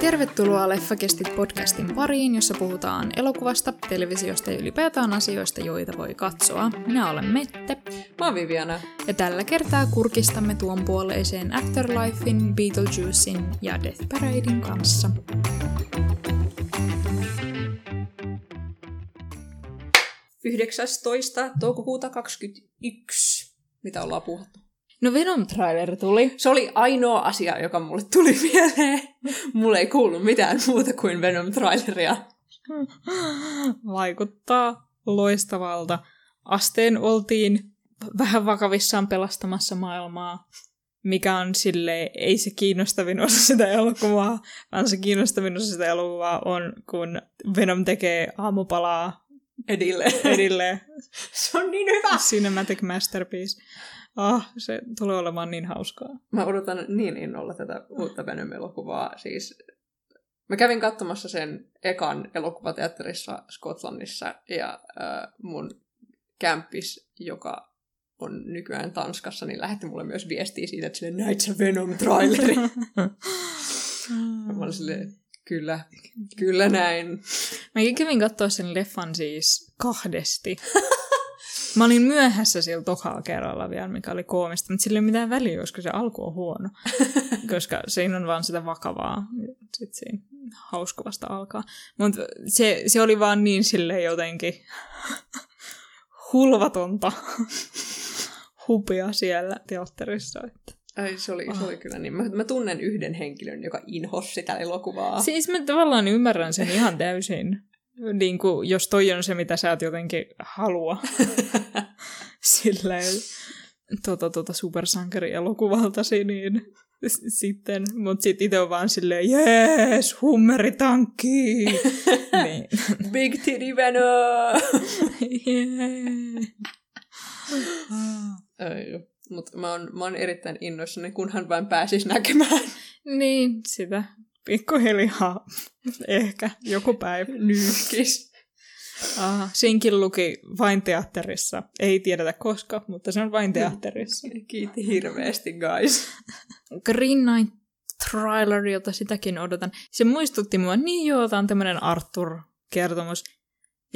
Tervetuloa Leffakestit podcastin pariin, jossa puhutaan elokuvasta, televisiosta ja ylipäätään asioista, joita voi katsoa. Minä olen Mette. Mä oon Viviana. Ja tällä kertaa kurkistamme tuon puoleiseen Afterlifein, Beetlejuicein ja Death Paradein kanssa. Yhdeksästoista toukokuuta 2021. Mitä ollaan puhuttu? No Venom-trailer tuli. Se oli ainoa asia, joka mulle tuli mieleen. Mulle ei kuulu mitään muuta kuin Venom-traileria. Vaikuttaa loistavalta. Asteen oltiin vähän vakavissaan pelastamassa maailmaa, mikä on sille ei se kiinnostavin osa sitä elokuvaa, vaan se kiinnostavin osa sitä elokuvaa on, kun Venom tekee aamupalaa Edille. edille. Se on niin hyvä! Cinematic masterpiece. Ah, se tulee olemaan niin hauskaa. Mä odotan niin innolla tätä uutta Venom-elokuvaa. Siis mä kävin katsomassa sen ekan elokuvateatterissa Skotlannissa ja äh, mun kämppis, joka on nykyään Tanskassa, niin lähetti mulle myös viestiä siitä, että sille näit sä Venom-traileri. mä olin silleen, kyllä, kyllä näin. Mäkin kävin katsoa sen leffan siis kahdesti. Mä olin myöhässä sillä tokalla kerralla vielä, mikä oli koomista, mutta sillä ei ole mitään väliä, koska se alku on huono. koska siinä on vaan sitä vakavaa. Sitten siinä hauska vasta alkaa. Mutta se, se oli vaan niin sille jotenkin hulvatonta hupia siellä teatterissa. Että. Ai, se oli, se oli kyllä niin. Mä, mä tunnen yhden henkilön, joka inhosi sitä elokuvaa. Siis mä tavallaan ymmärrän sen ihan täysin. Niin kuin, jos toi on se, mitä sä et jotenkin halua. Silleen tuota, tuota supersankari-elokuvaltasi, niin s- sitten, mutta sitten itse on vaan silleen, jees, hummeritankki! niin. Big Titty Venom! yeah. Ai, mutta mä oon, mä oon erittäin innoissani, kunhan vain pääsis näkemään. Niin, sitä pikkuhiljaa ehkä joku päivä. Nyyhkis. Ah, sinkin luki vain teatterissa. Ei tiedetä koska, mutta se on vain teatterissa. Kiitti hirveästi, guys. Green Knight trailerilta sitäkin odotan. Se muistutti mua, niin joo, tämä on tämmöinen Arthur-kertomus.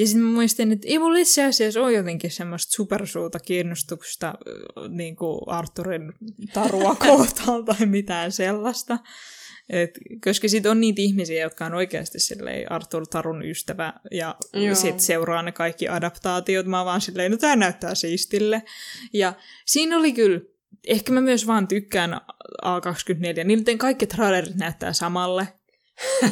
Ja sitten mä muistin, että ei mulla itse asiassa ole jotenkin semmoista supersuuta kiinnostusta äh, niin kuin Arthurin tarua kohtaan tai mitään sellaista. Et, koska sitten on niitä ihmisiä, jotka on oikeasti silleen Arthur Tarun ystävä ja Joo. sitten seuraa ne kaikki adaptaatiot. Mä vaan silleen, no tää näyttää siistille. Ja siinä oli kyllä, ehkä mä myös vaan tykkään A24, niiden kaikki trailerit näyttää samalle.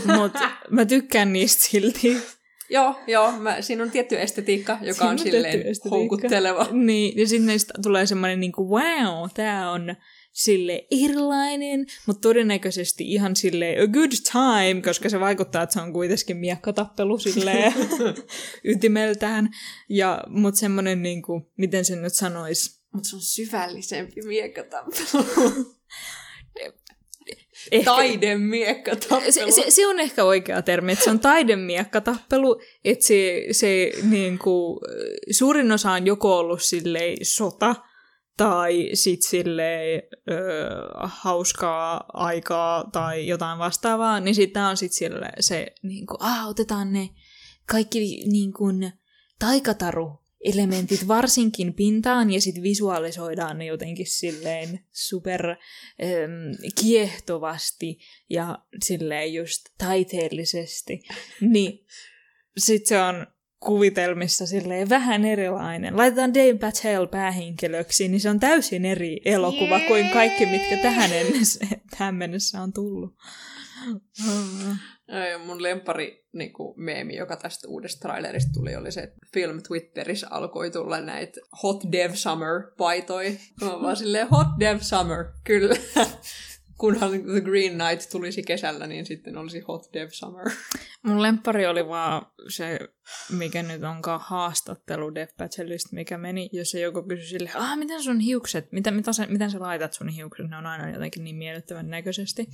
Mutta mä tykkään niistä silti. Joo, joo. Mä, siinä on tietty estetiikka, joka Siinä on on silleen estetiikka. houkutteleva. Niin, ja sitten niistä tulee semmoinen niinku, wow, tää on sille erilainen, mutta todennäköisesti ihan sille a good time, koska se vaikuttaa, että se on kuitenkin miekkatappelu silleen ytimeltään. Ja, mutta semmoinen, niinku, miten sen nyt sanoisi, Mutta se on syvällisempi miekkatappelu. ehkä, Taidemiekkatappelu. se, se, se, on ehkä oikea termi, että se on taidemiekkatappelu, että se, se niin kuin, suurin osa on joko ollut silleen sota, tai sit silleen ö, hauskaa aikaa tai jotain vastaavaa, niin sitten on sit sille se, niin kuin, ah, otetaan ne kaikki niin kuin, taikataru elementit varsinkin pintaan ja sitten visualisoidaan ne jotenkin silleen super äm, kiehtovasti ja silleen just taiteellisesti. Niin sitten se on kuvitelmissa silleen vähän erilainen. Laitetaan Dave Patel päähenkilöksi, niin se on täysin eri elokuva kuin kaikki, mitkä tähän, ennessä, tähän mennessä on tullut. Ai, mun lempari niin kuin, meemi, joka tästä uudesta trailerista tuli, oli se, että film Twitterissä alkoi tulla näitä Hot Dev Summer-paitoja. Mä vaan silleen, Hot Dev Summer, kyllä. Kunhan The Green Knight tulisi kesällä, niin sitten olisi Hot Dev Summer. Mun lemppari oli vaan se, mikä nyt onkaan haastattelu Dev Patelista, mikä meni, jos se joku kysyi sille, ah, miten sun hiukset, miten, miten, sä, miten sä laitat sun hiukset, ne on aina jotenkin niin miellyttävän näköisesti.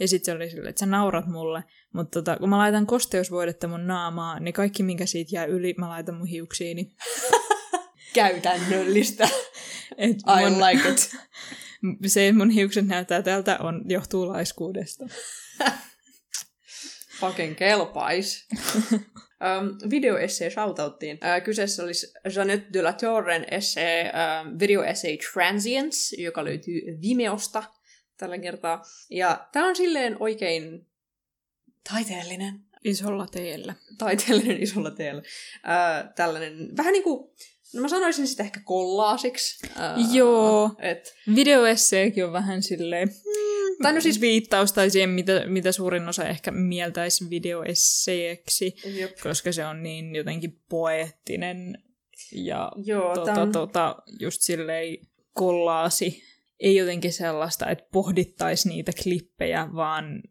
Ja sitten se oli silleen, että sä naurat mulle, mutta tota, kun mä laitan kosteusvoidetta mun naamaa, niin kaikki, minkä siitä jää yli, mä laitan mun hiuksiini. käytännöllistä. Et I mun, like it. se, mun hiukset näyttää tältä, on, johtuu laiskuudesta. Fucking kelpais. um, videoessee shoutouttiin. Uh, kyseessä olisi Jeanette de la Torren essee, um, videoessay Transients, joka löytyy Vimeosta tällä kertaa. Ja tämä on silleen oikein taiteellinen. Isolla teellä. Taiteellinen isolla teellä. Uh, tällainen, vähän niin kuin, no mä sanoisin sitä ehkä kollaasiksi. Uh, Joo. Et, Videoesseekin on vähän silleen tai no siis, viittaus tai siihen, mitä, mitä suurin osa ehkä mieltäisi videoesseeksi, jop, koska se on niin jotenkin poeettinen ja joo, tota, tämän, tota, just silleen kollaasi. Ei jotenkin sellaista, että pohdittaisi niitä klippejä, vaan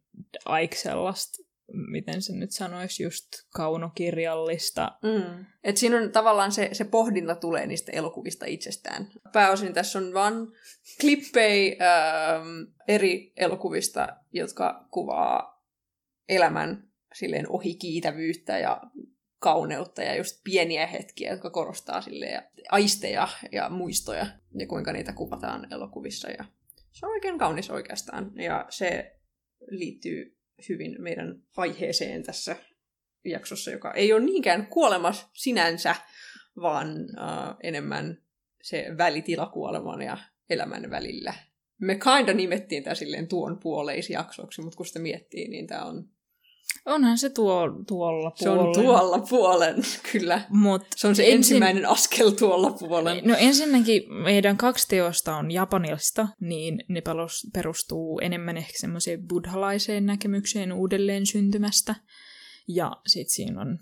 aik sellaista, miten se nyt sanoisi, just kaunokirjallista. Mm. Et siinä on tavallaan se, se pohdinta tulee niistä elokuvista itsestään. Pääosin tässä on vain klippejä ähm, eri elokuvista, jotka kuvaa elämän silleen ohikiitävyyttä ja kauneutta ja just pieniä hetkiä, jotka korostaa silleen aisteja ja muistoja ja kuinka niitä kuvataan elokuvissa. Ja se on oikein kaunis oikeastaan ja se liittyy hyvin meidän aiheeseen tässä jaksossa, joka ei ole niinkään kuolemas sinänsä, vaan uh, enemmän se välitila kuoleman ja elämän välillä. Me kinda nimettiin tämä silleen tuon puoleisjaksoksi, mutta kun sitä miettii, niin tämä on... Onhan se tuo, tuolla Se on puolen. tuolla puolen, kyllä. Mut Se on se ensin- ensimmäinen askel tuolla puolen. No ensinnäkin meidän kaksi teosta on japanista, niin ne perustuu enemmän ehkä semmoiseen buddhalaiseen näkemykseen uudelleen syntymästä. Ja sit siinä on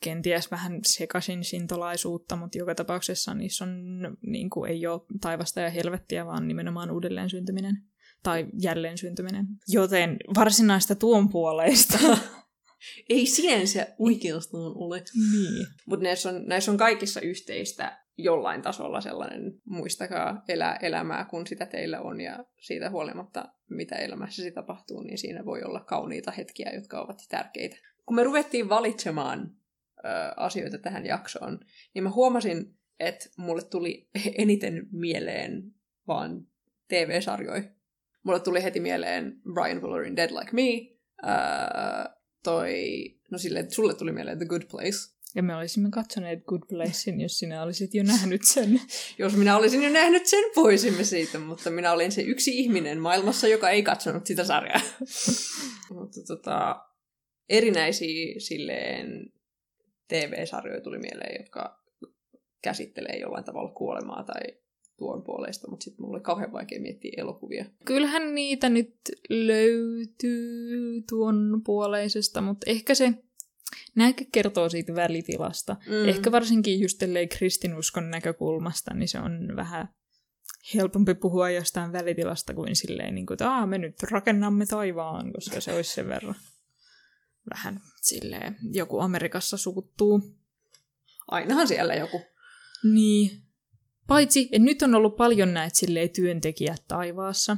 kenties vähän sekaisin sintolaisuutta, mutta joka tapauksessa niissä on, niin kuin, ei ole taivasta ja helvettiä, vaan nimenomaan uudelleen syntyminen tai jälleen syntyminen. Joten varsinaista tuon puoleista. Ei sinänsä oikeastaan ole. niin. Mutta näissä on, näissä on kaikissa yhteistä jollain tasolla sellainen, muistakaa elää elämää, kun sitä teillä on, ja siitä huolimatta, mitä elämässäsi tapahtuu, niin siinä voi olla kauniita hetkiä, jotka ovat tärkeitä. Kun me ruvettiin valitsemaan ö, asioita tähän jaksoon, niin mä huomasin, että mulle tuli eniten mieleen vaan TV-sarjoja. Mulle tuli heti mieleen Brian Fullerin Dead Like Me, ö, toi, no silleen, sulle tuli mieleen The Good Place, Ja me olisimme katsoneet Good Placein, jos sinä olisit jo nähnyt sen. Jos minä olisin jo nähnyt sen, poisimme siitä, mutta minä olin se yksi ihminen maailmassa, joka ei katsonut sitä sarjaa. mutta tota, erinäisiä silleen TV-sarjoja tuli mieleen, jotka käsittelee jollain tavalla kuolemaa tai tuon puoleista, mutta sitten mulla oli kauhean vaikea miettiä elokuvia. Kyllähän niitä nyt löytyy tuon puoleisesta, mutta ehkä se näkö kertoo siitä välitilasta. Mm. Ehkä varsinkin just kristinuskon näkökulmasta, niin se on vähän helpompi puhua jostain välitilasta kuin silleen, niin kuin, että Aa, me nyt rakennamme taivaan, koska se olisi sen verran vähän silleen, joku Amerikassa suuttuu. Ainahan siellä joku. Niin. Paitsi, että nyt on ollut paljon näitä silleen työntekijät taivaassa.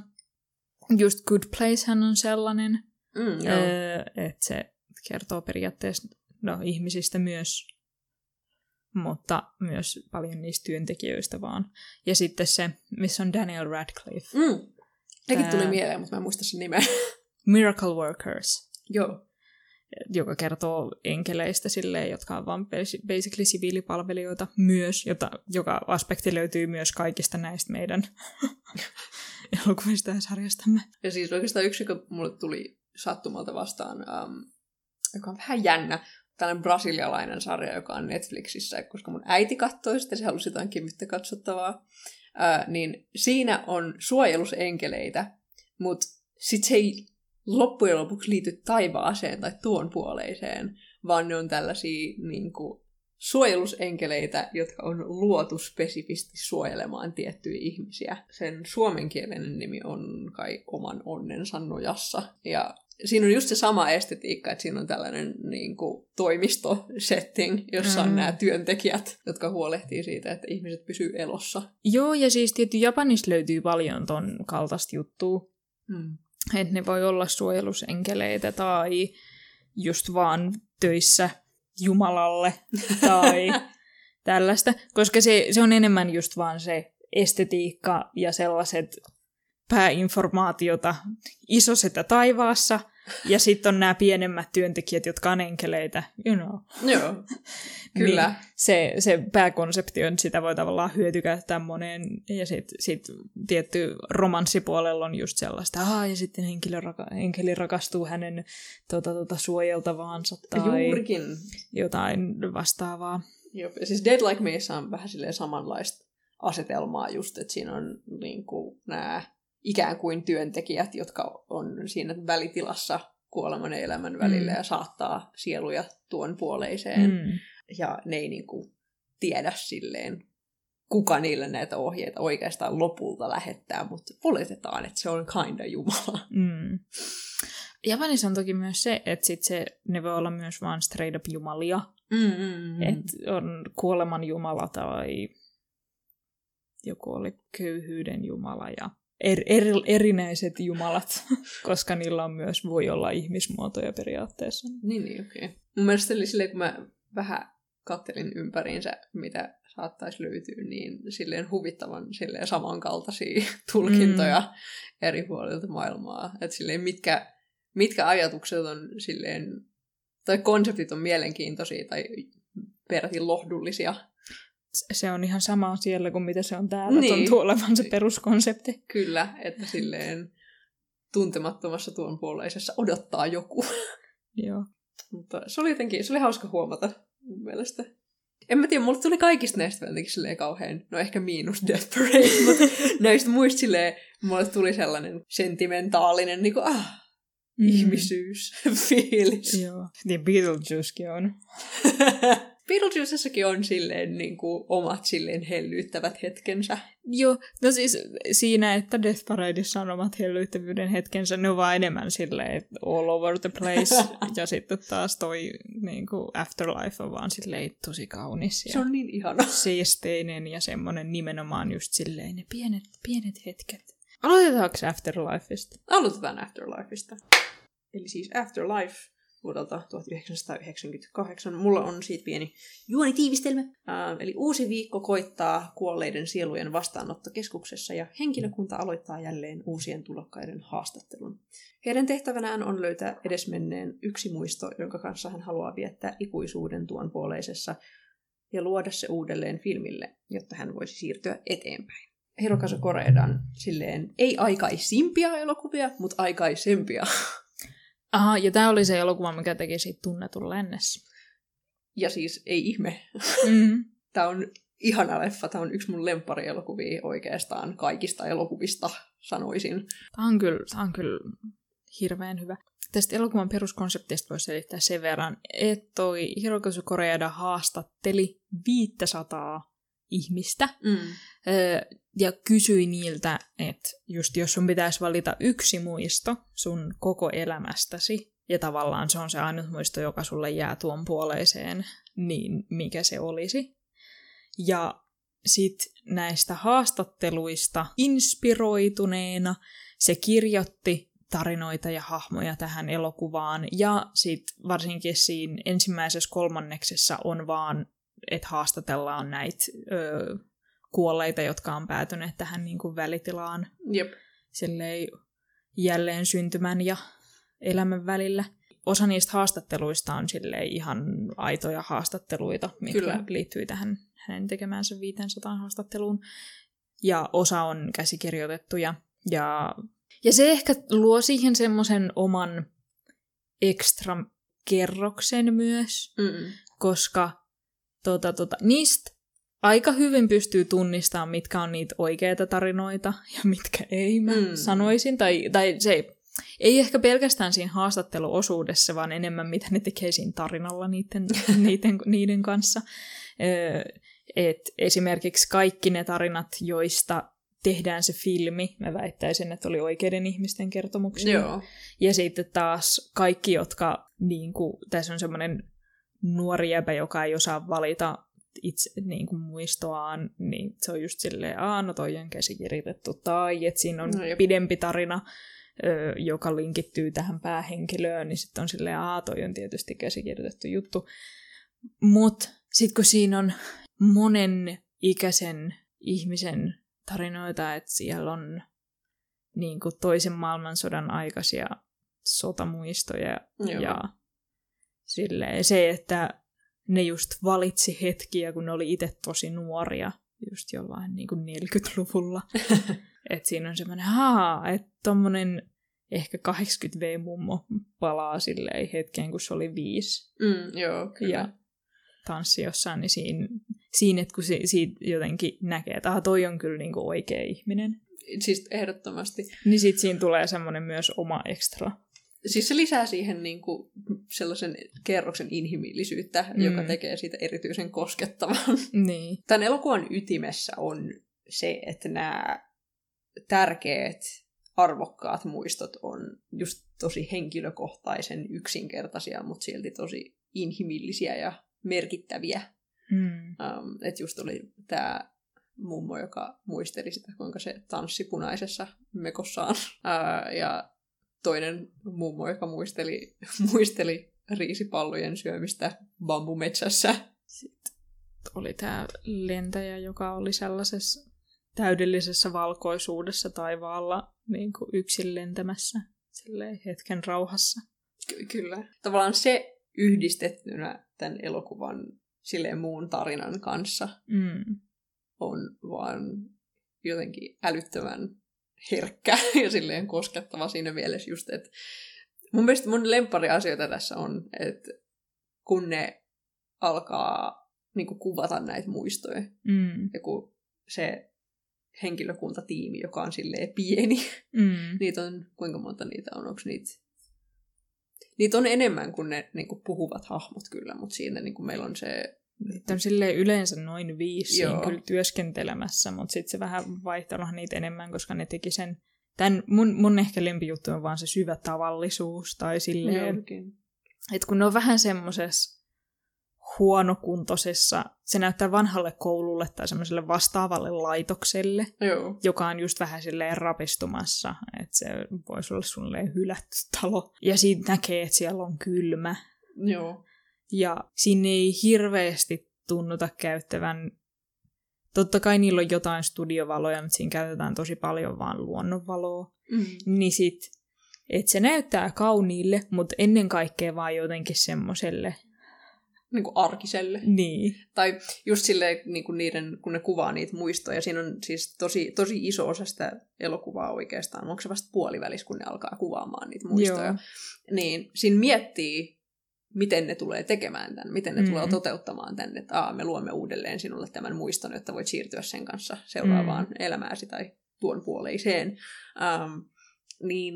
Just Good Place hän on sellainen, Mm, öö, että se kertoo periaatteessa no, ihmisistä myös, mutta myös paljon niistä työntekijöistä vaan. Ja sitten se, missä on Daniel Radcliffe, Mm. Sekin Tää- tuli mieleen, mutta mä en muista sen nimeä. Miracle Workers, joo. Joka kertoo enkeleistä silleen, jotka on basi- basically siviilipalvelijoita myös, jota, joka aspekti löytyy myös kaikista näistä meidän elokuvista ja sarjastamme. Ja siis oikeastaan yksi, joka mulle tuli sattumalta vastaan, um, joka on vähän jännä, tällainen brasilialainen sarja, joka on Netflixissä, koska mun äiti katsoi sitä, se halusi jotain kivyttä katsottavaa, uh, niin siinä on suojelusenkeleitä, mutta sit se ei loppujen lopuksi liity taivaaseen tai tuon puoleiseen, vaan ne on tällaisia niin kuin, suojelusenkeleitä, jotka on luotu spesifisti suojelemaan tiettyjä ihmisiä. Sen suomenkielinen nimi on kai oman onnensa nojassa. Ja siinä on just se sama estetiikka, että siinä on tällainen niin kuin, toimistosetting, jossa on Mm. nämä työntekijät, jotka huolehtii siitä, että ihmiset pysyy elossa. Joo, ja siis tietty Japanissa löytyy paljon ton kaltaista juttua. Mm. Että ne voi olla suojelusenkeleitä tai just vaan töissä Jumalalle tai tällaista, koska se, se on enemmän just vaan se estetiikka ja sellaiset pääinformaatiota isosetä taivaassa, ja sitten on nämä pienemmät työntekijät, jotka on enkeleitä, you know. Joo, kyllä. Niin se, se pääkonsepti on, että sitä voi tavallaan hyötykäyttää moneen, ja sitten sit tietty romanssipuolella on just sellaista, Aha, ja sitten henkilö raka- henkilö rakastuu hänen tota, tota, suojeltavaansa tai Juurikin. jotain vastaavaa. Ja siis Dead Like Meissa on vähän silleen samanlaista asetelmaa just, että siinä on niin kuin, nämä ikään kuin työntekijät, jotka on siinä välitilassa kuoleman ja elämän välillä Mm. ja saattaa sieluja tuon puoleiseen. Mm. Ja ne ei niin kuin, tiedä silleen, kuka niille näitä ohjeita oikeastaan lopulta lähettää, mutta oletetaan, että se on kinda Jumala. Mm. Japanissa on toki myös se, että sit se, ne voi olla myös vaan straight up jumalia. Mm, mm, Mm. Että on kuoleman jumala tai joku oli köyhyyden jumala ja er, er, erinäiset jumalat, koska niillä on myös voi olla ihmismuotoja periaatteessa. Niin, niin okei. Okay. Mun mielestä oli silleen, kun mä vähän kattelin ympäriinsä, mitä saattaisi löytyä, niin silleen huvittavan silleen samankaltaisia tulkintoja mm. eri puolilta maailmaa. Että silleen mitkä, mitkä ajatukset on silleen, tai konseptit on mielenkiintoisia tai peräti lohdullisia. Se on ihan sama siellä kuin mitä se on täällä, Niin. tuntuu olevan se peruskonsepti. Kyllä, että silleen tuntemattomassa tuon puoleisessa odottaa joku. Joo. Mutta se oli jotenkin, se oli hauska huomata mun mielestä. En mä tiedä, mulle tuli kaikista näistä jotenkin silleen kauhean, no ehkä miinus Death Parade, mutta näistä muista silleen, mulle tuli sellainen sentimentaalinen, niin kuin, ah, mm. ihmisyys, fiilis. Joo. Niin Beetlejuicekin on. Beetlejuicessakin on silleen niin kuin, omat silleen hellyyttävät hetkensä. Joo, no siis siinä, että Death Paradeissa on omat hellyyttävyyden hetkensä, ne on vaan enemmän silleen all over the place, ja sitten taas toi niin kuin Afterlife on vaan silleen tosi kaunis ja Se on niin ihana. siisteinen ja semmoinen nimenomaan just silleen ne pienet, pienet hetket. Aloitetaanko Afterlifeista? Aloitetaan Afterlifeista. Eli siis Afterlife vuodelta 1998. Mulla on siitä pieni juonitiivistelmä. Ää, eli uusi viikko koittaa kuolleiden sielujen vastaanottokeskuksessa ja henkilökunta aloittaa jälleen uusien tulokkaiden haastattelun. Heidän tehtävänään on löytää edesmenneen yksi muisto, jonka kanssa hän haluaa viettää ikuisuuden tuon puoleisessa ja luoda se uudelleen filmille, jotta hän voisi siirtyä eteenpäin. Hirokazu Koreedan silleen ei aikaisimpia elokuvia, mutta aikaisempia. Aha, ja tämä oli se elokuva, mikä teki siitä tunnetun lännessä. Ja siis ei ihme. Mm. Tämä on ihana leffa. Tämä on yksi mun lempparielokuvia oikeastaan kaikista elokuvista, sanoisin. Tämä on kyllä, tämä on kyllä hirveän hyvä. Tästä elokuvan peruskonseptista voisi selittää sen verran, että toi Hirokazu Koreeda haastatteli 500 ihmistä Mm. öö, ja kysyi niiltä, että just jos sun pitäisi valita yksi muisto sun koko elämästäsi, ja tavallaan se on se ainut muisto, joka sulle jää tuon puoleiseen, niin mikä se olisi. Ja sitten näistä haastatteluista inspiroituneena se kirjoitti tarinoita ja hahmoja tähän elokuvaan. Ja sitten varsinkin siinä ensimmäisessä kolmanneksessa on vaan, että haastatellaan näitä ö, kuolleita, jotka on päätyneet tähän niin kuin välitilaan Jep. silleen jälleen syntymän ja elämän välillä. Osa niistä haastatteluista on silleen ihan aitoja haastatteluita, mitkä Kyllä. Liittyy tähän hänen tekemäänsä 500 haastatteluun. Ja osa on käsikirjoitettuja. Ja, ja se ehkä luo siihen semmoisen oman ekstra kerroksen myös, Mm. koska tota, tota, niistä aika hyvin pystyy tunnistamaan, mitkä on niitä oikeita tarinoita ja mitkä ei, mä Mm. sanoisin. Tai, tai se ei ehkä pelkästään siinä haastatteluosuudessa, vaan enemmän mitä ne tekee siinä tarinalla niiden, niiden, niiden kanssa. Ö, et esimerkiksi kaikki ne tarinat, joista tehdään se filmi, mä väittäisin, että oli oikeiden ihmisten kertomuksia. Joo. Ja sitten taas kaikki, jotka, niin kuin, tässä on semmoinen nuori jäbä, joka ei osaa valita itse niin kuin muistoaan, niin se on just silleen, aa, no toi on käsikirjoitettu, tai että siinä on No pidempi tarina, ö, joka linkittyy tähän päähenkilöön, niin sitten on silleen, aa, toi on tietysti käsikirjoitettu juttu. Mutta sitten kun siinä on monen ikäisen ihmisen tarinoita, että siellä on niin kuin toisen maailmansodan aikaisia sotamuistoja Joo. ja silleen, se, että ne just valitsi hetkiä, kun ne oli itse tosi nuoria, just jollain niin kuin 40-luvulla. että siinä on semmoinen, haa, että tommonen ehkä 80V-mummo palaa silleen hetkeen, kun se oli viisi Mm, joo, kyllä. ja tanssi jossain, niin siinä, siinä että kun se, siitä jotenkin näkee, että ah, toi on kyllä niinku oikea ihminen, Siis ehdottomasti. niin sit siinä tulee semmoinen myös oma ekstra. Siis se lisää siihen niin kuin sellaisen kerroksen inhimillisyyttä, Mm. joka tekee siitä erityisen koskettavan. Niin. Tämän elokuvan ytimessä on se, että nämä tärkeät, arvokkaat muistot on just tosi henkilökohtaisen yksinkertaisia, mutta silti tosi inhimillisiä ja merkittäviä. Mm. Um, että just oli tämä mummo, joka muisteli sitä, kuinka se tanssi punaisessa mekossaan. Ää, ja toinen mummo, joka muisteli, muisteli riisipallojen syömistä bambumetsässä. Sitten oli tämä lentäjä, joka oli sellaisessa täydellisessä valkoisuudessa taivaalla niin kuin yksin lentämässä silleen hetken rauhassa. Ky- kyllä. Tavallaan se yhdistettynä tämän elokuvan silleen muun tarinan kanssa Mm. on vaan jotenkin älyttömän herkkä ja silleen koskettava siinä mielessä just, että mun mielestä mun lemppariasioita tässä on, että kun ne alkaa niin kuvata näitä muistoja Mm. ja kun se henkilökuntatiimi, joka on silleen pieni, Mm. niitä on, kuinka monta niitä on, onko niitä Niitä on enemmän kuin ne niin kuin puhuvat hahmot kyllä, mutta siinä niin kuin meillä on se Niitä on silleen yleensä noin viisi kyllä työskentelemässä, mutta sitten se vähän vaihtelua niitä enemmän, koska ne teki sen... Tän, mun, mun ehkä lempijuttu on vaan se syvä tavallisuus, tai silleen, että kun ne on vähän semmosessa huonokuntoisessa, se näyttää vanhalle koululle tai semmoiselle vastaavalle laitokselle, Joo. joka on just vähän silleen rapistumassa, että se voisi olla suunnilleen hylätty talo. Ja siitä näkee, että siellä on kylmä. Joo. Ja sinne ei hirveästi tunnuta käyttävän... Totta kai niillä on jotain studiovaloja, mutta siinä käytetään tosi paljon vaan luonnonvaloa. Mm. Niin sit, että se näyttää kauniille, mutta ennen kaikkea vaan jotenkin semmoselle. Niin kuin arkiselle. Niin. Tai just silleen, niin kuin niiden, kun ne kuvaa niitä muistoja, siinä on siis tosi, tosi iso osa sitä elokuvaa oikeastaan. Onko se vasta puolivälis, kun ne alkaa kuvaamaan niitä muistoja? Joo. Niin siinä miettii, miten ne tulee tekemään tämän, miten ne Mm. tulee toteuttamaan tämän, että Aa, me luomme uudelleen sinulle tämän muiston, jotta voit siirtyä sen kanssa seuraavaan Mm. elämääsi tai tuon puoleiseen. Um, niin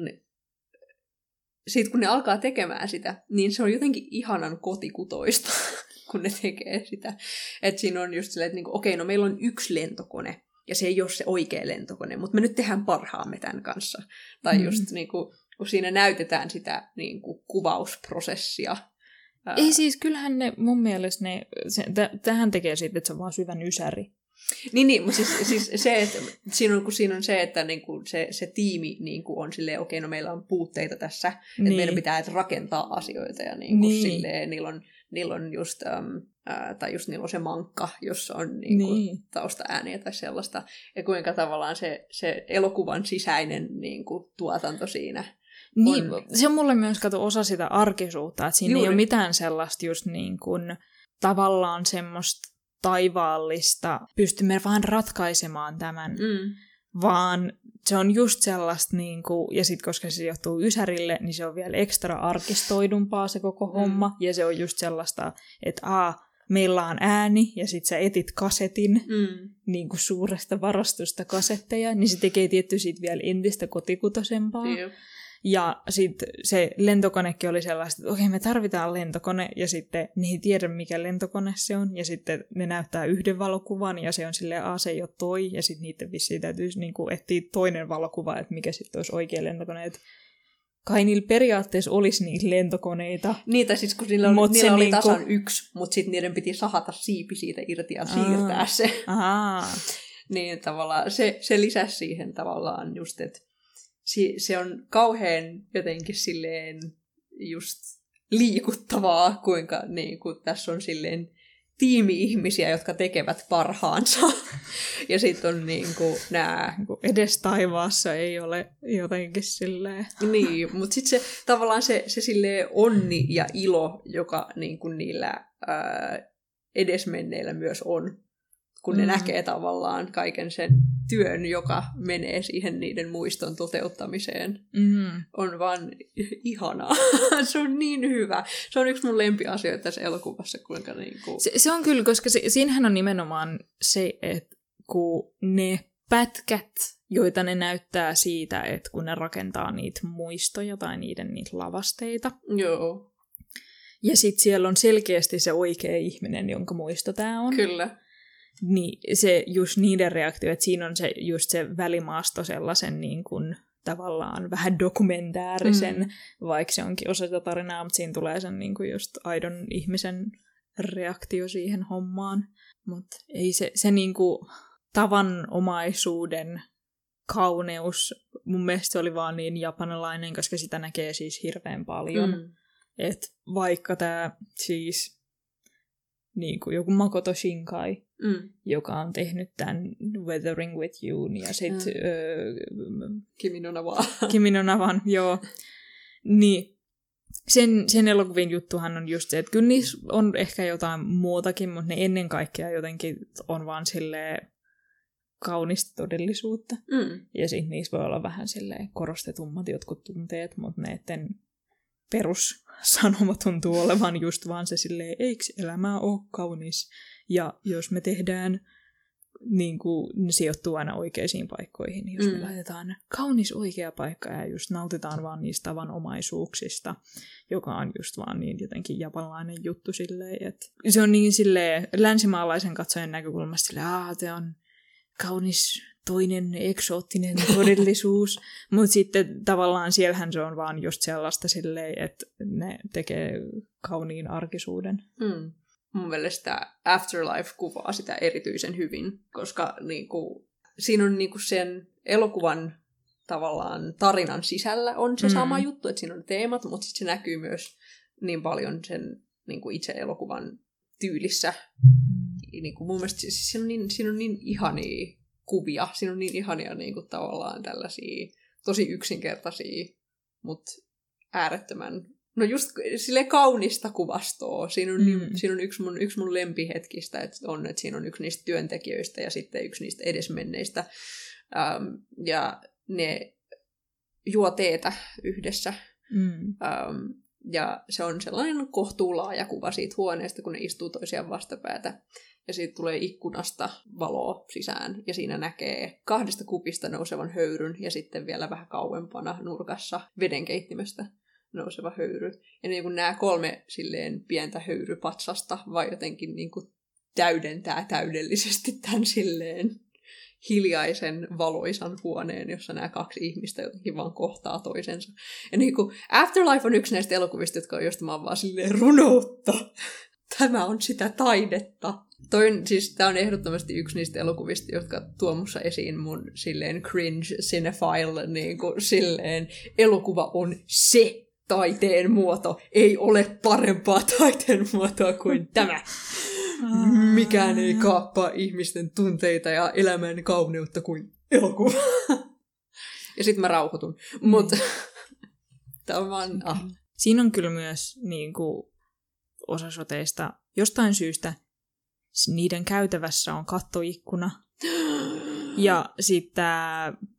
sitten kun ne alkaa tekemään sitä, niin se on jotenkin ihanan kotikutoista, kun ne tekee sitä. Että siinä on just silleen, että niinku, okei, no meillä on yksi lentokone, ja se ei ole se oikea lentokone, mutta me nyt tehdään parhaamme tämän kanssa. Tai Mm. just niinku, kun siinä näytetään sitä niinku, kuvausprosessia. Ää, Ei siis, kyllähän ne mun mielestä ne, se, t- tähän tekee siitä, että se on vaan syvän ysäri. Niin, niin mutta siis, siis se, että siinä on, kun siinä on se, että niinku se, se tiimi niinku on silleen, okei, no meillä on puutteita tässä, niin. että Niin. meidän pitää rakentaa asioita ja Niin. niin. silleen, niillä on, niillä on just, äm, ää, tai just niillä on se mankka, jossa on niinku Niin. taustaääniä tai sellaista, ja kuinka tavallaan se, se elokuvan sisäinen niinku, tuotanto siinä. Niin, on- se on mulle myös kato osa sitä arkisuutta, että siinä Juuri. ei ole mitään sellaista just niin kuin tavallaan semmoista taivaallista, pystymme vaan ratkaisemaan tämän, mm. Vaan se on just sellaista, niin kuin, ja sitten koska se johtuu Ysärille, niin se on vielä ekstra arkistoidumpaa se koko Mm. homma, ja se on just sellaista, että a, meillä on ääni, ja sitten sä etit kasetin, Mm. niin kuin suuresta varastosta kasetteja, niin se tekee tietty siitä vielä entistä kotikutoisempaa. Jep. Ja sitten se lentokonekin oli sellaista, että okei, me tarvitaan lentokone, ja sitten ne ei tiedä, mikä lentokone se on, ja sitten ne näyttää yhden valokuvan, ja se on silleen, a, se ei ole toi, ja sitten niiden vissiin täytyisi niinku etsiä toinen valokuva, että mikä sitten olisi oikea lentokone. Et kai niillä periaatteessa olisi niitä lentokoneita. Niitä siis, kun niillä oli, Mut niillä oli niinku- tasan yksi, mutta sitten niiden piti sahata siipi siitä irti ja siirtää Aa. se. Ahaa. Niin tavallaan se, se lisäsi siihen tavallaan just, että si, se on kauhean jotenkin silleen just liikuttavaa, kuinka niin kuin tässä on silleen tiimi-ihmisiä, jotka tekevät parhaansa. ja sitten on niin kuin nämä... Niinku edes taivaassa ei ole jotenkin silleen... niin, mutta sitten se tavallaan se, se silleen onni ja ilo, joka niin kuin niillä ää, edesmenneillä myös on, kun mm. ne näkee tavallaan kaiken sen työn, joka menee siihen niiden muiston toteuttamiseen, Mm. on vaan ihanaa. se on niin hyvä. Se on yksi mun lempiasioita tässä elokuvassa, kuinka niin kuin... Se, se on kyllä, koska se, siinähän on nimenomaan se, että kun ne pätkät, joita ne näyttää siitä, että kun ne rakentaa niitä muistoja tai niiden niitä lavasteita, Joo, ja sitten siellä on selkeästi se oikea ihminen, jonka muisto tämä on. kyllä. Niin se just niiden reaktio, että siinä on se just se välimaasto sellaisen niin kuin, tavallaan vähän dokumentaarisen, mm. vaikka se onkin osa sitä tarinaa, mutta siinä tulee sen niin kuin just aidon ihmisen reaktio siihen hommaan. Mutta ei se, se niin kuin tavanomaisuuden kauneus, mun mielestä se oli vaan niin japanilainen, koska sitä näkee siis hirveän paljon. Mm. Että vaikka tämä siis niin kuin joku Makoto Shinkai, Mm. joka on tehnyt tämän Weathering with You, ja sitten Mm. öö, Kimi no. Kimi no joo. Niin, sen, sen elokuvien juttuhan on just se, että kyllä niissä on ehkä jotain muutakin, mutta ne ennen kaikkea jotenkin on vaan silleen kaunista todellisuutta. Mm. Ja sitten niissä voi olla vähän silleen korostetummat jotkut tunteet, mutta näiden perussanoma tuntuu olevan just vaan se silleen, eikö elämä ole kaunis? Ja jos me tehdään, niin kuin, ne sijoittuu aina oikeisiin paikkoihin, jos mm. me Mm. laitetaan kaunis oikea paikka ja just nautitaan vaan niistä tavanomaisuuksista, joka on just vaan niin jotenkin japanilainen juttu silleen, että se on niin silleen länsimaalaisen katsojan näkökulmasta silleen, aah, se on kaunis toinen eksoottinen todellisuus, mutta sitten tavallaan siellähän se on vaan just sellaista silleen, että ne tekee kauniin arkisuuden. Mm. Mun mielestä Afterlife kuvaa sitä erityisen hyvin, koska niinku, siinä on niinku sen elokuvan tavallaan tarinan sisällä on se Mm. sama juttu, että siinä on teemat, mutta sitten se näkyy myös niin paljon sen niinku itse elokuvan tyylissä. Niinku, mun mielestä siis siinä on niin, siinä on niin ihania kuvia, siinä on niin ihania niinku, tavallaan tällaisia tosi yksinkertaisia, mutta äärettömän No just sille kaunista kuvastoa. Siinä on, mm. Mm. niin, siinä on yksi, mun, yksi mun lempihetkistä, että on, että siinä on yksi niistä työntekijöistä ja sitten yksi niistä edesmenneistä. Ähm, ja ne juo teetä yhdessä. Mm. Ähm, ja se on sellainen kohtuulaaja kuva siitä huoneesta, kun ne istuu toisiaan vastapäätä. Ja siitä tulee ikkunasta valoa sisään, ja siinä näkee kahdesta kupista nousevan höyryn, ja sitten vielä vähän kauempana nurkassa vedenkeittimestä nouseva höyry. Ja niin kuin nämä kolme silleen pientä höyrypatsasta vai jotenkin niin kuin täydentää täydellisesti tämän silleen hiljaisen valoisan huoneen, jossa nämä kaksi ihmistä jotenkin vaan kohtaa toisensa. Ja niin kuin Afterlife on yksi näistä elokuvista, jotka on josta mä vaan silleen runoutta. Tämä on sitä taidetta. Toin, siis tämä on ehdottomasti yksi niistä elokuvista, jotka tuo mussa esiin mun silleen cringe cinephile, niin kuin silleen elokuva on se taiteen muoto. Ei ole parempaa taiteen muotoa kuin tämä. Mikään ei kaappaa ihmisten tunteita ja elämän kauneutta kuin elokuva. ja sitten mä rauhoitun. Mutta tämä on. Ah. Siinä on kyllä myös niin kuin, osa soteista jostain syystä niiden käytävässä on kattoikkuna. Ja sitten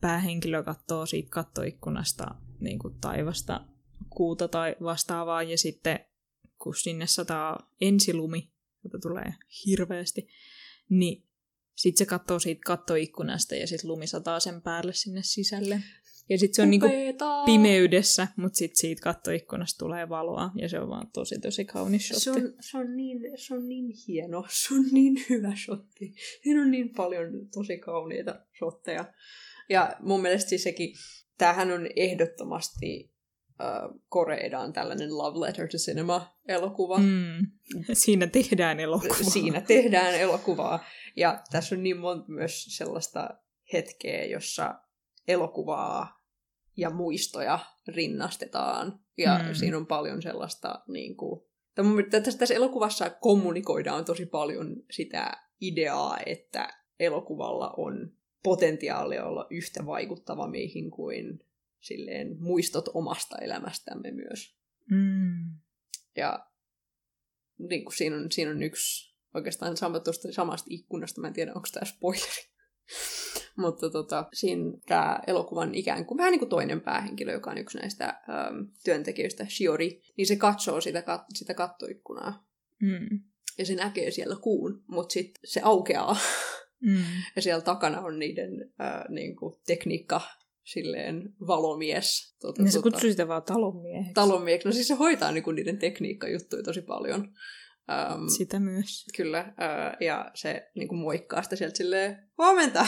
päähenkilö katsoo siitä kattoikkunasta niin kuin taivasta, kuuta tai vastaavaa. Ja sitten kun sinne sataa ensilumi, jota tulee hirveästi, niin sitten se katsoo siitä kattoikkunasta ja sitten lumi sataa sen päälle sinne sisälle. Ja sitten se on niinku pimeydessä, mutta sitten siitä kattoikkunasta tulee valoa, ja se on vaan tosi tosi kaunis shotti. Se on, se, on niin, se on niin hieno, se on niin hyvä shotti. Siinä on niin paljon tosi kauniita shotteja. Ja mun mielestä siis sekin, tämähän on ehdottomasti äh, Koreedaan tällainen Love Letter to Cinema-elokuva. Mm. Siinä tehdään elokuvaa. Siinä tehdään elokuvaa. Ja tässä on niin monta myös sellaista hetkeä, jossa elokuvaa ja muistoja rinnastetaan. Ja Mm. siinä on paljon sellaista niin kuin, tässä, tässä elokuvassa kommunikoidaan tosi paljon sitä ideaa, että elokuvalla on potentiaalia olla yhtä vaikuttava meihin kuin silleen muistot omasta elämästämme myös. Mm. Ja niin kuin siinä, on, siinä on yksi oikeastaan sama tuosta samasta ikkunasta, mä en tiedä onko tämä spoileri. Mutta tota, siinä tämä elokuvan ikään kuin vähän niin kuin toinen päähenkilö, joka on yksi näistä äm, työntekijöistä, Shiori, niin se katsoo sitä, kat- sitä kattoikkunaa. Mm. Ja se näkee siellä kuun, mutta sitten se aukeaa. Mm. Ja siellä takana on niiden ää, niin kuin tekniikka silleen valomies. Tota, Niin se tota, kutsui sitä vaan talonmieheksi. talonmieheksi. No siis se hoitaa niin kuin niiden tekniikkajuttuja tosi paljon. Ähm, Sitä myös. Kyllä, ää, ja se niin kuin moikkaa sitä sieltä silleen, huomenta!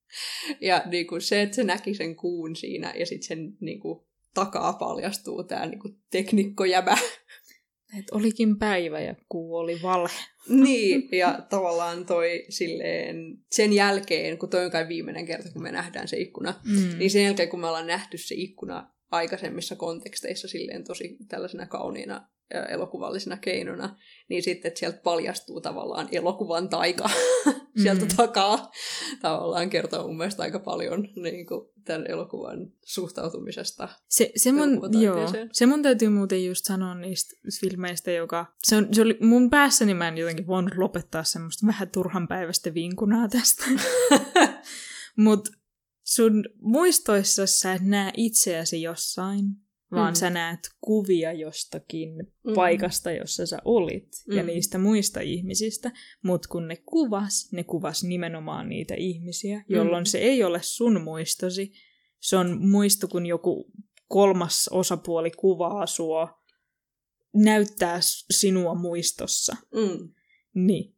ja niin kuin se, että se näki sen kuun siinä, ja sitten sen niin kuin, takaa paljastuu tämä niin kuin, teknikkojäbä. Et olikin päivä ja kuu oli vale. niin, ja tavallaan toi silleen, sen jälkeen, kun toi on kai viimeinen kerta, kun me nähdään se ikkuna, Mm. niin sen jälkeen, kun me ollaan nähty se ikkuna aikaisemmissa konteksteissa silleen tosi tällaisena kauniina elokuvallisena keinona, niin sitten sieltä paljastuu tavallaan elokuvan taika sieltä Mm. takaa. Tavallaan kertoo mun mielestä aika paljon niin kuin, tämän elokuvan suhtautumisesta. Se, se, mun, joo, se mun täytyy muuten just sanoa niistä filmeistä, joka... Se, on, se oli mun päässäni mä en jotenkin voinut lopettaa semmoista vähän turhan päivästä vinkunaa tästä. Mut sun muistoissa sä et näe itseäsi jossain, vaan Mm. sä näet kuvia jostakin Mm. paikasta, jossa sä olit, ja Mm. niistä muista ihmisistä, mutta kun ne kuvas, ne kuvas nimenomaan niitä ihmisiä, jolloin Mm. se ei ole sun muistosi, se on muisto, kun joku kolmas osapuoli kuvaa sua, näyttää sinua muistossa. Mm. Niin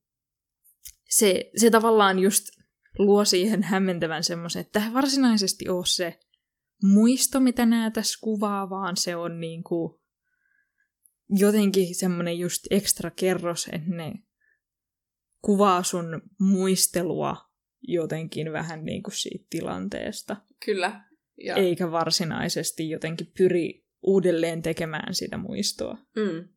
se, se tavallaan just luo siihen hämmentävän semmoisen, että tämä varsinaisesti ole se muisto, mitä nämä tässä kuvaa, vaan se on niinku jotenkin semmoinen just ekstra kerros, että ne kuvaa sun muistelua jotenkin vähän niin kuin siitä tilanteesta, Kyllä. Ja, eikä varsinaisesti jotenkin pyri uudelleen tekemään sitä muistoa. Mm.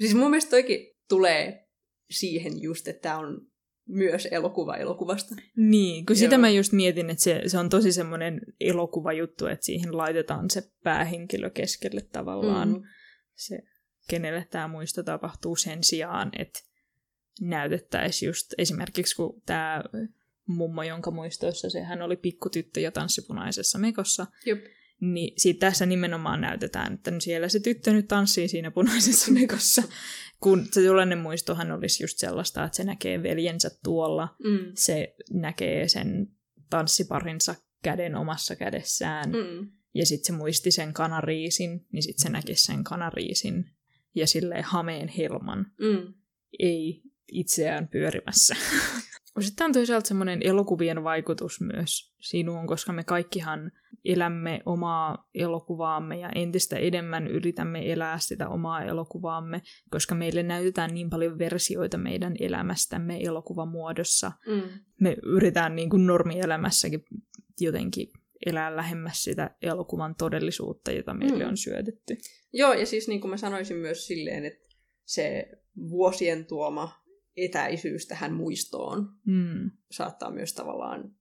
Siis mun mielestä toikin tulee siihen just, että tämä on myös elokuva elokuvasta. Niin, kun sitä Joo. mä just mietin, että se, se on tosi semmoinen elokuvajuttu, että siihen laitetaan se päähenkilö keskelle tavallaan. Mm. Se, kenelle tämä muisto tapahtuu sen sijaan, että näytettäisiin just esimerkiksi, kun tämä mummo, jonka muistoissa se hän oli pikkutyttö ja tanssipunaisessa mekossa, Jop. Niin siitä tässä nimenomaan näytetään, että siellä se tyttö nyt tanssii siinä punaisessa mekossa. Kun se tuollainen muistohan olisi just sellaista, että se näkee veljensä tuolla, Mm. se näkee sen tanssiparinsa käden omassa kädessään, mm. Mm. ja sitten se muisti sen kanariisin, niin sitten se näki sen kanariisin ja silleen hameen helman, Mm. ei itseään pyörimässä. Sitten on toisaalta semmoinen elokuvien vaikutus myös sinuun, koska me kaikkihan elämme omaa elokuvaamme ja entistä enemmän yritämme elää sitä omaa elokuvaamme, koska meille näytetään niin paljon versioita meidän elämästämme elokuvamuodossa. Mm. Me yritetään niin kuin normielämässäkin jotenkin elää lähemmäs sitä elokuvan todellisuutta, jota meille Mm. on syötetty. Joo, ja siis niin kuin mä sanoisin myös silleen, että se vuosien tuoma etäisyys tähän muistoon Mm. saattaa myös tavallaan,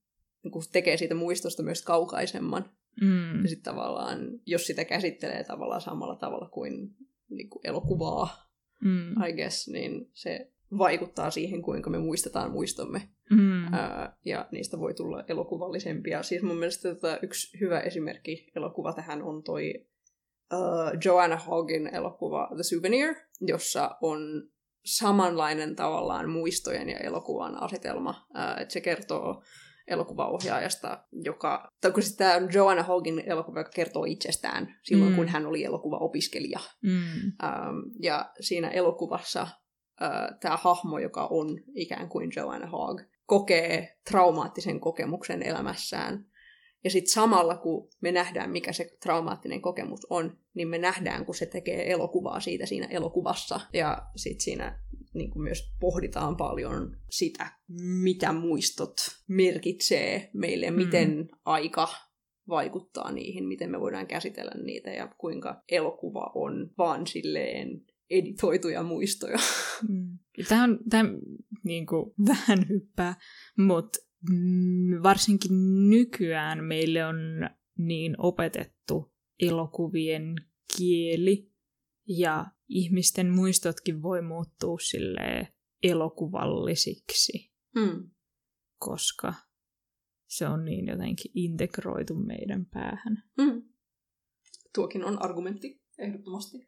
niin kuin tekee siitä muistosta myös kaukaisemman. Mm. Ja sitten tavallaan, jos sitä käsittelee tavallaan samalla tavalla kuin, niin kuin elokuvaa, Mm. I guess, niin se vaikuttaa siihen, kuinka me muistetaan muistomme. Mm. Ää, ja niistä voi tulla elokuvallisempia. Siis mun mielestä tota, yksi hyvä esimerkki elokuva tähän on toi uh, Joanna Hoggin elokuva The Souvenir, jossa on samanlainen tavallaan muistojen ja elokuvan asetelma. Että se kertoo elokuvaohjaajasta, joka, tai kun tämä on Joanna Hoggin elokuva, joka kertoo itsestään silloin, Mm. mm. kun hän oli elokuvaopiskelija. Mm. Ähm, ja siinä elokuvassa äh, tämä hahmo, joka on ikään kuin Joanna Hogg, kokee traumaattisen kokemuksen elämässään. Ja sitten samalla, kun me nähdään, mikä se traumaattinen kokemus on, niin me nähdään, kun se tekee elokuvaa siitä siinä elokuvassa. Ja sitten siinä niin kuin myös pohditaan paljon sitä, mitä muistot merkitsee meille, Mm. miten aika vaikuttaa niihin, miten me voidaan käsitellä niitä ja kuinka elokuva on vaan silleen editoituja muistoja. Mm. Tämä on, tämä niin kuin, vähän hyppää, mutta varsinkin nykyään meille on niin opetettu elokuvien kieli ja ihmisten muistotkin voi muuttua sille elokuvallisiksi, Mm. koska se on niin jotenkin integroitu meidän päähän. Mm. Tuokin on argumentti, ehdottomasti.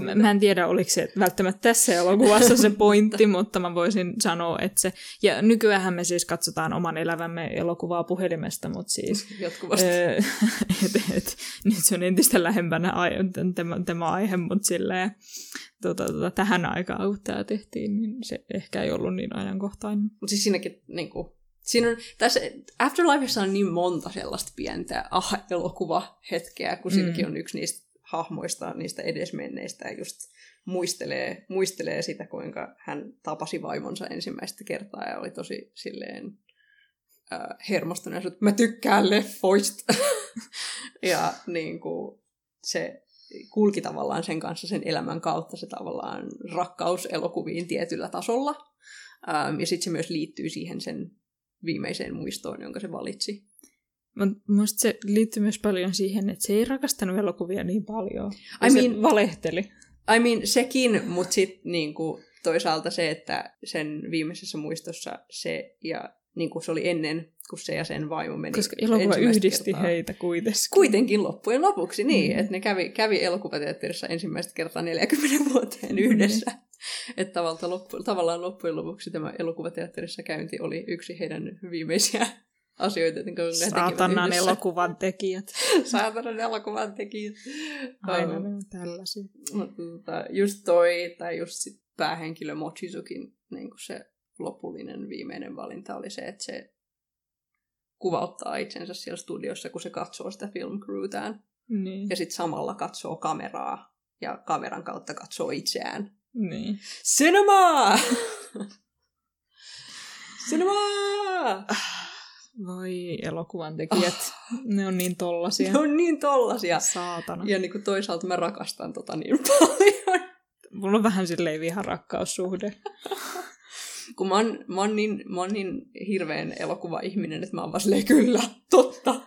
Mä, mä en tiedä, oliko se välttämättä tässä elokuvassa se pointti, mutta mä voisin sanoa, että se... Ja nykyään me siis katsotaan oman elävämme elokuvaa puhelimesta, mutta siis... Jatkuvasti. Öö, et, et, nyt se on entistä lähempänä tämä, tämä aihe, mutta silleen, tota, tota, tähän aikaan, kun tämä tehtiin, niin se ehkä ei ollut niin ajankohtainen. Mutta siis siinäkin, niin kuin, siinä on, tässä Afterlifeissa on niin monta sellaista pientä ah-elokuva-hetkeä, kun siinäkin Mm. on yksi niistä hahmoista, niistä edesmenneistä, ja just muistelee, muistelee sitä, kuinka hän tapasi vaimonsa ensimmäistä kertaa, ja oli tosi silleen äh, hermostunut, että mä tykkään leffoista. ja niin kuin, se kulki tavallaan sen kanssa sen elämän kautta se tavallaan rakkaus elokuviin tietyllä tasolla. Ähm, ja sitten se myös liittyy siihen sen viimeiseen muistoon, jonka se valitsi. Mutta musta se liittyy myös paljon siihen, että se ei rakastanut elokuvia niin paljon. I I se mean- valehteli. I mean, sekin, mutta sitten niinku, toisaalta se, että sen viimeisessä muistossa se, ja niinku, se oli ennen, kun se ja sen vaimo meni Koska elokuva yhdisti kertaa. heitä kuitenkin. Kuitenkin loppujen lopuksi niin, Mm. että ne kävi, kävi elokuvateatterissa ensimmäistä kertaa 40 vuoteen yhdessä. Että tavallaan, loppu, tavallaan loppujen lopuksi tämä elokuvateatterissa käynti oli yksi heidän viimeisiä asioita, he tekivät Saatanan elokuvan tekijät. Saatanan elokuvan tekijät. Aina ne on tällaisia. Mutta tota, just toi, tai just sit päähenkilö Mochizukin niin se lopullinen viimeinen valinta oli se, että se kuvauttaa itsensä siellä studiossa, kun se katsoo sitä film crewtään. Niin. Ja sitten samalla katsoo kameraa ja kameran kautta katsoo itseään. niin. Cinema! Cinema! Voi elokuvan tekijät. Ne on niin tollasia. Ne on niin tollasia. Saatana. Ja niin kuin toisaalta mä rakastan tota niin paljon. Mulla on vähän silleen viharakkaussuhde. Kun mä oon, mä oon, niin, mä oon niin hirveän elokuva-ihminen, että mä oon vaan silleen, kyllä, totta.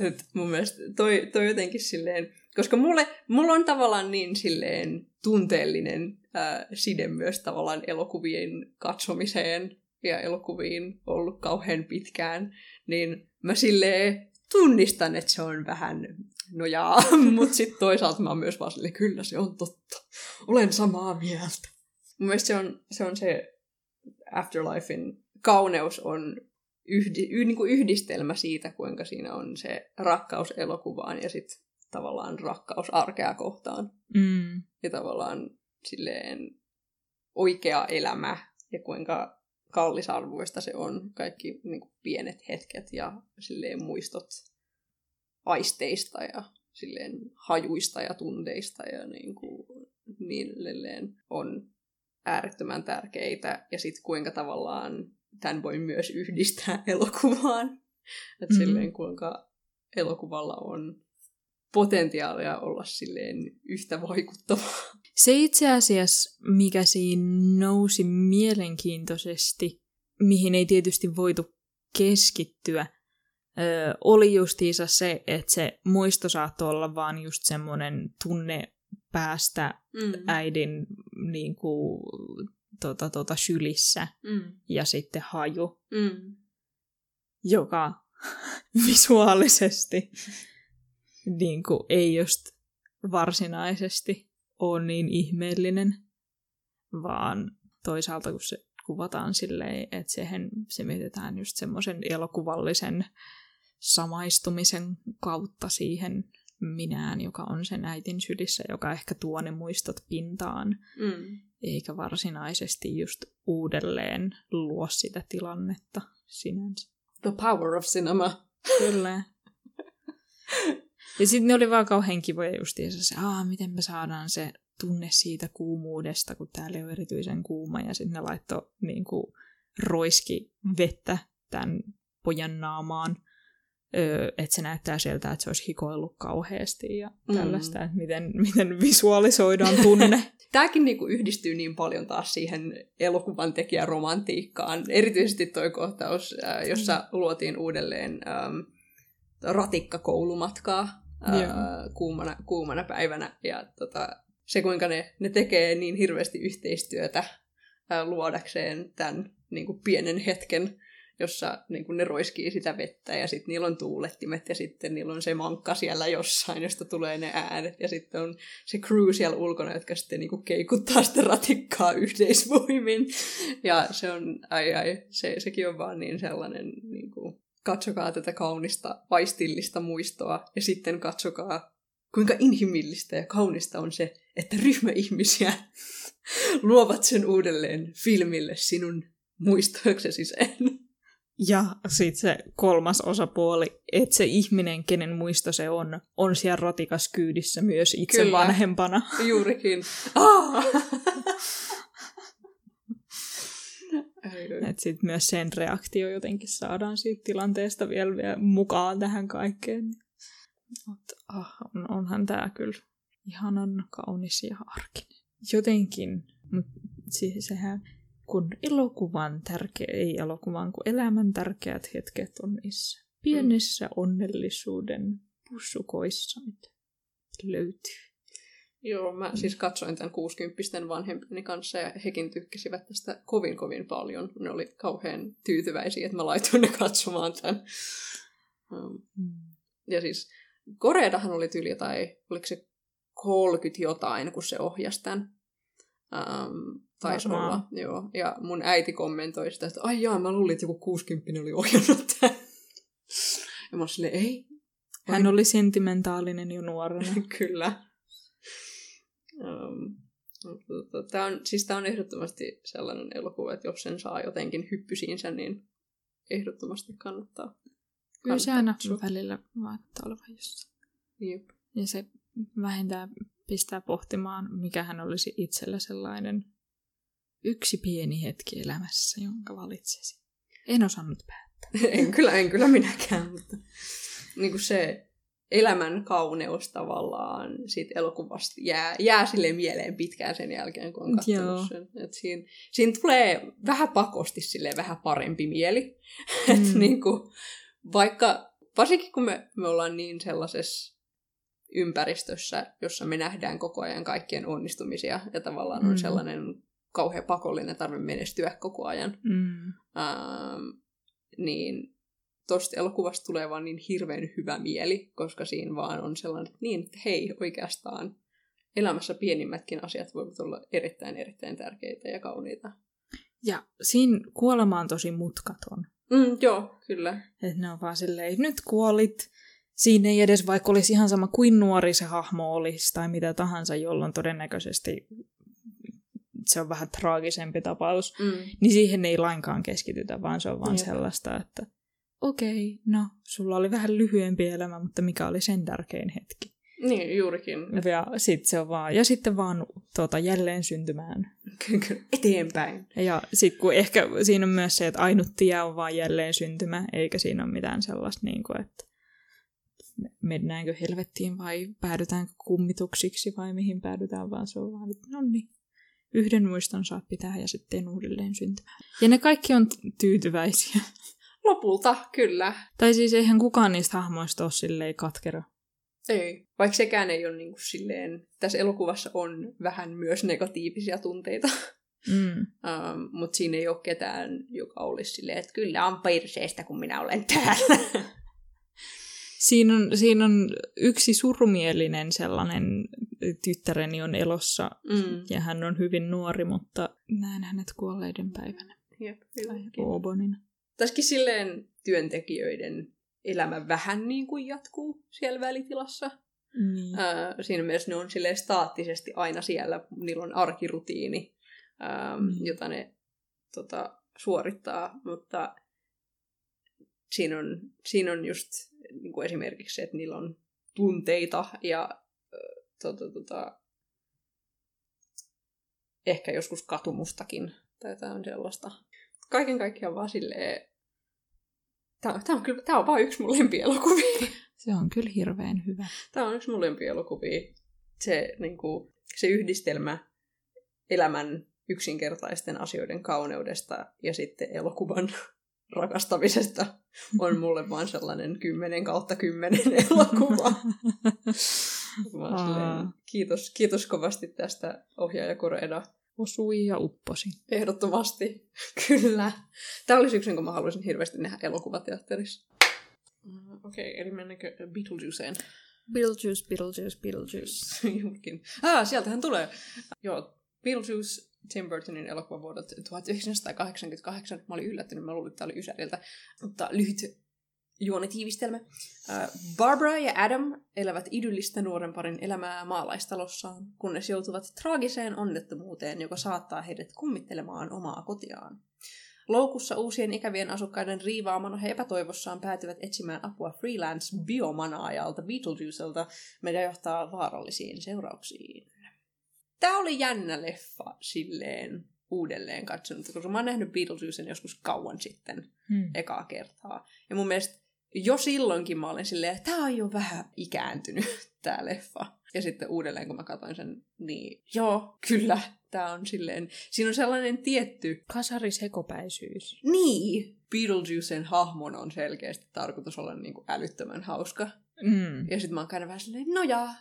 Et mun mielestä toi, toi jotenkin silleen, koska mulle, mulla on tavallaan niin silleen tunteellinen ää, side myös tavallaan elokuvien katsomiseen ja elokuviin ollut kauhean pitkään, niin mä silleen tunnistan, että se on vähän nojaa, mutta sitten toisaalta mä oon myös vaan silleen, kyllä se on totta. Olen samaa mieltä. Mun mielestä se on se, on se Afterlifein kauneus on yhdi, y, niin kuin yhdistelmä siitä, kuinka siinä on se rakkaus elokuvaan ja sitten tavallaan rakkaus arkea kohtaan. Mm. Ja tavallaan silleen oikea elämä ja kuinka kallisarvoista se on. Kaikki niin kuin pienet hetket ja silleen muistot aisteista ja silleen hajuista ja tunteista ja niin, kuin, niin edelleen on äärettömän tärkeitä. Ja sitten kuinka tavallaan tämän voi myös yhdistää elokuvaan. Että Mhm. silleen kuinka elokuvalla on potentiaalia olla silleen yhtä vaikuttava. Se itse asiassa, mikä siinä nousi mielenkiintoisesti, mihin ei tietysti voitu keskittyä, oli justiinsa se, että se muisto saattoi olla vaan just semmoinen tunne päästä Mm. äidin niin kuin, tota, tota, sylissä Mm. ja sitten haju, Mm. joka visuaalisesti niin kuin, ei just varsinaisesti ole niin ihmeellinen, vaan toisaalta kun se kuvataan silleen, että siihen, se mietitään just semmoisen elokuvallisen samaistumisen kautta siihen minään, joka on sen äitin sylissä, joka ehkä tuo ne muistot pintaan, Mm. eikä varsinaisesti just uudelleen luo sitä tilannetta sinänsä. The power of cinema. Kyllä. Ja sitten ne oli vaan kauhean kivoja justiinsa se, Aa, miten me saadaan se tunne siitä kuumuudesta, kun täällä ole erityisen kuuma. Ja sitten ne laittoi niin kuin, roiski vettä tämän pojan naamaan että se näyttää sieltä, että se olisi hikoillut kauheasti ja Mm. tällaista, että miten, miten visualisoidaan tunne. Tämäkin niinku yhdistyy niin paljon taas siihen elokuvan tekijän romantiikkaan. Erityisesti toi kohtaus, jossa luotiin uudelleen äm, ratikkakoulumatkaa ää, kuumana, kuumana päivänä. Ja tota, se, kuinka ne, ne tekee niin hirveästi yhteistyötä ää, luodakseen tämän niin kuin pienen hetken, jossa niin kuin ne roiskii sitä vettä ja sitten niillä on tuulettimet ja sitten niillä on se mankka siellä jossain, josta tulee ne äänet ja sitten on se crew siellä ulkona, jotka sitten niin kuin keikuttaa sitä ratikkaa yhteisvoimin. Ja se on, ai ai, se, sekin on vaan niin sellainen, niin kuin, katsokaa tätä kaunista, vaistillista muistoa ja sitten katsokaa, kuinka inhimillistä ja kaunista on se, että ryhmä ihmisiä luovat sen uudelleen filmille sinun muistoksesi sen. Ja sitten se kolmas osapuoli, että se ihminen, kenen muisto se on, on siellä ratikas kyydissä myös itse. Kyllä. vanhempana. Juurikin. Ah! Että sitten myös sen reaktio jotenkin saadaan siitä tilanteesta vielä, vielä mukaan tähän kaikkeen. Mutta ah, on, onhan tämä kyllä ihanan kaunis ja arkinen. Jotenkin, mutta siis sehän, kun elokuvan tärkeä, ei elokuvan, kun elämän tärkeät hetket on niissä pienissä onnellisuuden pussukoissa, mitä löytyy. Joo, mä siis katsoin tämän 60 vanhempini kanssa ja hekin tykkäsivät tästä kovin kovin paljon. Ne oli kauhean tyytyväisiä, että mä laitoin ne katsomaan tämän. Um, Ja siis Koreadahan oli tyyli jotain, oliko se 30 jotain, kun se ohjasi tämän. Um, taisi Varmaan. olla, joo. Ja mun äiti kommentoi sitä, että ai jaa, mä luulin, että joku 60 oli ohjannut tämän. Ja mä olin silleen, ei. Hän oli sentimentaalinen jo nuorena. Kyllä. Um, Tämä on, siis tää on ehdottomasti sellainen elokuva, että jos sen saa jotenkin hyppysiinsä, niin ehdottomasti kannattaa. Kyllä se aina välillä vaikuttaa olevan jossain. Jep. Ja se vähintään pistää pohtimaan, mikä hän olisi itsellä sellainen yksi pieni hetki elämässä, jonka valitsisi. En osannut päättää. en, kyllä, en kyllä minäkään, mutta niin kuin se elämän kauneus tavallaan siitä elokuvasta jää, jää sille mieleen pitkään sen jälkeen, kun on Joo. katsonut sen. Et siinä, siinä tulee vähän pakosti sille vähän parempi mieli. Mm. Et Mm. niin kuin, vaikka, varsinkin kun me, me ollaan niin sellaisessa ympäristössä, jossa me nähdään koko ajan kaikkien onnistumisia ja tavallaan on Mm. sellainen kauhean pakollinen tarve menestyä koko ajan, Mm. ähm, niin tosta elokuvasta tulee vaan niin hirveän hyvä mieli, koska siinä vaan on sellainen, että niin, että hei, oikeastaan elämässä pienimmätkin asiat voivat olla erittäin, erittäin tärkeitä ja kauniita. Ja siinä kuolema on tosi mutkaton. Mm, joo, kyllä. Että ne on vaan silleen, nyt kuolit. Siinä ei edes, vaikka olisi ihan sama kuin nuori se hahmo olisi tai mitä tahansa, jolloin todennäköisesti se on vähän traagisempi tapaus, Mm. niin siihen ei lainkaan keskitytä, vaan se on vaan Jep. sellaista, että okei, no, sulla oli vähän lyhyempi elämä, mutta mikä oli sen tärkein hetki. Niin, juurikin. Ja sitten se on vaan, ja sitten vaan tota, jälleen syntymään. Kyllä, Eteenpäin. Ja sitten kun ehkä siinä on myös se, että ainut tie on vaan jälleen syntymä, eikä siinä ole mitään sellaista, niin kuin, että mennäänkö helvettiin vai päädytäänkö kummituksiksi vai mihin päädytään, vaan se on vaan, että no niin, yhden muiston saa pitää ja sitten uudelleen syntymään. Ja ne kaikki on tyytyväisiä. Lopulta, kyllä. tai siis eihän kukaan niistä hahmoista ole silleen katkera. Ei. Vaikka sekään ei ole niin kuin silleen, tässä elokuvassa on vähän myös negatiivisia tunteita, Mm. um, mutta siinä ei ole ketään, joka olisi silleen, että kyllä on perseestä, kun minä olen täällä. Siinä on, siinä on yksi surumielinen sellainen tyttäreni on elossa mm. ja hän on hyvin nuori, mutta näen hänet kuolleiden päivänä Jep, tai hyväkin. Obonina. Tässäkin silleen työntekijöiden elämä vähän niin kuin jatkuu siellä välitilassa. Niin. Ää, siinä mielessä ne on silleen staattisesti aina siellä, niillä on arkirutiini, ää, Mm. jota ne tota, suorittaa, mutta siinä on, siinä on just niin kuin esimerkiksi se, että niillä on tunteita ja ää, tota, tota, ehkä joskus katumustakin tai jotain sellaista. Kaiken kaikkiaan vaan silleen Tämä, tämä, on kyllä, tämä on vaan yksi mun lempielokuvia. Se on kyllä hirveän hyvä. Tämä on yksi mun lempielokuvia. Se, niin kuin, se yhdistelmä elämän yksinkertaisten asioiden kauneudesta ja sitten elokuvan rakastamisesta on mulle vaan sellainen 10 kautta 10 elokuva. silleen, kiitos, kiitos kovasti tästä ohjaaja Koreda. Osui ja upposi. Ehdottomasti, kyllä. Tämä olisi yksi, kun mä haluaisin hirveästi nähdä elokuvateatterissa. Mm, Okei, okay, eli mennäänkö Beetlejuiceen? Beetlejuice, Beetlejuice, Beetlejuice. Juurikin. Ah, sieltähän tulee. Joo, Beetlejuice Tim Burtonin elokuva vuodelta 1988. Mä olin yllättynyt, mä luulin, että tämä oli Ysäriltä. Mutta lyhyt juonetiivistelmä. Barbara ja Adam elävät idyllistä nuoren parin elämää maalaistalossaan, kunnes joutuvat traagiseen onnettomuuteen, joka saattaa heidät kummittelemaan omaa kotiaan. Loukussa uusien ikävien asukkaiden riivaamana he epätoivossaan päätyvät etsimään apua freelance biomanaajalta Beetlejuicelta, mikä johtaa vaarallisiin seurauksiin. Tämä oli jännä leffa silleen uudelleen katsonut, koska mä oon nähnyt Beetlejuicen joskus kauan sitten, hmm. ekaa kertaa. Ja mun mielestä jo silloinkin mä olin silleen, että tää on jo vähän ikääntynyt, tää leffa. Ja sitten uudelleen, kun mä katsoin sen, niin joo, kyllä, tää on silleen, siinä on sellainen tietty... Kasarisekopäisyys. Niin! Beetlejuicen hahmon on selkeästi tarkoitus olla niin kuin älyttömän hauska. Mm. Ja sitten mä oon of vähän silleen, no jaa.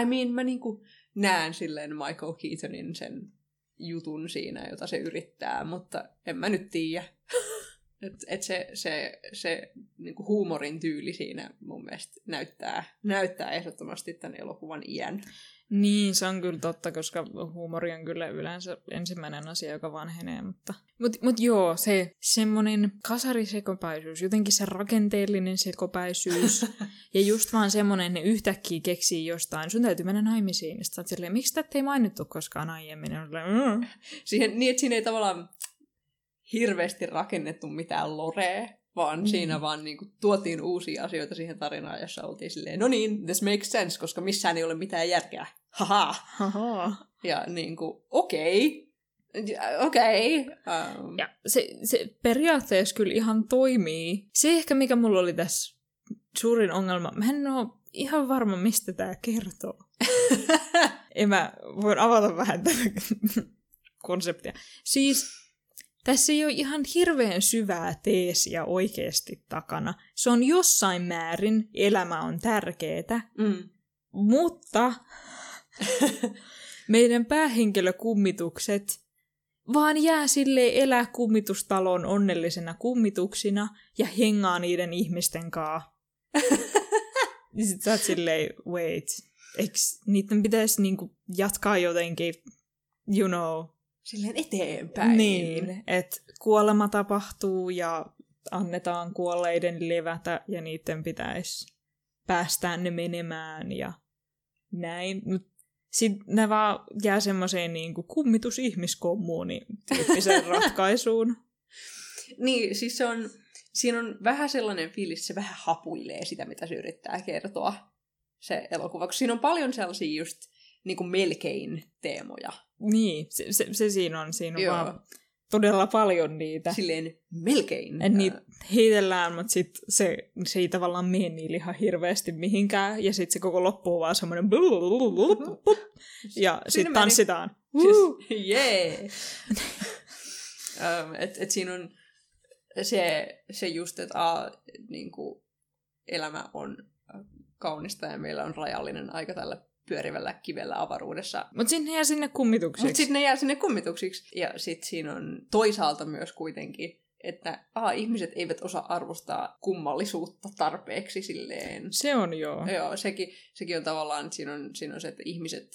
I mean, mä niinku näen silleen Michael Keatonin sen jutun siinä, jota se yrittää, mutta en mä nyt tiedä. Et, et se, se, se niinku huumorin tyyli siinä mun mielestä näyttää, näyttää ehdottomasti tämän elokuvan iän. Niin, se on kyllä totta, koska huumori on kyllä yleensä ensimmäinen asia, joka vanhenee. Mutta mut, mut joo, se semmoinen kasarisekopäisyys, jotenkin se rakenteellinen sekopäisyys, ja just vaan semmoinen, ne yhtäkkiä keksii jostain, sun täytyy mennä naimisiin. Sitten silleen, miksi tätä ei mainittu koskaan aiemmin? Mm. Siihen, niin, että siinä ei tavallaan hirveästi rakennettu mitään lorea, vaan mm. siinä vaan niin kuin, tuotiin uusia asioita siihen tarinaan, jossa oltiin silleen, no niin, this makes sense, koska missään ei ole mitään järkeä. Haha. Haha. Ja niin kuin, okei, okay. okei. Okay. Um, ja se, se periaatteessa kyllä ihan toimii. Se ehkä, mikä mulla oli tässä suurin ongelma, mä en ole ihan varma, mistä tämä kertoo. en mä voin avata vähän tätä konseptia. Siis tässä ei ole ihan hirveän syvää teesiä oikeasti takana. Se on jossain määrin, elämä on tärkeää, mm. mutta meidän päähenkilökummitukset vaan jää sille elää kummitustalon onnellisena kummituksina ja hengaa niiden ihmisten kaa. ja sit sä oot silleen, wait, eikö niiden pitäisi niinku jatkaa jotenkin, you know, silleen eteenpäin. Niin, että kuolema tapahtuu ja annetaan kuolleiden levätä ja niiden pitäisi päästää ne menemään ja näin. Sitten ne vaan jää semmoiseen niin kuin kummitusihmiskommuuni tyyppiseen ratkaisuun. Niin, siis se on, siinä on vähän sellainen fiilis, se vähän hapuilee sitä, mitä se yrittää kertoa, se elokuva. Koska siinä on paljon sellaisia just niin kuin melkein teemoja. Niin, se, se, se siinä on. Siinä on Joo. vaan todella paljon niitä. Silleen melkein. Et niitä heitellään, mutta sit se, se ei tavallaan mene niin ihan hirveästi mihinkään. Ja sitten se koko loppuu vaan semmoinen ja sitten tanssitaan. Siis, yeah. um, et, et siinä on se, se just, että a, niin kuin, elämä on kaunista ja meillä on rajallinen aika tällä pyörivällä kivellä avaruudessa. Mutta sitten ne jää sinne kummituksiksi. Mutta sitten ne jää sinne kummituksiksi. Ja sitten siinä on toisaalta myös kuitenkin, että aha, ihmiset eivät osaa arvostaa kummallisuutta tarpeeksi silleen. Se on joo. Joo, sekin, sekin on tavallaan, että siinä on, siinä on se, että ihmiset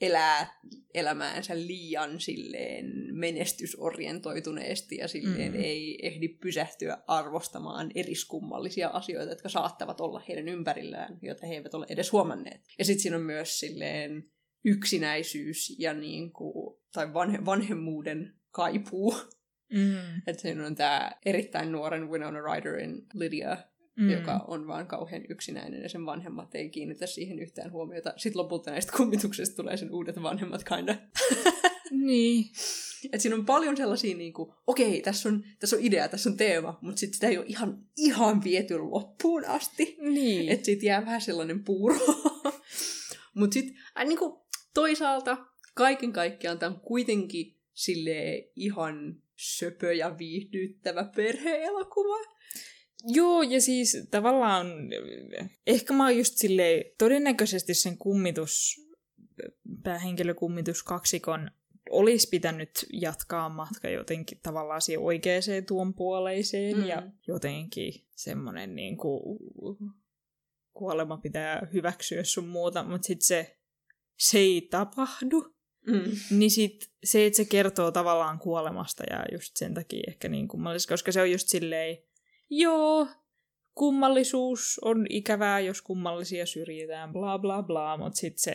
elää elämäänsä liian silleen menestysorientoituneesti ja silleen mm. ei ehdi pysähtyä arvostamaan eriskummallisia asioita, jotka saattavat olla heidän ympärillään, joita he eivät ole edes huomanneet. Ja sitten siinä on myös silleen yksinäisyys ja niin kuin, tai vanhe, vanhemmuuden kaipuu. Mm. Että siinä on tämä erittäin nuoren Winona Ryderin Lydia, mm. joka on vaan kauhean yksinäinen ja sen vanhemmat ei kiinnitä siihen yhtään huomiota. Sitten lopulta näistä kummituksista tulee sen uudet vanhemmat kinda. Niin. Et siinä on paljon sellaisia, niin kuin, okei, tässä on, tässä on idea, tässä on teema, mutta sitten sitä ei ole ihan, ihan viety loppuun asti. Niin. Että siitä jää vähän sellainen puuro. mutta sitten äh, niin toisaalta kaiken kaikkiaan tämä on kuitenkin sille ihan söpö ja viihdyttävä perhe-elokuva. Joo, ja siis tavallaan ehkä mä oon just silleen, todennäköisesti sen kummitus, päähenkilökummitus kaksikon olisi pitänyt jatkaa matka jotenkin tavallaan siihen oikeaan tuon puoleiseen mm. ja jotenkin semmoinen niin kuin, kuolema pitää hyväksyä sun muuta, mutta sitten se, se ei tapahdu. Mm. Niin sit se, että se kertoo tavallaan kuolemasta ja just sen takia ehkä niin kummallista, koska se on just silleen, joo, kummallisuus on ikävää, jos kummallisia syrjitään, bla bla bla, mutta sitten se,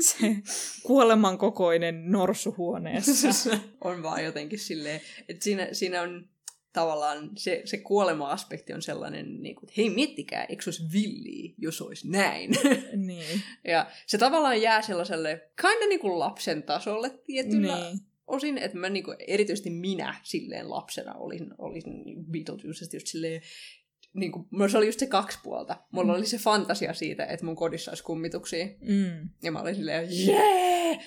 se kuoleman kokoinen norsuhuoneessa. on vaan jotenkin silleen, että siinä, siinä on tavallaan se, se kuolema-aspekti on sellainen, niin kuin, että hei miettikää, eikö se olisi villiä, jos olisi näin. niin. ja se tavallaan jää sellaiselle kinda niin kuin lapsen tasolle tietyllä niin osin, että mä niinku, erityisesti minä silleen lapsena olin, olin Beetlejuicesta just silleen, niin kuin, se oli just se kaksi puolta. Mulla mm. oli se fantasia siitä, että mun kodissa olisi kummituksia. Mm. Ja mä olin silleen, jee!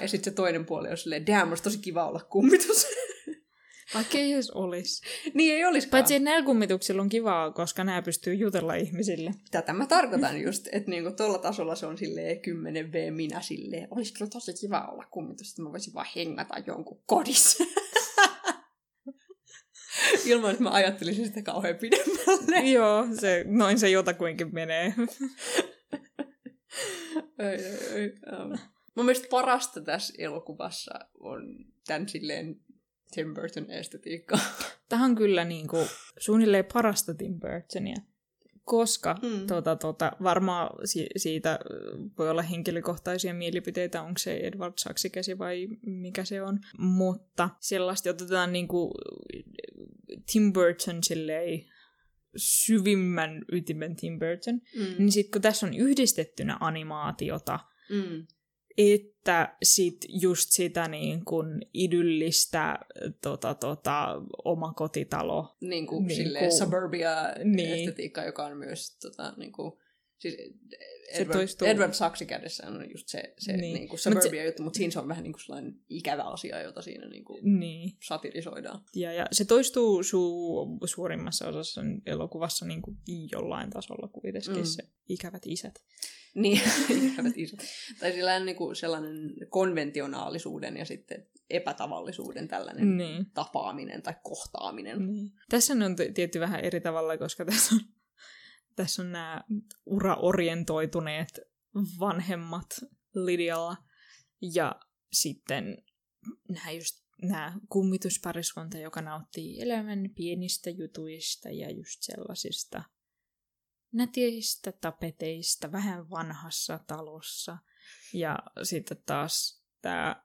ja sitten se toinen puoli oli silleen, damn, olisi tosi kiva olla kummitus. Vaikka ei edes olisi. niin ei olisikaan. Paitsi että näillä kummituksilla on kivaa, koska nämä pystyy jutella ihmisille. Tätä mä tarkoitan just, että niinku tuolla tasolla se on silleen 10V minä silleen. Olisi kyllä tosi kiva olla kummitus, että mä voisin vaan hengata jonkun kodissa. Ilman, että mä ajattelisin sitä kauhean pidemmälle. Joo, se, noin se jotakuinkin menee. ei, ei, ei. Um. Mun mielestä parasta tässä elokuvassa on tämän silleen Tim Burton estetiikka. Tähän on kyllä niin kuin, suunnilleen parasta Tim Burtonia, koska mm. tota, tota, varmaan si- siitä voi olla henkilökohtaisia mielipiteitä, onko se Edward Saksikäsi vai mikä se on, mutta sellaista otetaan niin kuin, Tim Burton silleen, syvimmän ytimen Tim Burton, mm. niin sitten kun tässä on yhdistettynä animaatiota, mm että sit just sitä niin kuin idyllistä tota, tota, omakotitalo. Niin kuin niin silleen kuin, suburbia-estetiikka, niin. joka on myös tota, niin kuin, siis Edward. Edward Saksikädessä on just se, se niin. Niin kuin suburbia-juttu, mutta siinä se on vähän niin kuin sellainen ikävä asia, jota siinä niin kuin niin. satirisoidaan. Ja, ja se toistuu su- suurimmassa osassa elokuvassa niin kuin jollain tasolla kuitenkin mm. se ikävät isät. Niin, ikävät isot. Tai sillä on niin sellainen konventionaalisuuden ja sitten epätavallisuuden tällainen niin. tapaaminen tai kohtaaminen. Niin. Tässä on tietty vähän eri tavalla, koska tässä on, tässä on nämä uraorientoituneet vanhemmat Lidialla ja sitten nämä just nämä kummituspariskunta, joka nauttii elämän pienistä jutuista ja just sellaisista nätistä tapeteista vähän vanhassa talossa. Ja sitten taas tämä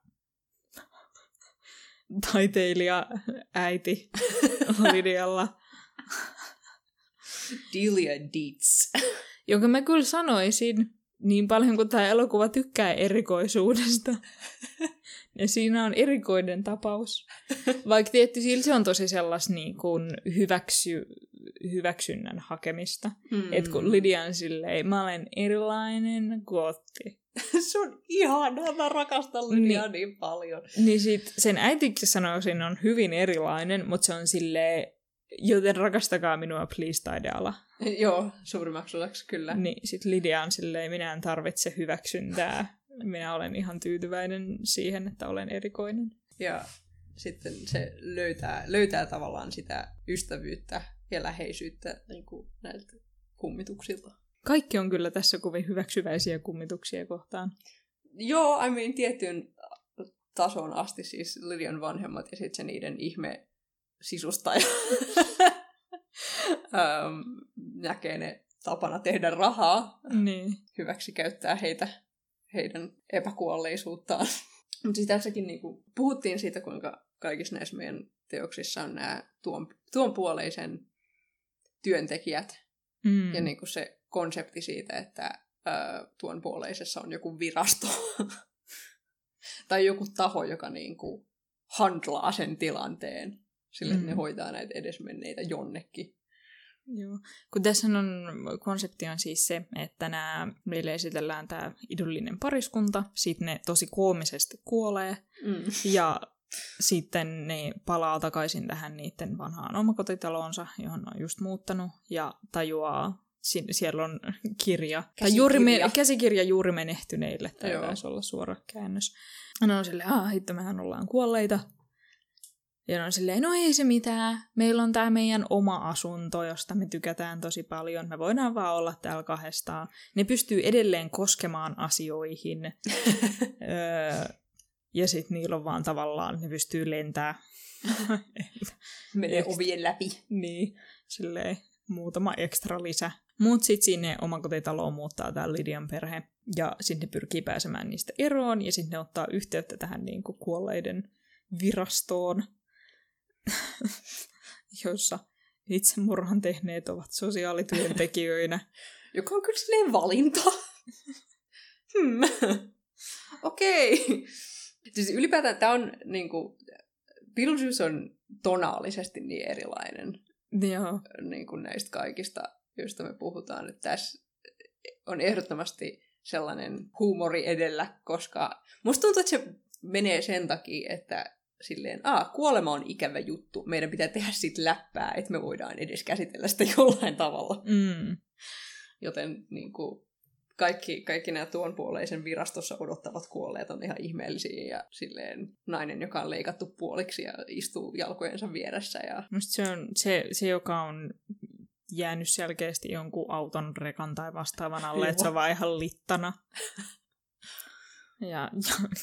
taiteilija äiti Lidialla. Delia Dietz. Jonka mä kyllä sanoisin, niin paljon kuin tämä elokuva tykkää erikoisuudesta. ja siinä on erikoinen tapaus. Vaikka tietysti se on tosi sellas niin kuin hyväksy, hyväksynnän hakemista. Mm. Että kun Lydia on silleen, mä olen erilainen gotti. se on ihanaa, mä rakastan Lydiaa niin, niin paljon. Niin sit sen äitiksi sanoisin on hyvin erilainen, mutta se on silleen, joten rakastakaa minua, please, taideala. Joo, suurimmaksi osaksi kyllä. Niin, sit Lydia on silleen, minä en tarvitse hyväksyntää. Minä olen ihan tyytyväinen siihen, että olen erikoinen. Ja sitten se löytää, löytää tavallaan sitä ystävyyttä ja läheisyyttä niin kuin näiltä kummituksilta. Kaikki on kyllä tässä kovin hyväksyväisiä kummituksia kohtaan. Joo, I mean, tiettyyn tason asti siis Lydian vanhemmat ja sitten se niiden ihme sisustaja um, näkee ne tapana tehdä rahaa. Niin. Hyväksi käyttää heitä, heidän epäkuolleisuuttaan. Mutta siis tässäkin niinku, puhuttiin siitä, kuinka kaikissa näissä meidän teoksissa on nämä tuon, tuon puoleisen työntekijät mm. ja niin kuin se konsepti siitä, että ää, tuon puoleisessa on joku virasto. Tai joku taho, joka niinku handlaa sen tilanteen. Sille, mm. että ne Mm. hoitaa näitä edesmenneitä jonnekin. Joo. Kun tässä on, konsepti on siis se, että nämä, meille esitellään tämä idyllinen pariskunta, sitten ne tosi koomisesti kuolee, Mm. ja sitten ne palaa takaisin tähän niiden vanhaan omakotitaloonsa, johon on just muuttanut, ja tajuaa, si- siellä on kirja, tai juuri me, Käsikirja. käsikirja juuri menehtyneille, tämä taisi olla suora käännös. Ja ne on silleen, aah, hitto, mehän ollaan kuolleita. Ja ne on silleen, no ei se mitään, meillä on tämä meidän oma asunto, josta me tykätään tosi paljon, me voidaan vaan olla täällä kahdestaan. Ne pystyy edelleen koskemaan asioihin. öö, ja sitten niillä on vaan tavallaan, ne pystyy lentää. Menee ovien läpi. niin, silleen muutama ekstra lisä. Mut sitten sinne omakotitaloon muuttaa tämä Lydian perhe, ja sitten ne pyrkii pääsemään niistä eroon, ja sitten ne ottaa yhteyttä tähän niin kuin kuolleiden virastoon, jossa itsemurhan tehneet ovat sosiaalityöntekijöinä. Joka on kyllä silleen valinta. hmm. Okei. Okay. Siis ylipäätään tämä on niinku, Beetlejuice on tonaalisesti niin erilainen Joo, niin kuin näistä kaikista, joista me puhutaan. Että tässä on ehdottomasti sellainen huumori edellä, koska musta tuntuu, että se menee sen takia, että silleen, aa, kuolema on ikävä juttu, meidän pitää tehdä siitä läppää, että me voidaan edes käsitellä sitä jollain tavalla. mm. Joten niin kuin, kaikki, kaikki nämä tuon puoleisen virastossa odottavat kuolleet on ihan ihmeellisiä ja silleen nainen, joka on leikattu puoliksi ja istuu jalkojensa vieressä. Ja... Musta se on se, se, joka on jäänyt selkeästi jonkun auton, rekan tai vastaavan alle, että se on vaan ihan littana. Ja, ja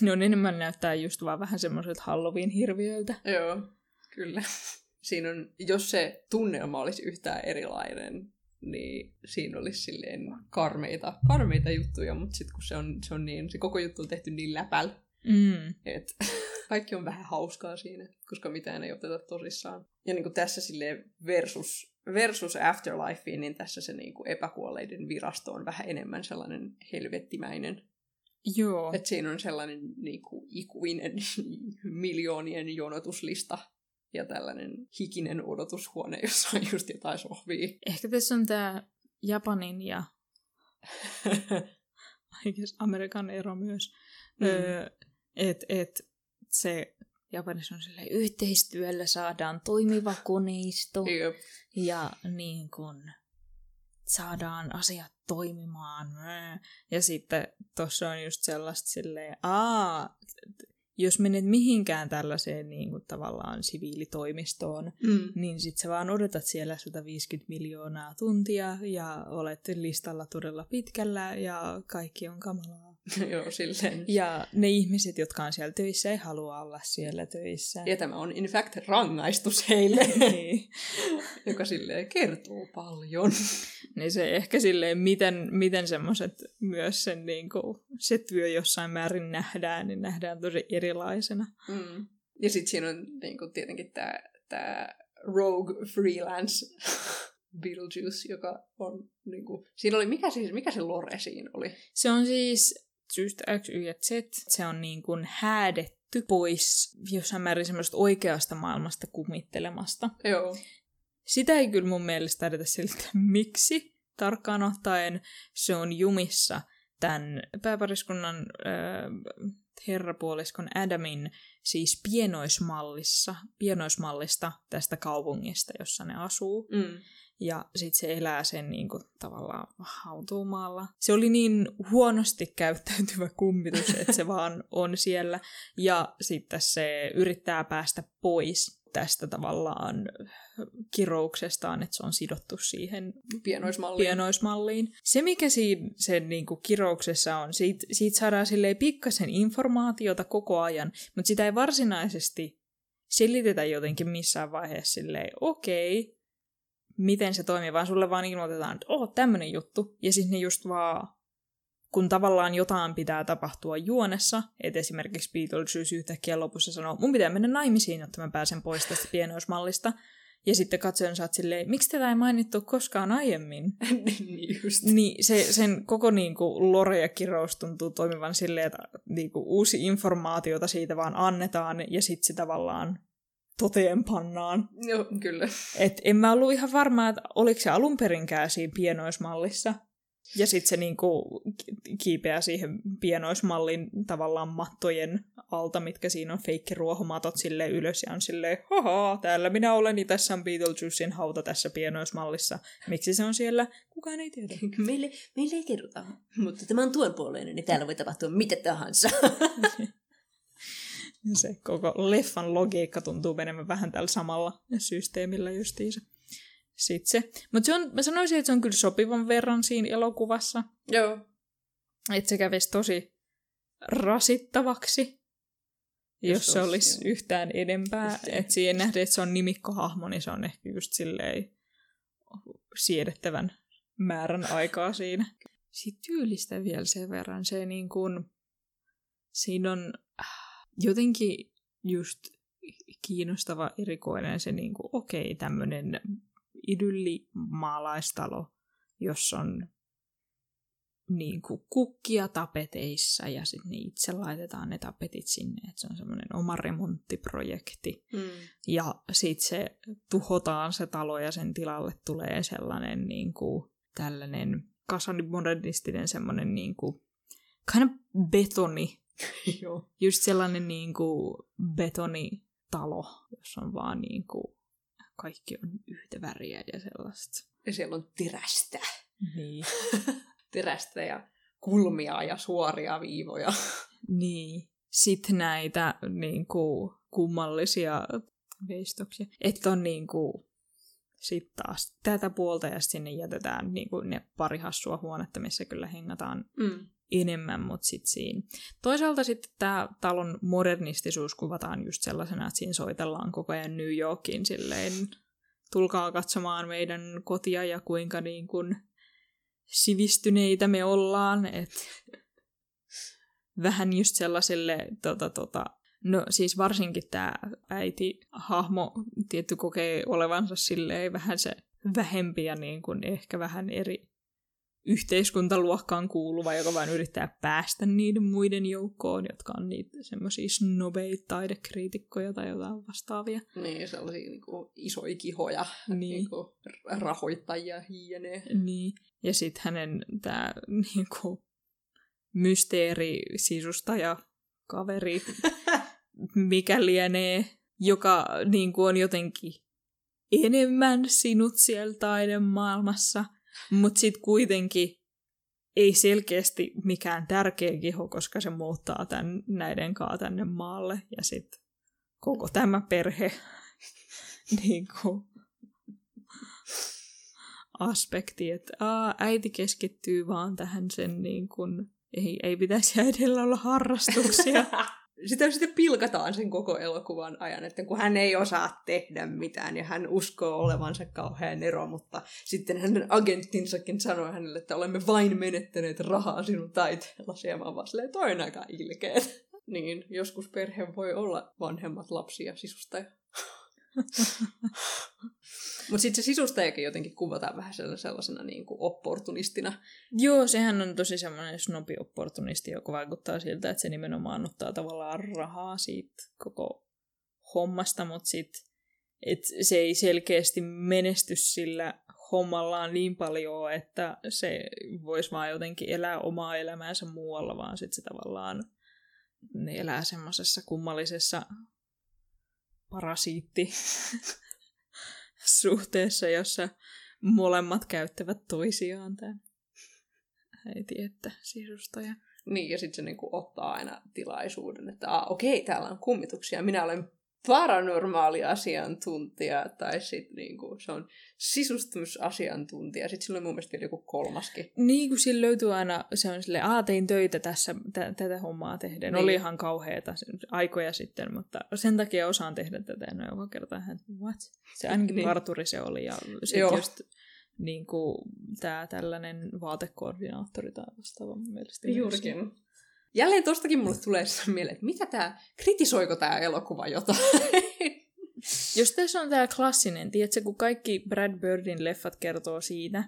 ne on enemmän näyttää just vaan vähän semmoiset Halloween-hirviöiltä. Joo, kyllä. Siinä on, jos se tunnelma olisi yhtään erilainen, niin siinä olisi silleen karmeita, karmeita juttuja, mutta sitten kun se on, se on niin, se koko juttu on tehty niin läpäl, Mm. että kaikki on vähän hauskaa siinä, koska mitään ei oteta tosissaan. Ja niin kuin tässä silleen versus, versus Afterlife, niin tässä se niin kuin epäkuolleiden virasto on vähän enemmän sellainen helvettimäinen. Joo. Että siinä on sellainen niin kuin, ikuinen miljoonien jonotuslista ja tällainen hikinen odotushuone, jossa on just jotain sohvia. Ehkä tässä on tämä Japanin ja Amerikan ero myös. Mm. Öö, että et se Japanissa on silleen, yhteistyöllä saadaan toimiva koneisto Jep. ja niin kun saadaan asiat toimimaan. Ja sitten tuossa on just sellaista silleen, aa, jos menet mihinkään tällaiseen niin kuin tavallaan siviilitoimistoon, Mm. niin sit sä vaan odotat siellä 150 miljoonaa tuntia ja olet listalla todella pitkällä ja kaikki on kamalaa. Joo, silleen. Ja ne ihmiset, jotka on siellä töissä, ei halua olla siellä töissä. Ja tämä on in fact rangaistus heille, niin. joka silleen kertoo paljon. niin se ehkä silleen, miten, miten semmoiset myös sen niin kuin, se työ jossain määrin nähdään, niin nähdään tosi erilaisena. Mm. Ja sitten siinä on niin kuin, tietenkin tämä tää rogue freelance Beetlejuice, joka on niin kuin, siinä oli, mikä, siis, mikä se lore siinä oli? Se on siis syystä X, Y ja Z. Se on niin kuin häädetty pois jossain määrin semmoista oikeasta maailmasta kumittelemasta. Joo. Sitä ei kyllä mun mielestä taidetä selittää, miksi. Tarkkaan ottaen se on jumissa tämän pääpariskunnan äh, herrapuoliskon Adamin siis pienoismallissa, pienoismallista tästä kaupungista, jossa ne asuu. Mm. Ja sitten se elää sen niin kuin, tavallaan hautuumaalla. Se oli niin huonosti käyttäytyvä kummitus, että se vaan on siellä. Ja sitten se yrittää päästä pois tästä tavallaan kirouksestaan, että se on sidottu siihen Pienoismalliin. pienoismalliin. Se, mikä siinä sen niin kuin, kirouksessa on, siitä, siitä saadaan silleen pikkasen informaatiota koko ajan, mutta sitä ei varsinaisesti selitetä jotenkin missään vaiheessa silleen, okei, miten se toimii, vaan sulle vaan ilmoitetaan, että oh, tämmönen juttu. Ja sitten ne just vaan, kun tavallaan jotain pitää tapahtua juonessa, että esimerkiksi Beetlejuice yhtäkkiä lopussa sanoo, mun pitää mennä naimisiin, jotta mä pääsen pois tästä pienoismallista. ja sitten katsojan saat silleen, miksi tätä ei mainittu koskaan aiemmin? niin just. Niin se, sen koko niin kuin, lore ja kirous tuntuu toimivan silleen, että niin kuin, uusi informaatiota siitä vaan annetaan ja sitten se tavallaan toteen pannaan. Joo, kyllä. Et en mä ollut ihan varma, että oliko se alun perinkään siinä pienoismallissa. Ja sitten se niinku kiipeää siihen pienoismallin tavallaan mattojen alta, mitkä siinä on feikkiruohomatot sille ylös ja on silleen, haha, täällä minä olen, niin tässä on Beetlejuicen hauta tässä pienoismallissa. Miksi se on siellä? Kukaan ei tiedä. Meille, meille ei kerrota, mutta tämä on tuon puoleinen, niin täällä voi tapahtua mitä tahansa. se koko leffan logiikka tuntuu menemään vähän tällä samalla systeemillä justiinsa. Sitten se. Mutta mä sanoisin, että se on kyllä sopivan verran siinä elokuvassa. Joo. Että se kävisi tosi rasittavaksi, jos, jos se olisi joo. yhtään enempää. Että siihen nähden, että se on nimikkohahmo, niin se on ehkä just silleen siedettävän määrän aikaa siinä. Sitten tyylistä vielä sen verran. Se niin kuin, siinä on jotenkin just kiinnostava, erikoinen se niin kuin, okei, okay, tämmöinen idylli maalaistalo, jossa on niin kuin kukkia tapeteissa ja sitten ne itse laitetaan ne tapetit sinne, että se on semmoinen oma remonttiprojekti. Mm. Ja sitten se tuhotaan se talo ja sen tilalle tulee sellainen niin kuin, tällainen kasanimodernistinen semmoinen niin kuin, kind of betoni. Joo. Just sellainen niin kuin betonitalo, jossa on vaan niin kuin kaikki on yhtä väriä ja sellaista. Ja siellä on terästä. Niin. terästä ja kulmia ja suoria viivoja. Niin. Sitten näitä niin kuin, kummallisia veistoksia. Että on niin kuin, sitten taas tätä puolta ja sinne jätetään niin kuin ne pari hassua huonetta, missä kyllä hengataan mm. Enemmän, mutta sitten siinä. Toisaalta sitten tämä talon modernistisuus kuvataan just sellaisena, että siinä soitellaan koko ajan New Yorkin silleen, tulkaa katsomaan meidän kotia ja kuinka niin kuin sivistyneitä me ollaan, että vähän just sellaiselle tota, tota, No siis varsinkin tämä äiti hahmo tietty kokee olevansa silleen vähän se vähempi ja niin kuin ehkä vähän eri yhteiskuntaluokkaan kuuluva, joka vain yrittää päästä niiden muiden joukkoon, jotka on niitä semmoisia snobeita taidekriitikkoja tai jotain vastaavia. Niin, sellaisia niin kuin, isoja kihoja, niin. Niin kuin, rahoittajia hienee. Niin, ja sitten hänen tämä niin mysteeri sisustaja kaveri mikä lienee, joka niin kuin on jotenkin enemmän sinut siellä taidemaailmassa, mutta sitten kuitenkin ei selkeästi mikään tärkeä kiho, koska se muuttaa tämän, näiden kaa tänne maalle. Ja sitten koko tämä perhe niin kuin, aspekti, että aa, äiti keskittyy vaan tähän sen, niin kuin, ei, ei pitäisi äidillä olla harrastuksia. sitä sitten pilkataan sen koko elokuvan ajan, että kun hän ei osaa tehdä mitään ja hän uskoo olevansa kauhean ero, mutta sitten hänen agenttinsakin sanoi hänelle, että olemme vain menettäneet rahaa sinun taiteellasi ja mä vaan silleen, toi on aika ilkeet. Niin, joskus perhe voi olla vanhemmat lapsia sisustaja. Mutta sitten se sisustajakin jotenkin kuvataan vähän sellaisena niin kuin opportunistina. Joo, sehän on tosi semmoinen snobi-opportunisti, joka vaikuttaa siltä, että se nimenomaan ottaa tavallaan rahaa siitä koko hommasta, mutta sitten se ei selkeästi menesty sillä hommallaan niin paljon, että se voisi vaan jotenkin elää omaa elämäänsä muualla, vaan sitten se tavallaan elää semmoisessa kummallisessa parasiitti suhteessa, jossa molemmat käyttävät toisiaan tämän äiti että sisustaja. Niin, ja sitten se niinku ottaa aina tilaisuuden, että ah, okei, täällä on kummituksia, minä olen paranormaali asiantuntija, tai sitten niinku, se on sisustumusasiantuntija. Sitten sillä on mun mielestä vielä joku kolmaskin. Niin, kun sillä löytyy aina, se on sille aa, tein töitä tässä, t- tätä hommaa tehden. Niin. Oli ihan kauheata aikoja sitten, mutta sen takia osaan tehdä tätä. No joka kerta, että what? Se ainakin niin. parturi se oli, ja sitten just niin kuin, tämä tällainen vaatekoordinaattori tai vastaava mun mielestä. Juurikin. Myös. Jälleen tostakin mulle tulee mieleen, että mitä tämä, kritisoiko tämä elokuva jotain? Jos tässä on tämä klassinen, tiedätkö, kun kaikki Brad Birdin leffat kertoo siitä,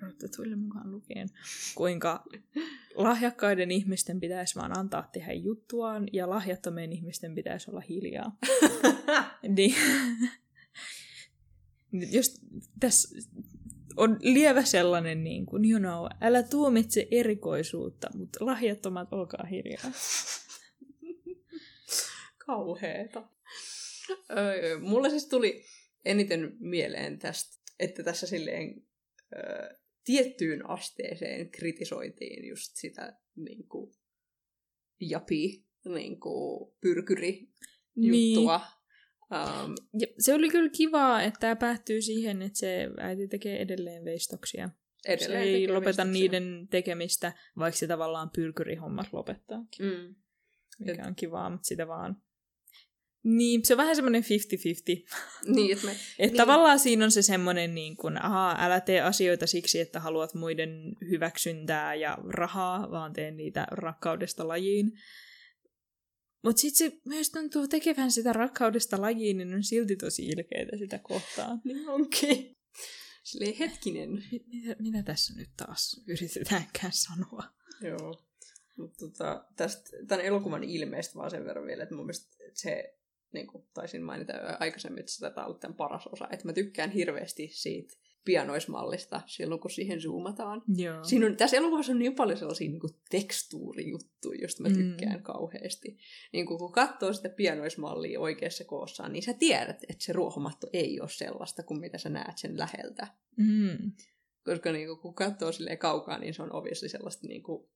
Rottatuille mukaan lukien, kuinka lahjakkaiden ihmisten pitäisi vaan antaa tehdä juttuaan ja lahjattomien ihmisten pitäisi olla hiljaa. niin, jos tässä on lievä sellainen, niin kuin, you know, älä tuomitse erikoisuutta, mutta lahjattomat olkaa hiljaa. Kauheeta. Öö, mulle siis tuli eniten mieleen tästä, että tässä silleen öö, tiettyyn asteeseen kritisoitiin just sitä niin kuin, japi, niin kuin, pyrkyri juttua. Niin. Um, ja se oli kyllä kivaa, että tämä päättyy siihen, että se äiti tekee edelleen veistoksia. Edelleen se ei lopeta veistoksia. niiden tekemistä, vaikka se tavallaan pyrkyrihommat lopettaa. Mm. Mikä on kivaa, mutta sitä vaan niin, se on vähän semmoinen 50-50. Niin, että me, et niin. tavallaan siinä on se semmoinen, niin kuin, aha, älä tee asioita siksi, että haluat muiden hyväksyntää ja rahaa, vaan tee niitä rakkaudesta lajiin. Mutta sitten se myös tuntuu tekevän sitä rakkaudesta lajiin, niin on silti tosi ilkeitä sitä kohtaa. Niin onkin. Silleen hetkinen. Mitä, mitä tässä nyt taas yritetäänkään sanoa? Joo. Mutta tota, tästä, tämän elokuvan ilmeistä vaan sen verran vielä, että mun mielestä se niin kuin taisin mainita aikaisemmin, että tätä on ollut tämän paras osa. Että mä tykkään hirveästi siitä pianoismallista silloin, kun siihen zoomataan. Joo. Siinä on, tässä elokuvassa on niin paljon sellaisia niin kuin tekstuurijuttuja, joista mä mm. tykkään mm. kauheasti. Niin kuin, kun katsoo sitä pianoismallia oikeassa koossaan, niin sä tiedät, että se ruohomatto ei ole sellaista kuin mitä sä näet sen läheltä. Mm. Koska niin kuin, kun katsoo sille kaukaa, niin se on obviously sellaista niin kuin,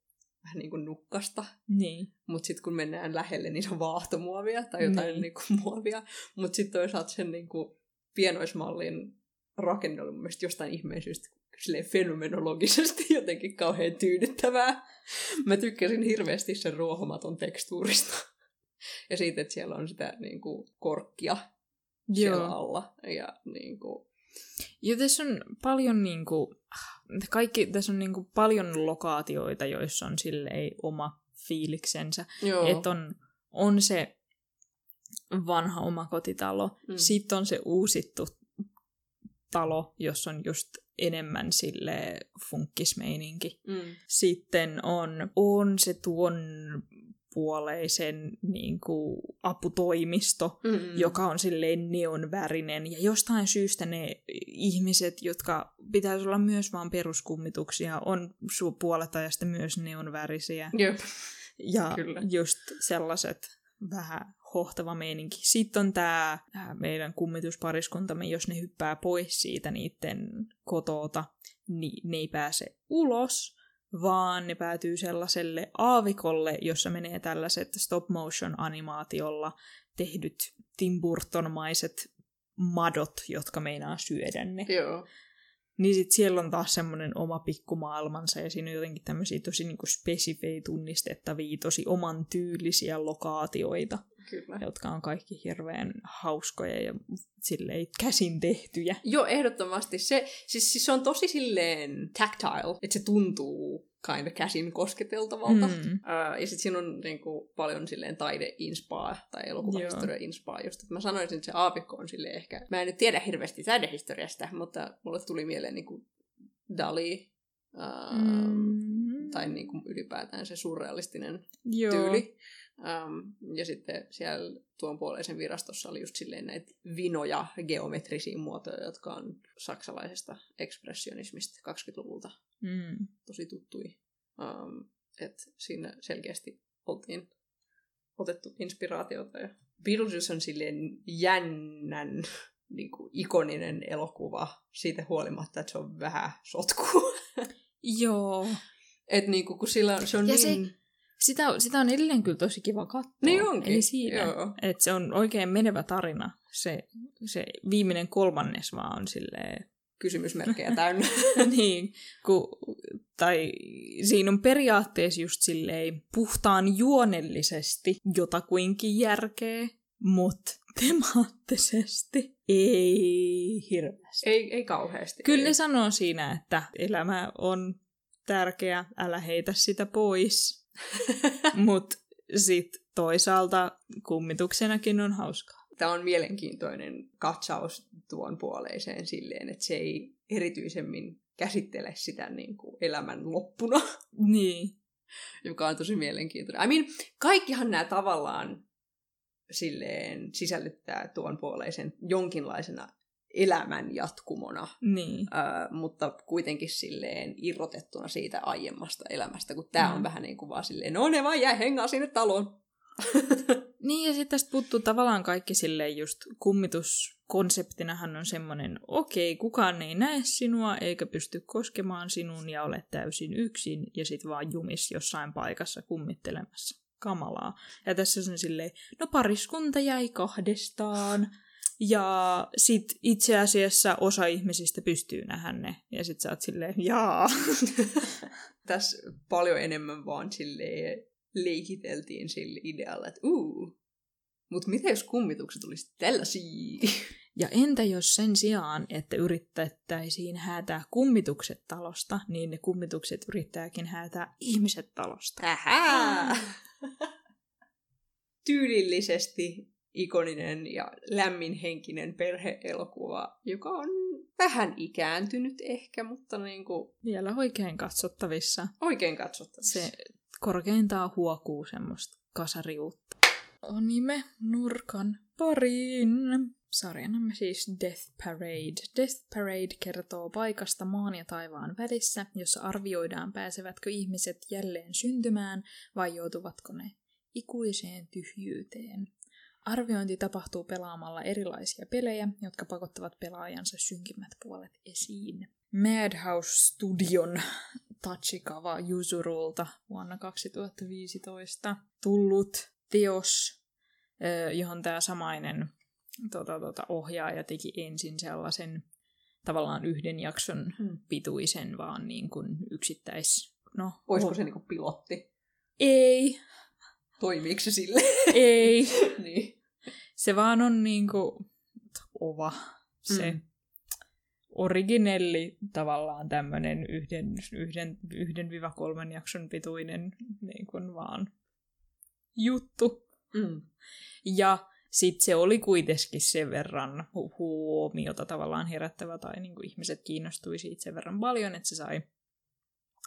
vähän niin kuin nukkasta. Niin. Mutta sitten kun mennään lähelle, niin se on vaahtomuovia tai jotain niin. Niin kuin muovia. Mutta sitten toisaalta sen niin kuin pienoismallin rakenne oli mun mielestä jostain ihmeen syystä fenomenologisesti jotenkin kauhean tyydyttävää. Mä tykkäsin hirveästi sen ruohomaton tekstuurista. Ja siitä, että siellä on sitä niin kuin, korkkia Joo. siellä alla. Ja, niin kuin... ja tässä on paljon niin kuin, kaikki, tässä on niin kuin paljon lokaatioita, joissa on silleen oma fiiliksensä. Että on, on se vanha omakotitalo, mm. sitten on se uusittu talo, jossa on just enemmän sille funkkismeininki. Mm. Sitten on, on se tuon puoleisen niin kuin, aputoimisto, mm-hmm. joka on silleen neonvärinen. Ja jostain syystä ne ihmiset, jotka pitäisi olla myös vaan peruskummituksia, on su- puolet ajasta myös neonvärisiä. Jep. Ja Kyllä. just sellaiset vähän hohtava meininki. Sitten on tämä meidän kummituspariskuntamme, jos ne hyppää pois siitä niiden kotota, niin ne ei pääse ulos, vaan ne päätyy sellaiselle aavikolle, jossa menee tällaiset stop motion animaatiolla tehdyt Tim Burton-maiset madot, jotka meinaa syödä ne. Joo. Niin sit siellä on taas semmoinen oma pikkumaailmansa ja siinä on jotenkin tämmöisiä tosi niinku spesifejä tunnistettavia, tosi oman tyylisiä lokaatioita, Kyllä. jotka on kaikki hirveän hauskoja ja silleen käsin tehtyjä. Joo, ehdottomasti. Se, siis, siis se on tosi silleen tactile, että se tuntuu kind of käsin kosketeltavalta. Mm. Uh, ja sitten siinä on niinku, paljon silleen taide-inspaa tai elokuvahistoria-inspaa. Just, että mä sanoisin, että se aavikko on silleen ehkä... Mä en nyt tiedä hirveästi taidehistoriasta, mutta mulle tuli mieleen niinku Dali, uh, mm. tai niinku ylipäätään se surrealistinen Joo. tyyli. Um, ja sitten siellä tuon puoleisen virastossa oli just silleen näitä vinoja geometrisiä muotoja, jotka on saksalaisesta ekspressionismista 20-luvulta mm. tosi tuttui. Um, että siinä selkeästi oltiin otettu inspiraatiota. Ja Beetlejuice on silleen jännän niin kuin, ikoninen elokuva siitä huolimatta, että se on vähän sotku. Joo. Et niin kuin, kun sillä, se on ja niin... Se sitä, sitä on edelleen kyllä tosi kiva katsoa. Niin onkin. Ei siinä. Että se on oikein menevä tarina. Se, se viimeinen kolmannes vaan on silleen... Kysymysmerkkejä täynnä. niin, ku, tai siinä on periaatteessa just silleen puhtaan juonellisesti jotakuinkin järkeä, mutta temaattisesti ei hirveästi. Ei, ei kauheasti. Kyllä ei. ne sanoo siinä, että elämä on tärkeä, älä heitä sitä pois Mutta sitten toisaalta kummituksenakin on hauskaa. tämä on mielenkiintoinen katsaus tuon puoleiseen silleen, että se ei erityisemmin käsittele sitä niin kuin elämän loppuna, Niin. joka on tosi mielenkiintoinen. I mean, kaikkihan nämä tavallaan silleen sisällyttää tuon puoleisen jonkinlaisena elämän jatkumona, Niin. ää, mutta kuitenkin silleen irrotettuna siitä aiemmasta elämästä, kun tämä on Mm. vähän niin kuin vaan silleen, no ne vaan jää hengaa sinne taloon. Niin, ja sitten tästä puuttuu tavallaan kaikki silleen just kummituskonseptinahan on semmoinen, okei, kukaan ei näe sinua eikä pysty koskemaan sinun ja olet täysin yksin ja sit vaan jumis jossain paikassa kummittelemassa. Kamalaa. Ja tässä on silleen, no pariskunta jäi kahdestaan ja sit itse asiassa osa ihmisistä pystyy nähdä ne. Ja sit sä oot silleen, jaa. Tässä paljon enemmän vaan silleen leikiteltiin sillä idealla, että uu, mutta mitä jos kummitukset olisi tällaisia? Ja entä jos sen sijaan, että yritettäisiin häätää kummitukset talosta, niin ne kummitukset yrittääkin häätää ihmiset talosta? Ähää! Tyylillisesti ikoninen ja lämminhenkinen perheelokuva, joka on vähän ikääntynyt ehkä, mutta niin kuin Vielä oikein katsottavissa. oikein katsottavissa. Se korkeintaan huokuu semmoista kasariutta. Onimme nurkan pariin. Sarjanamme siis Death Parade. Death Parade kertoo paikasta maan ja taivaan välissä, jossa arvioidaan pääsevätkö ihmiset jälleen syntymään vai joutuvatko ne ikuiseen tyhjyyteen. Arviointi tapahtuu pelaamalla erilaisia pelejä, jotka pakottavat pelaajansa synkimmät puolet esiin. Madhouse Studion Tachikawa Yuzurulta vuonna 2015 tullut teos, johon tämä samainen tota, tota, ohjaaja teki ensin sellaisen tavallaan yhden jakson Hmm. pituisen, vaan niin kuin yksittäis... No, Olisiko se niinku pilotti? Ei, Toimiiko se sille? ei. niin. Se vaan on niinku ova. Se Mm. originelli tavallaan tämmönen yhden, yhden, yhden viiva kolmen jakson pituinen niin kuin vaan juttu. Mm. Ja sitten se oli kuitenkin sen verran hu- huomiota tavallaan herättävä tai niin kuin ihmiset kiinnostui siitä sen verran paljon, että se sai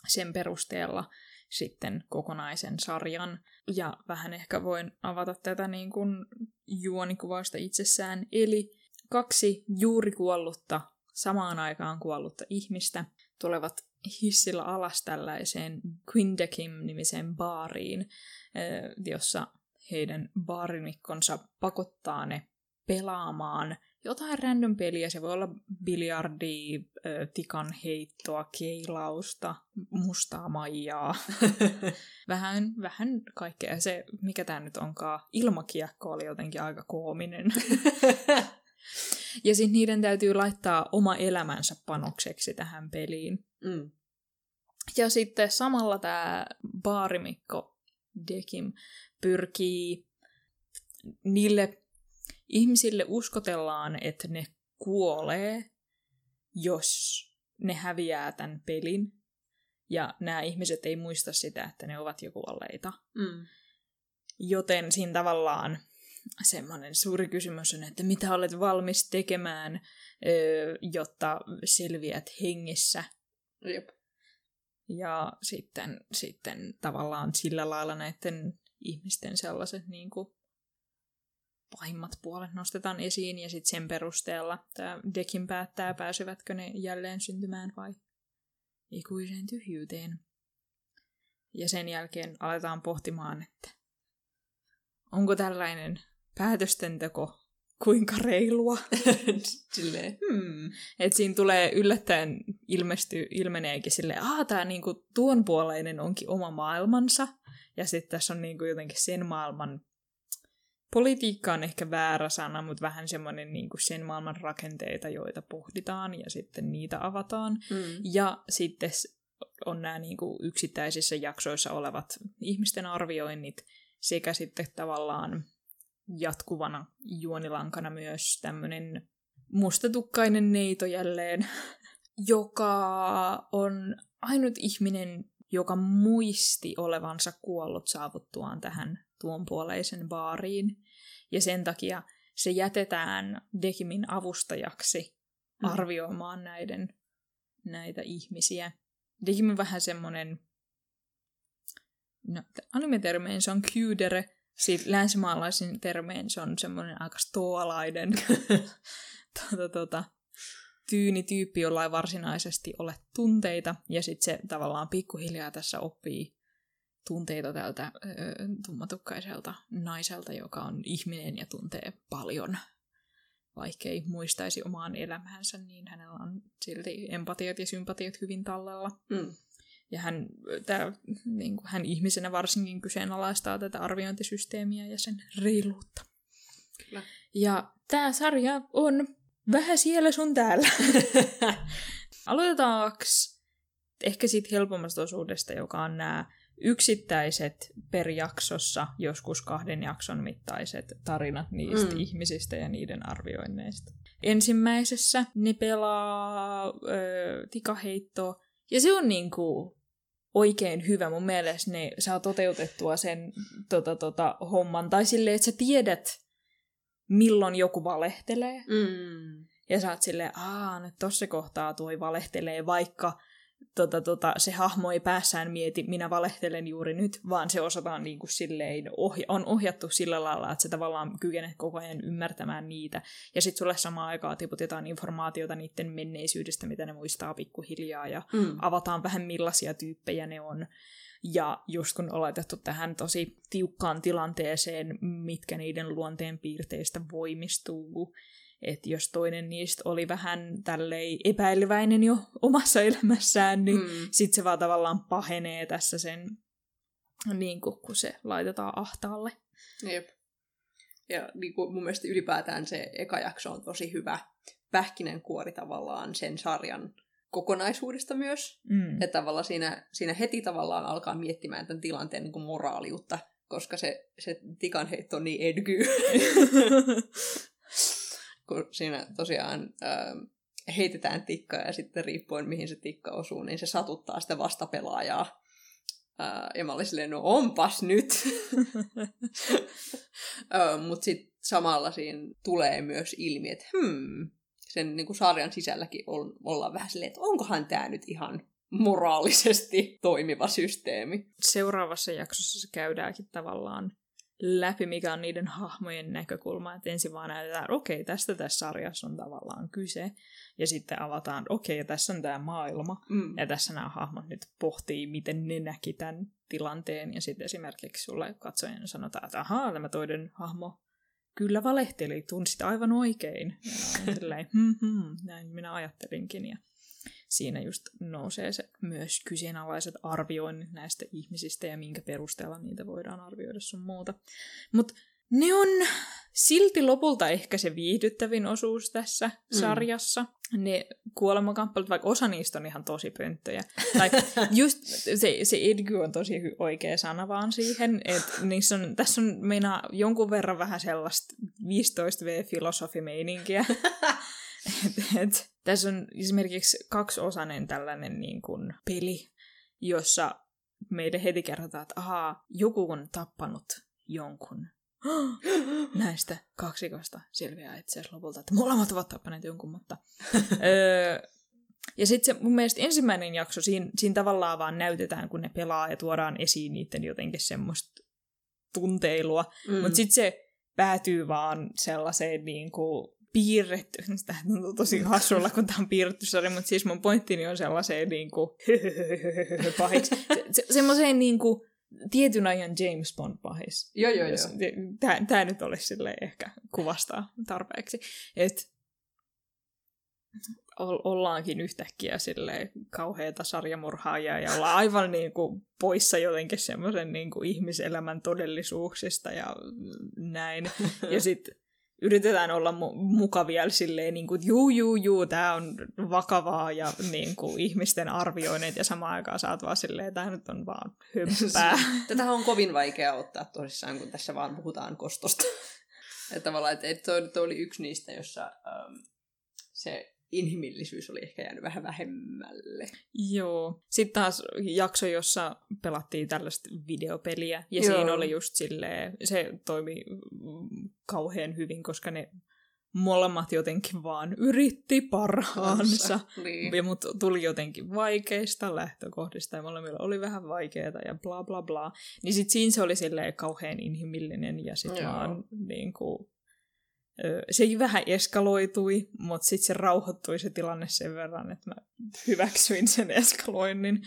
sen perusteella sitten kokonaisen sarjan. Ja vähän ehkä voin avata tätä niin kuin juonikuvausta itsessään. Eli kaksi juuri kuollutta, samaan aikaan kuollutta ihmistä tulevat hissillä alas tällaiseen Quindekim-nimiseen baariin, jossa heidän baarimikkonsa pakottaa ne pelaamaan jotain random peliä. Se voi olla biljardia, ö, tikan heittoa, keilausta, mustaa maijaa. vähän, vähän kaikkea. Se, mikä tämä nyt onkaan, ilmakiekko oli jotenkin aika koominen. ja sitten niiden täytyy laittaa oma elämänsä panokseksi tähän peliin. Mm. Ja sitten samalla tämä baarimikko Dekim pyrkii niille ihmisille uskotellaan, että ne kuolee, jos ne häviää tämän pelin. Ja nämä ihmiset ei muista sitä, että ne ovat jo kuolleita. Mm. Joten siinä tavallaan semmoinen suuri kysymys on, että mitä olet valmis tekemään, jotta selviät hengissä. Jep. Ja sitten, sitten tavallaan sillä lailla näiden ihmisten sellaiset niin kuin, pahimmat puolet nostetaan esiin ja sitten sen perusteella tämä Dekin päättää, pääsevätkö ne jälleen syntymään vai ikuiseen tyhjyyteen. Ja sen jälkeen aletaan pohtimaan, että onko tällainen päätöstenteko kuinka reilua. Silleen. Hmm. Et siinä tulee yllättäen ilmesty, ilmeneekin silleen, että tämä niinku, tuon puoleinen onkin oma maailmansa. Ja sitten tässä on niinku jotenkin sen maailman, politiikka on ehkä väärä sana, mutta vähän semmoinen niinku sen maailman rakenteita, joita pohditaan ja sitten niitä avataan. Mm. Ja sitten on nämä niinku yksittäisissä jaksoissa olevat ihmisten arvioinnit sekä sitten tavallaan jatkuvana juonilankana myös tämmöinen mustatukkainen neito jälleen, joka on ainut ihminen, joka muisti olevansa kuollut saavuttuaan tähän tuonpuoleisen baariin. Ja sen takia se jätetään Dekimin avustajaksi Mm. arvioimaan näiden, näitä ihmisiä. Dekim on vähän semmoinen, no anime-termein se on kyydere, siitä länsimaalaisin termein se on semmoinen aika stoalainen tuota, tuota, tyyni tyyppi, jolla ei varsinaisesti ole tunteita, ja sitten se tavallaan pikkuhiljaa tässä oppii tunteita tältä ö, tummatukkaiselta naiselta, joka on ihminen ja tuntee paljon. Vaikkei muistaisi omaan elämäänsä, niin hänellä on silti empatiat ja sympatiat hyvin tallella. Mm. Ja hän, tää, niin kuin, hän ihmisenä varsinkin kyseenalaistaa tätä arviointisysteemiä ja sen reiluutta. Kyllä. Ja tämä sarja on vähän siellä sun täällä. Aloitetaanko ehkä siitä helpommasta osuudesta, joka on nämä yksittäiset per jaksossa, joskus kahden jakson mittaiset tarinat niistä Mm. ihmisistä ja niiden arvioinneista. Ensimmäisessä ne pelaa ö, tikaheittoa, ja se on niinku oikein hyvä. Mun mielestä ne saa toteutettua sen tota, tota, homman. Tai silleen, että sä tiedät, milloin joku valehtelee. Mm. Ja sä oot silleen, aa, nyt tossa kohtaa toi valehtelee, vaikka tota, tota, se hahmo ei päässään mieti, minä valehtelen juuri nyt, vaan se osataan niin kuin silleen, ohja- on ohjattu sillä lailla, että sä tavallaan kykenet koko ajan ymmärtämään niitä. Ja sitten sulle samaan aikaan tiputetaan informaatiota niiden menneisyydestä, mitä ne muistaa pikkuhiljaa, ja Mm. avataan vähän millaisia tyyppejä ne on. Ja just kun on laitettu tähän tosi tiukkaan tilanteeseen, mitkä niiden luonteen piirteistä voimistuu, että jos toinen niistä oli vähän tälleen epäileväinen jo omassa elämässään, niin Mm. sitten se vaan tavallaan pahenee tässä sen, niin kun, kun se laitetaan ahtaalle. Jep. Ja niin kuin mun mielestä ylipäätään se eka jakso on tosi hyvä pähkinänkuori tavallaan sen sarjan kokonaisuudesta myös. Mm. Että tavallaan siinä, siinä heti tavallaan alkaa miettimään tämän tilanteen niin kuin moraaliutta, koska se, se tikanheitto on niin edgy. kun siinä tosiaan ähm, heitetään tikkaa ja sitten riippuen mihin se tikka osuu, niin se satuttaa sitä vastapelaajaa. Ää, ja mä olin silleen, no onpas nyt. Mutta sitten samalla siinä tulee myös ilmi, että hmm, sen niin kuin sarjan sisälläkin on, ollaan vähän silleen, että onkohan tämä nyt ihan moraalisesti toimiva systeemi. Seuraavassa jaksossa se käydäänkin tavallaan läpi, mikä on niiden hahmojen näkökulma. Että ensin vaan näytetään, okei, okay, tästä tässä sarjassa on tavallaan kyse. Ja sitten avataan, okei, okay, tässä on tämä maailma. Mm. Ja tässä nämä hahmot nyt pohtii, miten ne näki tämän tilanteen. Ja sitten esimerkiksi sulle katsojen sanotaan, että ahaa, tämä toinen hahmo kyllä valehteli, tunsit aivan oikein. Ja silleen, hmm, hmm, näin minä ajattelinkin. Ja siinä just nousee se myös kyseenalaiset arvioinnit näistä ihmisistä ja minkä perusteella niitä voidaan arvioida sun muuta. Mutta ne on silti lopulta ehkä se viihdyttävin osuus tässä Mm. sarjassa. Ne kuolemakamppailut, vaikka osa niistä on ihan tosi pönttöjä. Tai just se, se edgy on tosi oikea sana vaan siihen, että niissä on, tässä on meinaa jonkun verran vähän sellaista 15V-filosofimeininkiä. et, et, tässä on esimerkiksi kaksiosainen tällainen niin kuin peli, jossa meille heti kerrotaan, että ahaa, joku on tappanut jonkun. Näistä kaksikosta selviää itse asiassa lopulta, että molemmat ovat tappaneet jonkun, mutta... ja sitten mun mielestä ensimmäinen jakso, siinä, siinä tavallaan vaan näytetään, kun ne pelaa ja tuodaan esiin niiden jotenkin semmoista tunteilua. Mm. Mutta sitten se päätyy vaan sellaiseen niin kuin piirretty, tämä tuntuu tosi hassulla, kun tämä on piirretty sarja, mutta siis mun pointtini on sellaiseen niin kuin pahiksi. Se, se, semmoiseen niin kuin tietyn ajan James Bond pahis. Joo, joo, joo. Tämä nyt olisi silleen ehkä kuvastaa tarpeeksi. Että ollaankin yhtäkkiä silleen kauheita sarjamurhaajia ja ollaan aivan niin kuin poissa jotenkin semmoisen niin kuin ihmiselämän todellisuuksista ja näin. Ja sitten yritetään olla mu- mukavia silleen, niin kuin, juu, juu, juu, tämä on vakavaa ja niin kuin, ihmisten arvioinnit ja samaan aikaan saat vaan silleen, tämä nyt on vaan hömpää. Tätä on kovin vaikea ottaa tosissaan, kun tässä vaan puhutaan kostosta. että tavallaan, että, toi, toi oli yksi niistä, jossa ähm, se inhimillisyys oli ehkä jäänyt vähän vähemmälle. Joo. Sitten taas jakso, jossa pelattiin tällaista videopeliä, ja Joo. siinä oli just silleen, se toimi kauhean hyvin, koska ne molemmat jotenkin vaan yritti parhaansa. Niin. Ja mut tuli jotenkin vaikeista lähtökohdista ja molemmilla oli vähän vaikeaa ja bla bla bla. Niin sit siinä se oli silleen kauhean inhimillinen ja sit Joo. vaan niinku, ö, se vähän eskaloitui, mutta sitten se rauhoittui se tilanne sen verran, että mä hyväksyin sen eskaloinnin.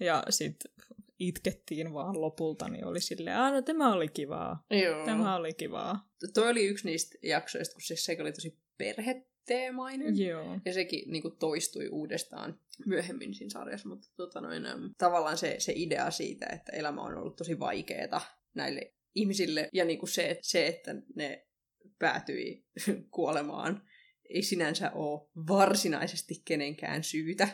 Ja sitten itkettiin vaan lopulta, niin oli silleen, aah no tämä oli kivaa, Joo. tämä oli kivaa. Toi oli yksi niistä jaksoista, kun siis se oli tosi perheteemainen. Joo. Ja sekin niin kuin, toistui uudestaan myöhemmin siinä sarjassa, mutta tota noin, tavallaan se, se idea siitä, että elämä on ollut tosi vaikeaa näille ihmisille, ja niin kuin se, se, että ne päätyi kuolemaan, ei sinänsä ole varsinaisesti kenenkään syytä.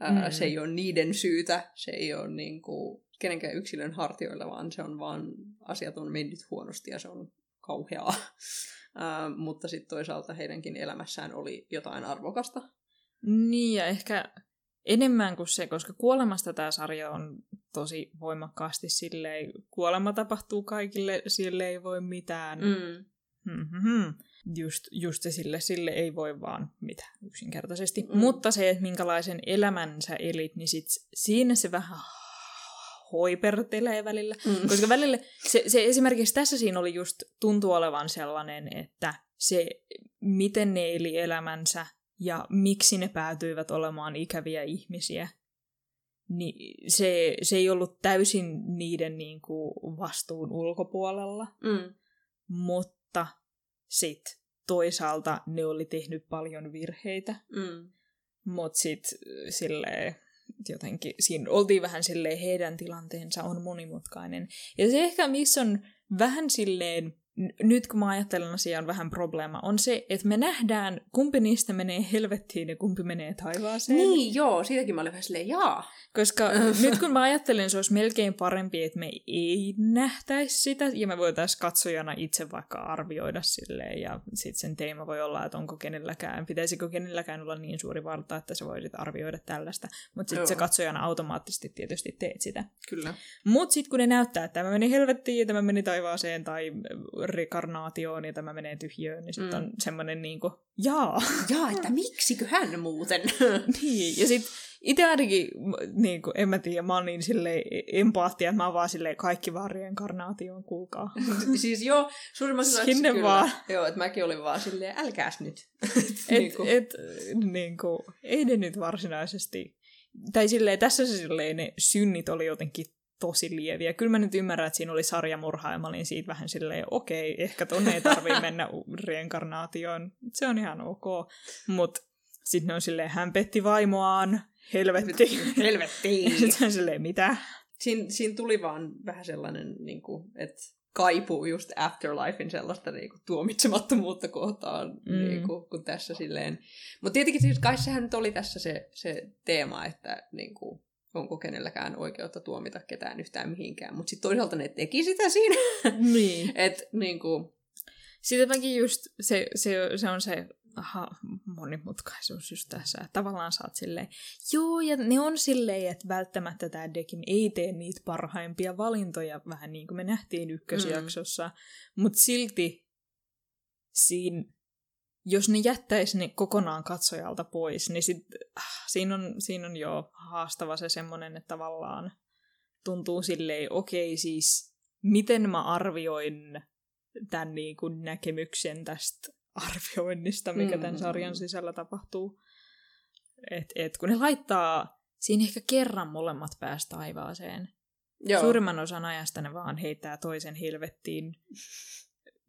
Mm. Se ei ole niiden syytä, se ei ole niin kuin, kenenkään yksilön hartioilla, vaan se on vaan, asiat on mennyt huonosti ja se on kauheaa. Mutta sitten toisaalta heidänkin elämässään oli jotain arvokasta. Niin, ja ehkä enemmän kuin se, koska kuolemasta tämä sarja on tosi voimakkaasti silleen, kuolema tapahtuu kaikille, sille ei voi mitään. Mm. Mm-hmm. Just, just se sille, sille ei voi vaan mitään yksinkertaisesti. Mm. Mutta se, että minkälaisen elämän sä elit, niin sit siinä se vähän hoipertelee välillä. Mm. Koska välillä se, se esimerkiksi tässä siinä oli just tuntuu olevan sellainen, että se, miten ne eli elämänsä ja miksi ne päätyivät olemaan ikäviä ihmisiä, niin se, se ei ollut täysin niiden niin kuin, vastuun ulkopuolella, Mm. mutta sit toisaalta ne oli tehnyt paljon virheitä, Mm. mutta sitten silleen jotenkin, siinä oltiin vähän silleen, heidän tilanteensa on monimutkainen. Ja se ehkä, missä on vähän silleen, nyt kun mä ajattelen asiaa on vähän probleema, on se, että me nähdään, kumpi niistä menee helvettiin ja kumpi menee taivaaseen. Niin, joo, siitäkin mä olin vähän silleen, jaa. Koska nyt kun mä ajattelen, se olisi melkein parempi, että me ei nähtäisi sitä, ja me voitaisiin katsojana itse vaikka arvioida silleen, ja sitten sen teema voi olla, että onko kenelläkään, pitäisikö kenelläkään olla niin suuri valta, että sä voisit arvioida tällaista, mutta sitten se katsojana automaattisesti tietysti teet sitä. Kyllä. Mutta sitten kun ne näyttää, että tämä meni helvettiin, ja tämä meni taivaaseen, tai rekarnaatioon, ja tämä menee tyhjöön, niin sitten Mm. on semmoinen niinku, jaa, Jaa, että miksikö hän muuten? niin, ja sit itse ainakin, niin kuin, en mä tiedä, mä oon niin silleen empaattia, että mä oon vaan silleen kaikki vaan reinkarnaatioon, kuulkaa. siis joo, suurimmassa Sinne kyllä. vaan. Joo, että mäkin olin vaan silleen, älkääs nyt. Et, Niinku. et, niin kuin, ei ne nyt varsinaisesti, tai silleen, tässä se silleen, ne synnit oli jotenkin tosi lieviä. Kyllä mä nyt ymmärrän, että siinä oli sarjamurha, ja mä olin siitä vähän silleen, okei, ehkä tonne ei tarvii mennä reinkarnaatioon. Se on ihan ok. Mutta sitten ne on silleen, hän petti vaimoaan, helvetti. Helvettiin. Sitten on silleen, mitä? Siinä, siinä tuli vaan vähän sellainen, niin kuin, että kaipuu just Afterlifein sellaista niin kuin, tuomitsemattomuutta kohtaan, mm. niin kuin, kun tässä silleen. Mutta tietenkin siis kai sehän nyt oli tässä se, se teema, että niin kuin, onko kenelläkään oikeutta tuomita ketään yhtään mihinkään. Mutta sitten toisaalta ne teki sitä siinä. Niin. että niin kuin, Sitten mäkin just, se, se, se on se aha, monimutkaisuus just tässä, tavallaan sä oot silleen, joo, ja ne on silleen, että välttämättä tämä Dekim ei tee niitä parhaimpia valintoja, vähän niin kuin me nähtiin ykkösjaksossa, mm. mutta silti siinä, jos ne jättäisi ne kokonaan katsojalta pois, niin sit, ah, siinä, on, siinä on jo haastava se semmoinen, että tavallaan tuntuu silleen, okei siis, miten mä arvioin tämän niin kuin näkemyksen tästä arvioinnista, mikä tämän Mm. sarjan sisällä tapahtuu. Et, et kun ne laittaa siinä ehkä kerran molemmat päästä taivaaseen. joo. Suurimman osan ajasta ne vaan heittää toisen helvettiin.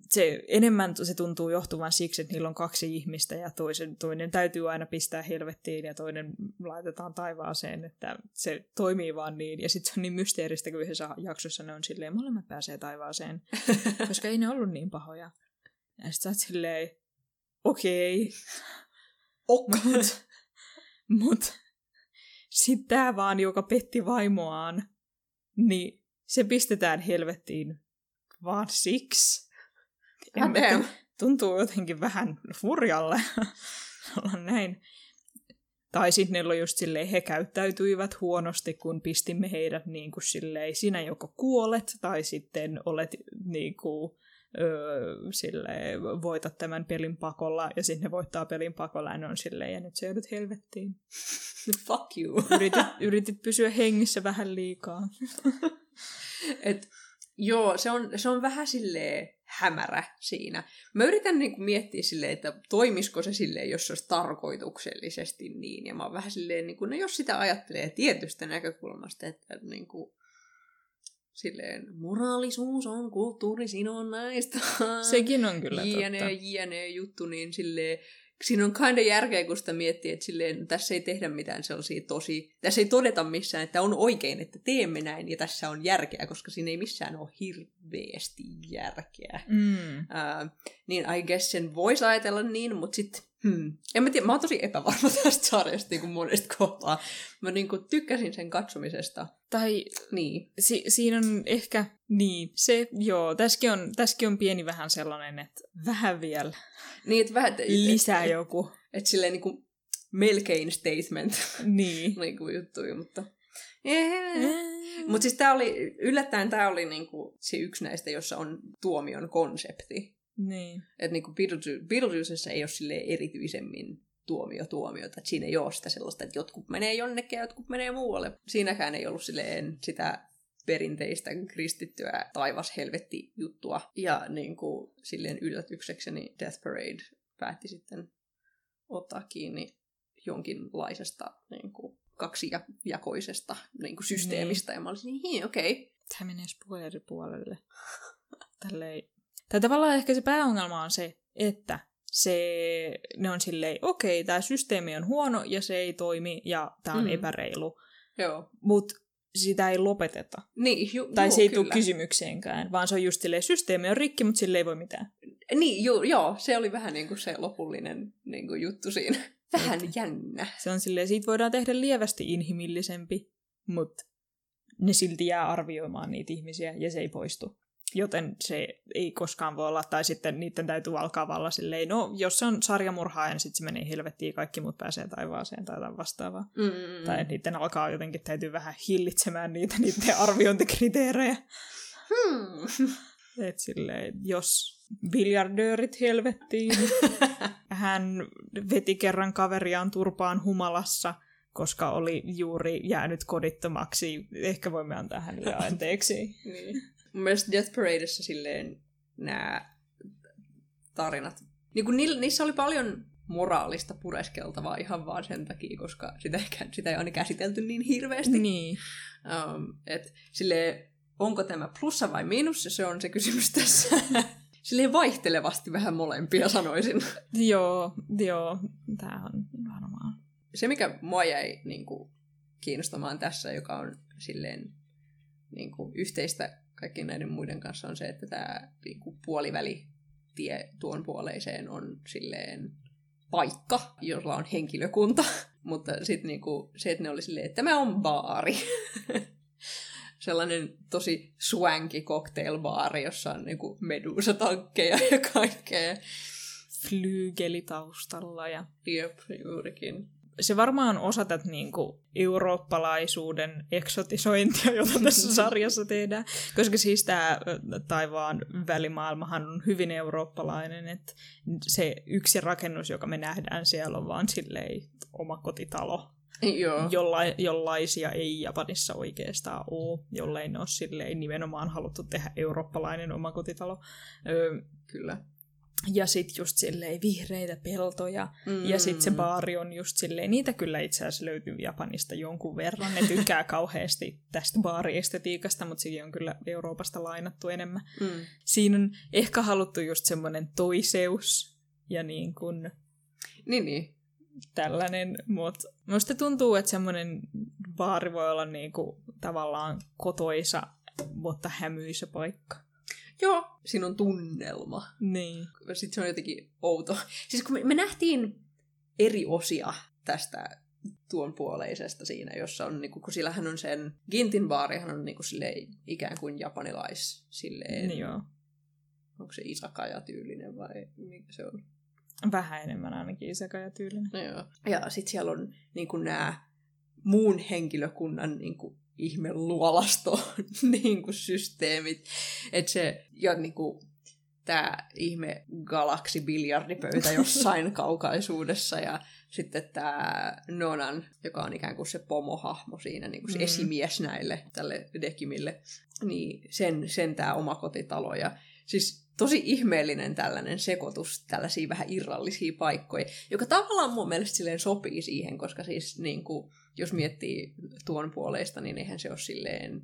Se, enemmän se tuntuu johtuvan siksi, että niillä on kaksi ihmistä ja toisen, toinen täytyy aina pistää helvettiin ja toinen laitetaan taivaaseen, että se toimii vaan niin. Ja sitten se on niin mysteeristä, kun yhdessä jaksossa ne on silleen, molemmat pääsee taivaaseen, koska ei ne ollut niin pahoja. Ja sitten sä oot silleen, okei, Ok. mut, mut sitten tää vaan, joka petti vaimoaan, niin se pistetään helvettiin vaan siksi. En mä tuntuu jotenkin vähän furjalle. olla näin. Tai sitten ne oli just silleen, he käyttäytyivät huonosti, kun pistimme heidät niin kuin silleen, sinä joko kuolet, tai sitten olet niin kuin, öö, silleen, voitat tämän pelin pakolla, ja sitten ne voittaa pelin pakolla, ja ne on silleen, ja nyt se joudut helvettiin. Fuck you. Yritit, yritit pysyä hengissä vähän liikaa. Et, joo, se on, se on vähän silleen hämärä siinä. Mä yritän niinku miettiä silleen, että toimisiko se silleen, jos se olisi tarkoituksellisesti niin. Ja mä oon vähän silleen, niinku, no jos sitä ajattelee tietystä näkökulmasta, että niinku, silleen, moraalisuus on kulttuurisidonnaista. Sekin on kyllä jne, totta. jne juttu, niin silleen, siinä on kinda järkeä, kun sitä miettii, että silleen, tässä ei tehdä mitään sellaisia tosi, tässä ei todeta missään, että on oikein, että teemme näin, ja tässä on järkeä, koska siinä ei missään ole hirveästi järkeä. Mm. Uh, niin I guess sen voisi ajatella niin, mutta sitten, hmm. en mä tiedä, mä oon tosi epävarma tästä sarjasta niin kuin monesta kohtaa. Mä niin kuin tykkäsin sen katsomisesta. Tai Niin. si- siinä on ehkä, niin, se, joo, tässäkin on, tässäkin on pieni vähän sellainen, että vähän vielä Niin, että vähän, et, lisää et, joku. et, et silleen niin kuin melkein statement Niin. niin kuin juttuja, mutta... Mutta siis tää oli, yllättäen tämä oli niinku se yksi näistä, jossa on tuomion konsepti. Niin. Että Beetlejuice, Beetlejuicessa ei ole silleen erityisemmin tuomio tuomiota. Että siinä ei ole sitä sellaista, että jotkut menee jonnekin ja jotkut menee muualle. Siinäkään ei ollut silleen sitä perinteistä kristittyä taivas-helvetti juttua. Ja niin kuin, silleen yllätyksekseni Death Parade päätti sitten ottaa kiinni jonkinlaisesta niin kuin, kaksijakoisesta niin kuin, systeemistä. Ja mä olisin niin, "Hii, okei. Okay. Tämä menee spoileripuolelle. Tälleen. Tai tavallaan ehkä se pääongelma on se, että se, ne on silleen, okei, tämä systeemi on huono ja se ei toimi ja tämä on Mm. epäreilu, Joo. mutta sitä ei lopeteta. Niin, ju, Tai se ei kyllä. tule kysymykseenkään, vaan se on just silleen, systeemi on rikki, mutta sille ei voi mitään. Niin, ju, joo, se oli vähän niin kuin se lopullinen niin kuin juttu siinä. Vähän jännä. Se on silleen, siitä voidaan tehdä lievästi inhimillisempi, mutta ne silti jää arvioimaan niitä ihmisiä ja se ei poistu. Joten se ei koskaan voi olla, tai sitten niiden täytyy alkaa valla silleen, no jos se on sarjamurhaaja, niin sitten se menee helvettiin, kaikki muut pääsee taivaaseen tai jotain vastaavaa. Mm. Tai niiden alkaa jotenkin, täytyy vähän hillitsemään niitä niiden arviointikriteerejä. Hmm. Et silleen, jos biljardöörit helvettiin, hän veti kerran kaveriaan turpaan humalassa, koska oli juuri jäänyt kodittomaksi. Ehkä voimme antaa hänelle anteeksi. niin. Mun mielestä Death Paradeissa silleen nämä tarinat, niin kuin niillä, niissä oli paljon moraalista pureskeltavaa ihan vaan sen takia, koska sitä sitä ei aina käsitelty niin hirveästi. niin. Um, et silleen, onko tämä plussa vai miinus, se on se kysymys tässä. silleen vaihtelevasti vähän molempia sanoisin. Joo, joo. Tämä on varmaan. se, mikä mua jäi niin kuin, kiinnostamaan tässä, joka on silleen niin kuin, yhteistä kaikkien näiden muiden kanssa, on se, että tämä niin kuin, puolivälitie tuon puoleiseen on silleen paikka, jolla on henkilökunta. Mutta sitten niin kuin, se, että ne oli silleen, että tämä on baari. Sellainen tosi swanky cocktailbaari, jossa on niin kuin, medusatankkeja ja kaikkea. Flygeli taustalla ja Jep, juurikin. Se varmaan on osa tätä niin kuin, eurooppalaisuuden eksotisointia, jota tässä sarjassa tehdään. Koska siis tämä taivaan välimaailmahan on hyvin eurooppalainen, että se yksi rakennus, joka me nähdään siellä, on vaan silleen oma kotitalo. Joo. Jolla, jollaisia ei Japanissa oikeastaan ole, jollei ne ole silleen nimenomaan haluttu tehdä eurooppalainen omakotitalo. Öö, Kyllä. Ja sitten just silleen vihreitä peltoja. Mm. Ja sitten se baari on just silleen, niitä kyllä itse asiassa löytyy Japanista jonkun verran. Ne tykkää kauheasti tästä baariestetiikasta, mutta sekin on kyllä Euroopasta lainattu enemmän. Mm. Siinä on ehkä haluttu just semmoinen toiseus ja niin kuin Niin, niin. tällainen, mutta musta tuntuu, että semmoinen baari voi olla niin kuin tavallaan kotoisa, mutta hämyisä paikka. Siinä on tunnelma. Niin. Sitten se on jotenkin outo. Siis kun me, me nähtiin eri osia tästä tuon puoleisesta siinä, jossa on, niinku, kun sillähän on sen, Gintin baarihan on niinku, silleen, ikään kuin japanilais, silleen, Niin joo. onko se isakaja tyylinen vai mikä se on? Vähän enemmän ainakin isekai tyylinen. No joo. Ja sitten siellä on niin nämä muun henkilökunnan niin kuin, ihme luolasto niin kuin, systeemit. Että se, ja niin kuin, tämä ihme galaksibiljardipöytä jossain kaukaisuudessa ja sitten tämä Nonan, joka on ikään kuin se pomohahmo siinä, niin kuin se mm. esimies näille, tälle Dekimille, niin sen, sen tämä oma kotitalo. Ja siis tosi ihmeellinen tällainen sekoitus, tällaisia vähän irrallisia paikkoja, joka tavallaan mun mielestä silleen sopii siihen, koska siis niin kuin, jos miettii tuon puoleista, niin eihän se ole silleen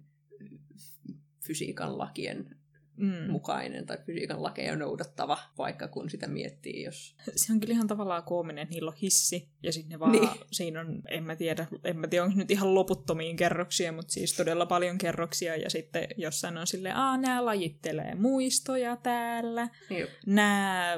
fysiikan lakien mm. mukainen tai fysiikan lakeja noudattava, vaikka kun sitä miettii, jos... Se on kyllä ihan tavallaan koominen, niillä on hissi, ja sitten ne vaan, niin. siinä on, en mä tiedä, en mä tiedä, onko nyt ihan loputtomiin kerroksia, mutta siis todella paljon kerroksia, ja sitten jossain on silleen, aa, nää lajittelee muistoja täällä, Jep. nää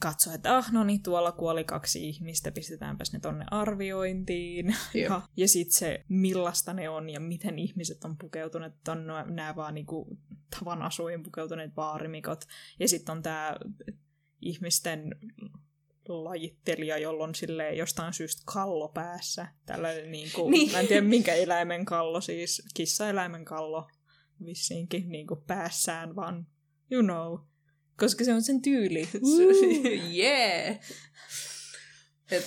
katsoo, että ah, no niin, tuolla kuoli kaksi ihmistä, pistetäänpäs ne tonne arviointiin, ja, ja sitten se, millaista ne on, ja miten ihmiset on pukeutuneet, on nämä vaan niinku tavan asuin pukeutuneet baarimikot. Ja sitten on tämä ihmisten lajittelija, jolla on sille jostain syystä kallo päässä. Tällainen niin kuin, niin. mä en tiedä minkä eläimen kallo, siis kissaeläimen kallo vissiinkin niin kuin päässään, vaan you know. Koska se on sen tyyli. yeah! Et,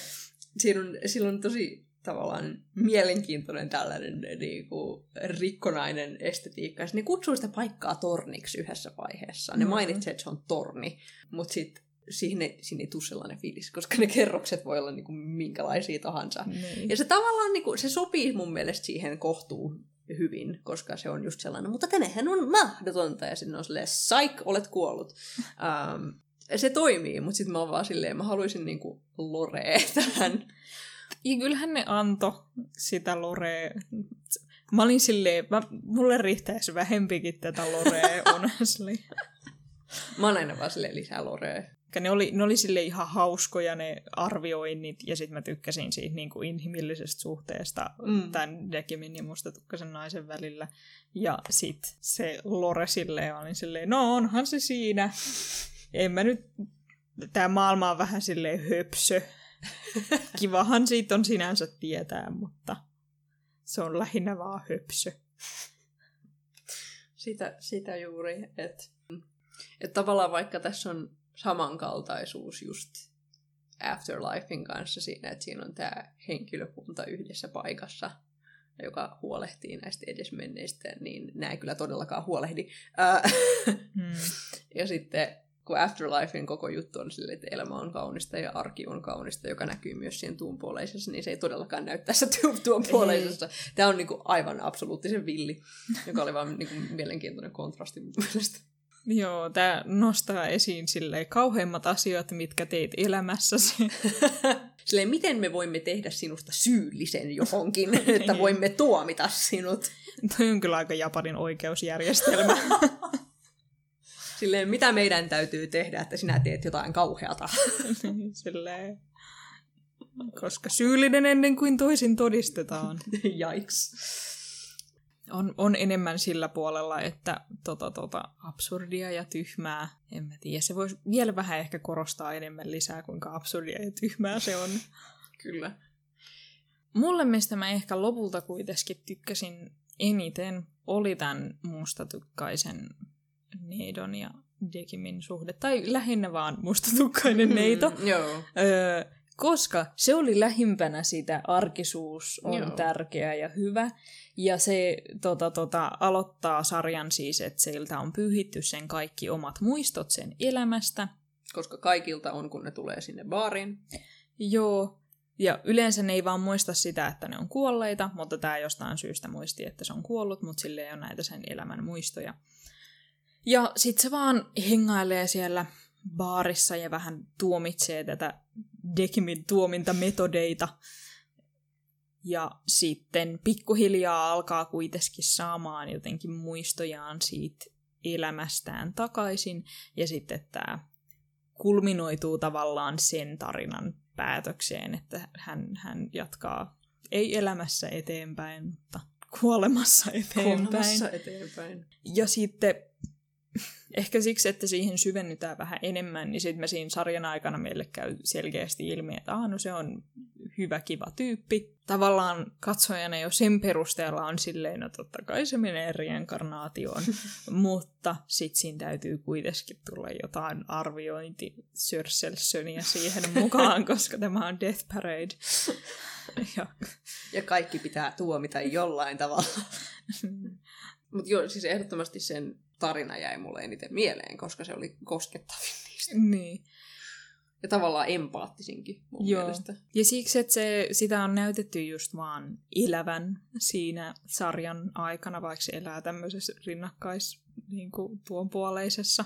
siinä, on, siinä on tosi tavallaan mielenkiintoinen tällainen niin kuin, rikkonainen estetiikka. Ne kutsuu sitä paikkaa torniksi yhdessä vaiheessa. Ne mm-hmm. mainitsee, että se on torni, mutta sitten siihen ei, siihen ei tule sellainen fiilis, koska ne kerrokset voi olla niin kuin, minkälaisia tahansa. Niin. Ja se tavallaan niin kuin, se sopii mun mielestä siihen kohtuun hyvin, koska se on just sellainen, mutta tämähän on mahdotonta, ja sitten on silleen, saik, olet kuollut. Um, se toimii, mutta sitten mä oon vaan silleen, mä haluaisin niinku lorea tähän ja kyllähän ne anto sitä Lorea. Mä olin silleen, mä, mulle riittäisi vähempikin tätä Lorea, honestly. mä oon aina vaan silleen lisää Lorea. Ne oli, ne oli sille ihan hauskoja ne arvioinnit, ja sitten mä tykkäsin siitä niin kuin inhimillisestä suhteesta mm. tämän Dekimin ja mustatukkaisen naisen välillä. Ja sitten se Lore silleen, olin silleen, no onhan se siinä. En mä nyt, tämä maailma on vähän silleen höpsö. Kivahan siitä on sinänsä tietää, mutta se on lähinnä vaan höpsö. Sitä, sitä juuri, että et tavallaan vaikka tässä on samankaltaisuus just Afterlifein kanssa siinä, että siinä on tämä henkilökunta yhdessä paikassa, joka huolehtii näistä edesmenneistä, niin näin kyllä todellakaan huolehdi. hmm. Ja sitten kun Afterlifein koko juttu on silleen, että elämä on kaunista ja arki on kaunista, joka näkyy myös siinä tuunpuoleisessa, niin se ei todellakaan näy tässä tuunpuoleisessa. Tämä on niinku aivan absoluuttisen villi, joka oli vaan niinku mielenkiintoinen kontrasti mun mielestä. Joo, tämä nostaa esiin silleen kauheimmat asiat, mitkä teit elämässäsi. silleen, miten me voimme tehdä sinusta syyllisen johonkin, että voimme tuomita sinut. Toi on kyllä aika Japanin oikeusjärjestelmä. Silleen, mitä meidän täytyy tehdä, että sinä teet jotain kauheata. Silleen, koska syyllinen ennen kuin toisin todistetaan. Jaiks. On, on enemmän sillä puolella, että tota, tota, absurdia ja tyhmää, en mä tiedä. Se voisi vielä vähän ehkä korostaa enemmän lisää, kuinka absurdia ja tyhmää se on. Kyllä. Mulle mistä mä ehkä lopulta kuitenkin tykkäsin eniten, oli tämän mustatukkaisen Neidon ja Dekimin suhde, tai lähinnä vaan mustatukkainen mm, neito. Mm, joo. Öö, koska se oli lähimpänä sitä arkisuus on Joo. tärkeä ja hyvä. Ja se tota, tota, aloittaa sarjan siis, että sieltä on pyyhitty sen kaikki omat muistot sen elämästä. Koska kaikilta on, kun ne tulee sinne baariin. Joo, ja yleensä ne ei vaan muista sitä, että ne on kuolleita, mutta tämä jostain syystä muisti, että se on kuollut, mutta sille ei ole näitä sen elämän muistoja. Ja sit se vaan hengailee siellä baarissa ja vähän tuomitsee tätä Dekimin tuomintametodeita. Ja sitten pikkuhiljaa alkaa kuitenkin saamaan jotenkin muistojaan siitä elämästään takaisin. Ja sitten tämä kulminoituu tavallaan sen tarinan päätökseen, että hän, hän jatkaa ei elämässä eteenpäin, mutta kuolemassa eteenpäin. Kuolemassa eteenpäin. Ja sitten Ehkä siksi, että siihen syvennytään vähän enemmän, niin sitten me siinä sarjan aikana meille käy selkeästi ilmi, että ah, no se on hyvä, kiva tyyppi. Tavallaan katsojana jo sen perusteella on silleen, no totta kai se menee reinkarnaatioon, mutta sitten siinä täytyy kuitenkin tulla jotain arviointi siihen mukaan, koska tämä on Death Parade. ja. ja kaikki pitää tuomita jollain tavalla. Mutta joo, siis ehdottomasti sen tarina jäi mulle eniten mieleen, koska se oli koskettavin niistä. Niin. Ja tavallaan empaattisinkin mun Joo. mielestä. Ja siksi, että se, sitä on näytetty just vaan elävän siinä sarjan aikana, vaikka se elää tämmöisessä rinnakkais niin kuin tuon puoleisessa,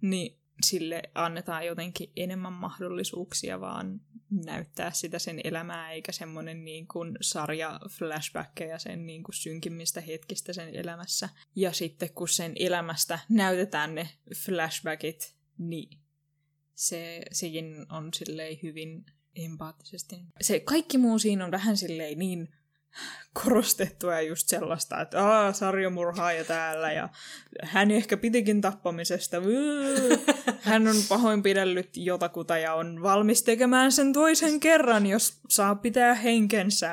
niin sille annetaan jotenkin enemmän mahdollisuuksia vaan näyttää sitä sen elämää, eikä semmoinen niin kuin sarja flashbackkejä sen niin kuin synkimmistä hetkistä sen elämässä. Ja sitten kun sen elämästä näytetään ne flashbackit, niin se, sekin on silleen hyvin empaattisesti. Se kaikki muu siinä on vähän silleen niin korostettua ja just sellaista, että aah, sarjamurhaaja täällä ja hän ehkä pitikin tappamisesta. Hän on pahoinpidellyt jotakuta ja on valmis tekemään sen toisen kerran, jos saa pitää henkensä.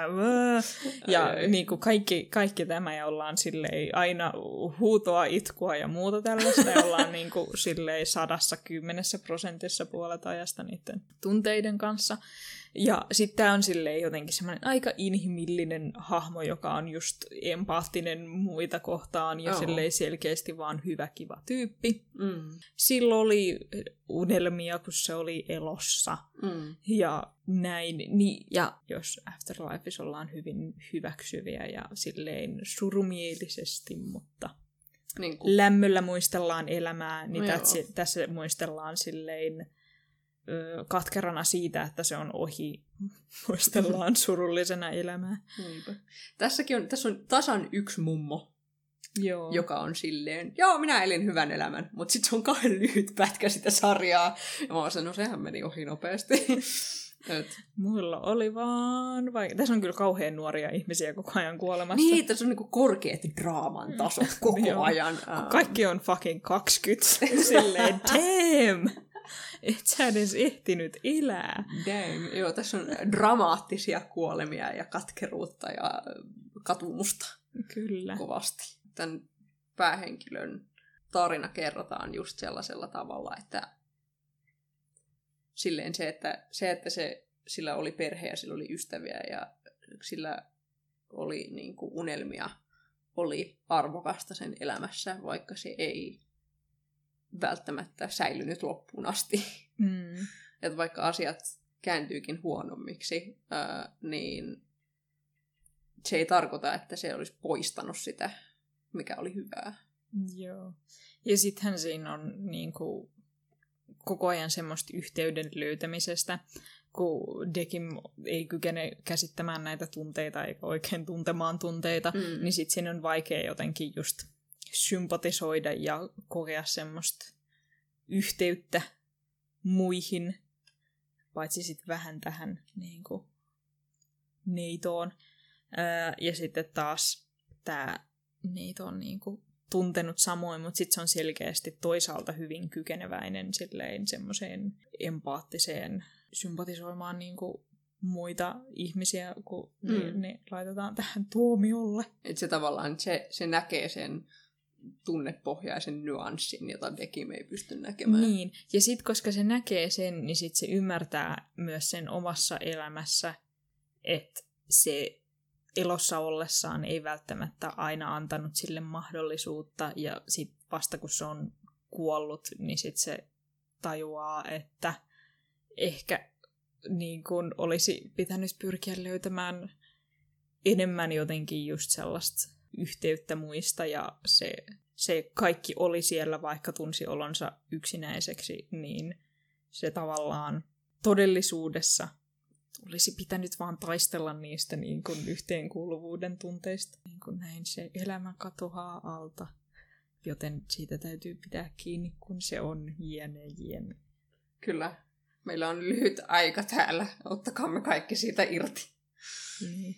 Ja niin kuin kaikki, kaikki tämä ja ollaan silleen aina huutoa, itkua ja muuta tällaista ja ollaan niin kuin silleen sadassa kymmenessä prosentissa puolet ajasta niiden tunteiden kanssa. Ja sitten tämä on silleen jotenkin semmoinen aika inhimillinen hahmo, joka on just empaattinen muita kohtaan ja oh. silleen selkeästi vaan hyvä, kiva tyyppi. Mm. Silloin oli unelmia, kun se oli elossa. Mm. Ja näin. Niin, ja jos Afterlifeissa ollaan hyvin hyväksyviä ja silleen surumielisesti, mutta niin kuin... lämmöllä muistellaan elämää, niin no tässä, tässä muistellaan silleen katkerana siitä, että se on ohi. Muistellaan surullisena elämää. Niinpä. Tässäkin on, tässä on tasan yksi mummo, Joo. joka on silleen, joo, minä elin hyvän elämän, mutta sitten se on kauhean lyhyt pätkä sitä sarjaa. Ja mä vaan no sehän meni ohi nopeasti. Et. Mulla oli vaan vaikea. Tässä on kyllä kauhean nuoria ihmisiä koko ajan kuolemassa. Niin, tässä on niinku korkeat draaman taso koko ajan. Kaikki on fucking 20. Silleen, damn! et sä edes ehtinyt elää. Damn. Joo, tässä on dramaattisia kuolemia ja katkeruutta ja katumusta. Kyllä. Kovasti. Tämän päähenkilön tarina kerrotaan just sellaisella tavalla, että silleen se, että se, että se, sillä oli perhe ja sillä oli ystäviä ja sillä oli niin kuin unelmia, oli arvokasta sen elämässä, vaikka se ei välttämättä säilynyt loppuun asti. Mm. että vaikka asiat kääntyykin huonommiksi, ää, niin se ei tarkoita, että se olisi poistanut sitä, mikä oli hyvää. Joo. Ja sittenhän siinä on niin kuin, koko ajan semmoista yhteyden löytämisestä, kun Dekim ei kykene käsittämään näitä tunteita eikä oikein tuntemaan tunteita, mm. niin sitten siinä on vaikea jotenkin just sympatisoida ja kokea semmoista yhteyttä muihin, paitsi sitten vähän tähän niin kuin, neitoon. Ää, ja sitten taas tämä neito on niin kuin, tuntenut samoin, mutta sitten se on selkeästi toisaalta hyvin kykeneväinen silleen semmoiseen empaattiseen sympatisoimaan niin kuin, muita ihmisiä, kun mm. ne, ne laitetaan tähän tuomiolle. Et se tavallaan, se, se näkee sen tunnepohjaisen nyanssin, jota Dekim ei pysty näkemään. Niin, ja sitten koska se näkee sen, niin sitten se ymmärtää myös sen omassa elämässä, että se elossa ollessaan ei välttämättä aina antanut sille mahdollisuutta, ja sitten vasta kun se on kuollut, niin sitten se tajuaa, että ehkä niin kun olisi pitänyt pyrkiä löytämään enemmän jotenkin just sellaista yhteyttä muista ja se, se kaikki oli siellä, vaikka tunsi olonsa yksinäiseksi, niin se tavallaan todellisuudessa olisi pitänyt vaan taistella niistä niin kuin yhteenkuuluvuuden tunteista. Niin kuin näin se elämä katoaa alta, joten siitä täytyy pitää kiinni, kun se on jene jene. Kyllä. Meillä on lyhyt aika täällä. Ottakaamme kaikki siitä irti. Niin.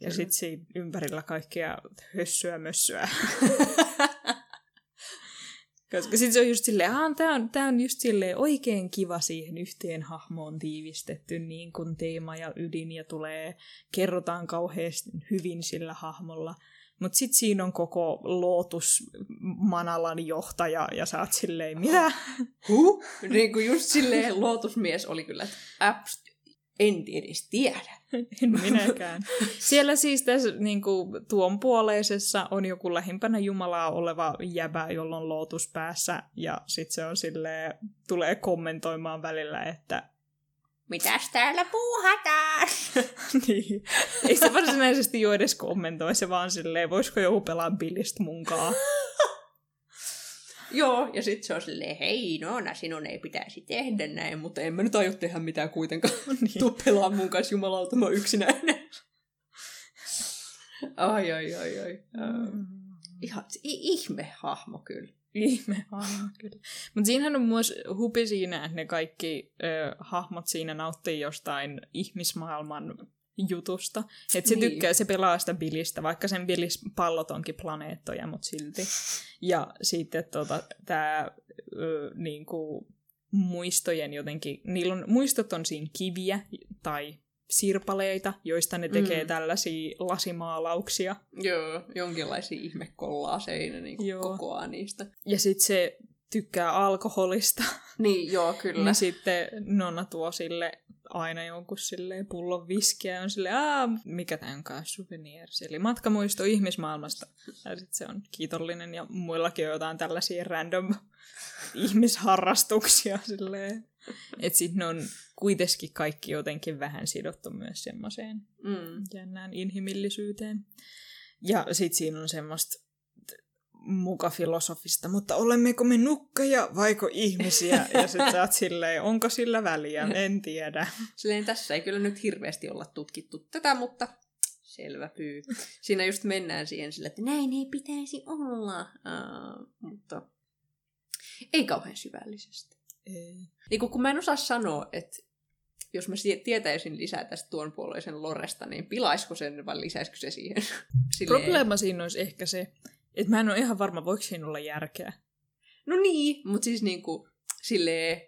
Ja sitten siinä ympärillä kaikkea hössyä mössyä. Koska sit se on just silleen, että tää on, tää on just silleen oikein kiva siihen yhteen hahmoon tiivistetty niin kuin teema ja ydin ja tulee, kerrotaan kauheasti hyvin sillä hahmolla. Mutta sitten siinä on koko Lotus Manalan johtaja ja sä oot silleen, mitä? Huh? Niin kuin just silleen lootusmies oli kyllä, että en edes tiedä. En minäkään. Siellä siis tässä niin kuin, tuon puoleisessa on joku lähimpänä Jumalaa oleva jäbä, jolla on lootus päässä, ja sitten se on silleen, tulee kommentoimaan välillä, että Mitäs täällä puuhataan? niin. Ei se varsinaisesti jo edes kommentoi, se vaan silleen, voisiko joku pelaa billistä munkaan. Joo, ja sitten se on silleen, hei Noona, sinun ei pitäisi tehdä näin, mutta en mä nyt aio tehdä mitään kuitenkaan. Niin. Tuu pelaa mun kanssa jumalauta, mä yksinäinen. ai, ai, ai, ai. Uh, ihan ihme hahmo kyllä. Ihme hahmo, kyllä. Mutta siinähän on myös hupi siinä, että ne kaikki ö, hahmot siinä nauttii jostain ihmismaailman jutusta. Että se Niin. tykkää, se pelaa sitä bilistä, vaikka sen bilis pallot onkin planeettoja, mutta silti. Ja sitten tota, tämä niinku, muistojen jotenkin, niillä on, muistot on siinä kiviä tai sirpaleita, joista ne tekee Mm. tällaisia lasimaalauksia. Joo, jonkinlaisia ihmekollaaseja niin Joo. kokoaa niistä. Ja sitten se tykkää alkoholista. Niin, joo, kyllä. Niin sitten Nonna tuo sille aina jonkun silleen pullon viskiä ja on silleen, Aa, mikä tämä onkaan souvenirs, eli matkamuisto ihmismaailmasta. Ja sitten se on kiitollinen ja muillakin on jotain tällaisia random ihmisharrastuksia silleen. Että sitten ne on kuitenkin kaikki jotenkin vähän sidottu myös semmoiseen Mm. jännään inhimillisyyteen. Ja sitten siinä on semmoista muka filosofista, mutta olemmeko me nukkeja vaiko ihmisiä? Ja sitten sä oot silleen, onko sillä väliä? En tiedä. Silleen tässä ei kyllä nyt hirveästi olla tutkittu tätä, mutta selvä pyy. Siinä just mennään siihen sille, että näin ei pitäisi olla, uh, mutta ei kauhean syvällisesti. Ei. Niin kun, kun mä en osaa sanoa, että jos mä tietäisin lisää tästä tuon puoleisen Loresta, niin pilaisiko sen vai lisäisikö se siihen? Silleen- Probleema siinä olisi ehkä se, että mä en ole ihan varma, voiko siinä olla järkeä. No niin, mutta siis niinku silleen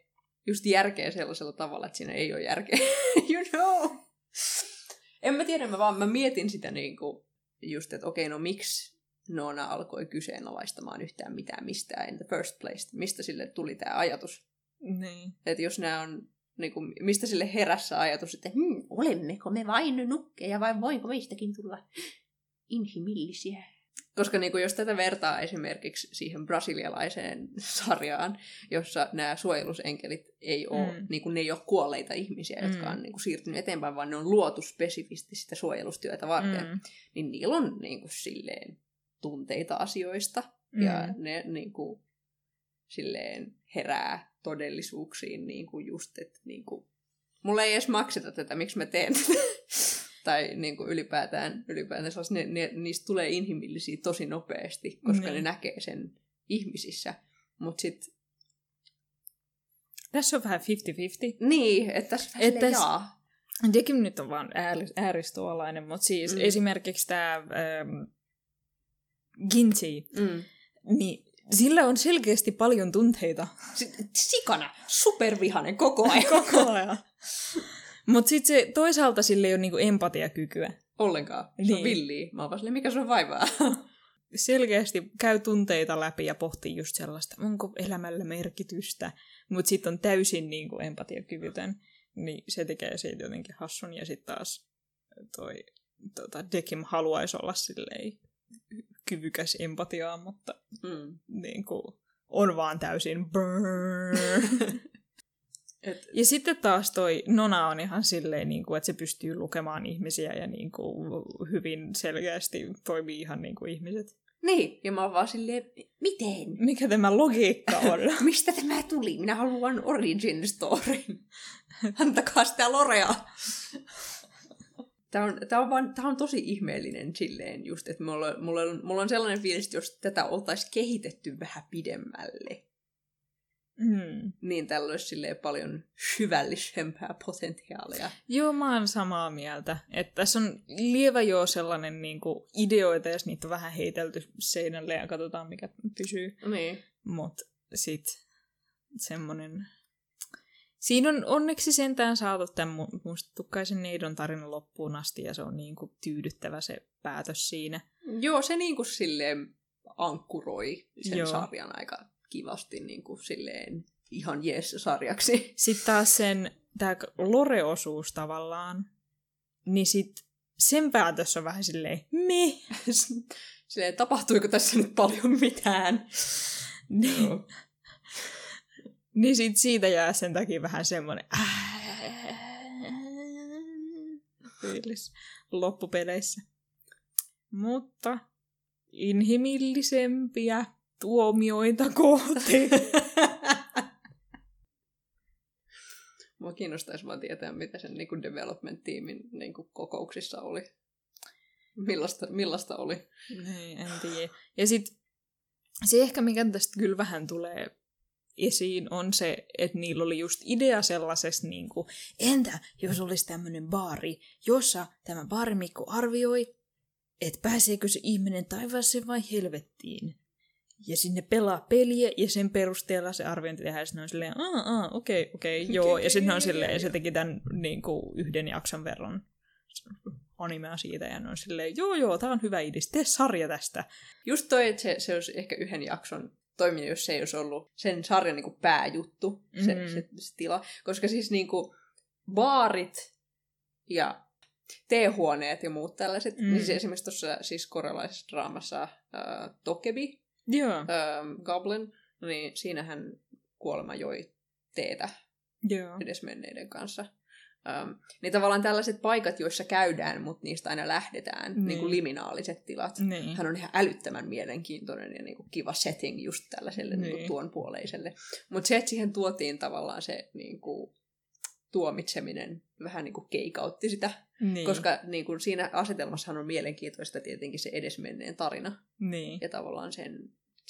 just järkeä sellaisella tavalla, että siinä ei ole järkeä. you know. En mä tiedä, mä vaan mä mietin sitä niinku just, että okei, no miksi Noona alkoi kyseenalaistamaan yhtään mitään mistään in the first place. Mistä sille tuli tämä ajatus? Niin. Että jos nämä on, niinku, mistä sille herässä ajatus, että hmm, Olemmeko me vain nukkeja vai voinko meistäkin tulla inhimillisiä? Koska niin kuin jos tätä vertaa esimerkiksi siihen brasilialaiseen sarjaan, jossa nämä suojelusenkelit ei ole, Mm. niin kuin ne ei ole kuolleita ihmisiä, jotka Mm. on niin kuin siirtynyt eteenpäin, vaan ne on luotu spesifisti sitä suojelustyötä varten, mm. Mm. niin niillä on niin kuin silleen tunteita asioista, Mm. ja ne niin kuin, silleen herää todellisuuksiin niin kuin just, että niin kuin, mulla ei edes makseta tätä, miksi mä teen tätä. Tai niin kuin ylipäätään, ylipäätään ne, ne, niistä tulee inhimillisiä tosi nopeasti, koska Niin. ne näkee sen ihmisissä. Mutta sitten, Tässä on vähän 50-50. niin, että tässä vähän Että s- jaa. Sekin nyt on vaan ääri- ääristuolainen, mutta siis Mm. esimerkiksi tämä ähm, Ginty, Mm. niin sillä on selkeästi paljon tunteita Sit, sikana, supervihanen koko ajan. koko ajan. Mutta sitten se toisaalta sille ei ole niinku empatiakykyä. Ollenkaan. Se on Niin. villiä. Mä oon vaan mikä sun vaivaa? Selkeästi käy tunteita läpi ja pohtii just sellaista, onko elämällä merkitystä, mutta sitten on täysin niinku empatiakyvytön. Niin se tekee siitä jotenkin hassun. Ja sitten taas toi tota, Dekim haluaisi olla silleen kyvykäs empatiaan, mutta mm. niin kuin, on vaan täysin brrrr. Et, Ja sitten taas toi Nona on ihan silleen, niin kuin, että se pystyy lukemaan ihmisiä ja niin kuin, hyvin selkeästi toimii ihan niin kuin ihmiset. niin, ja mä oon vaan silleen, Miten? Mikä tämä logiikka on? mistä tämä tuli? Minä haluan origin story. Antakaa sitä lorea. Tämä on, tämä, on vaan, tämä on tosi ihmeellinen silleen just, että mulla, mulla, on, mulla on sellainen fiilis, että jos tätä oltaisiin kehitetty vähän pidemmälle, mm. niin tällä olisi paljon syvällisempää potentiaalia. Joo, mä oon samaa mieltä. Että tässä on lievä joo sellainen niin kuin, ideoita, jos niitä on vähän heitelty seinälle ja katsotaan, mikä pysyy. Niin. Mutta sit semmonen... Siinä on onneksi sentään saatu tämän mu- mustatukkaisen neidon tarina loppuun asti ja se on niin kuin tyydyttävä se päätös siinä. Joo, se niinku silleen ankkuroi sen. Joo. sarjan aika kivasti niinku silleen ihan jees sarjaksi. Sitten taas sen, tämä Lore-osuus tavallaan, niin sit sen päätös on vähän silleen, me. silleen, tapahtuiko tässä nyt paljon mitään? Niin, niin sit siitä jää sen takia vähän semmoinen fiilis loppupeleissä. Mutta inhimillisempiä tuomioita kohti. Mua kiinnostaisi vaan tietää, mitä sen niinku development-tiimin niinku kokouksissa oli. Millaista, millaista oli? Ei, en tiedä. Ja sitten se ehkä, mikä tästä kyllä vähän tulee esiin, on se, että niillä oli just idea sellaisesta, niin kuin, entä jos olisi tämmöinen baari, jossa tämä baarimikko arvioi, että pääseekö se ihminen taivaaseen vai helvettiin. Ja sinne pelaa peliä, ja sen perusteella se arviointi tehdään, ja on silleen, aa, aa, okei, okei, joo. Ja sitten on silleen, ja se teki tämän niin kuin, yhden jakson verran animea siitä, ja on silleen, joo, joo, tää on hyvä idis, tee sarja tästä. Just toi, että se, se olisi ehkä yhden jakson toiminut, jos se ei olisi ollut sen sarjan niinku pääjuttu, se, Mhm. mm. se, se tila. Koska siis niinku baarit ja teehuoneet ja muut tällaiset, Mm. mm. niin se esimerkiksi tuossa siis korealaisessa draamassa äh, Tokebi, Joo, äh, Goblin, niin siinähän kuolema joi teetä joo. edesmenneiden kanssa. Um, niin tavallaan tällaiset paikat, joissa käydään, mutta niistä aina lähdetään, Niin. niin. kuin liminaaliset tilat. Niin. Hän on ihan älyttömän mielenkiintoinen ja niin kuin kiva setting just tällaiselle niin. Niin. Niin tuon puoleiselle. Mutta se, että siihen tuotiin tavallaan se niin kuin, tuomitseminen vähän niin kuin keikautti sitä, Niin. koska niin kuin, siinä asetelmassahan on mielenkiintoista tietenkin se edesmenneen tarina Niin. ja tavallaan sen,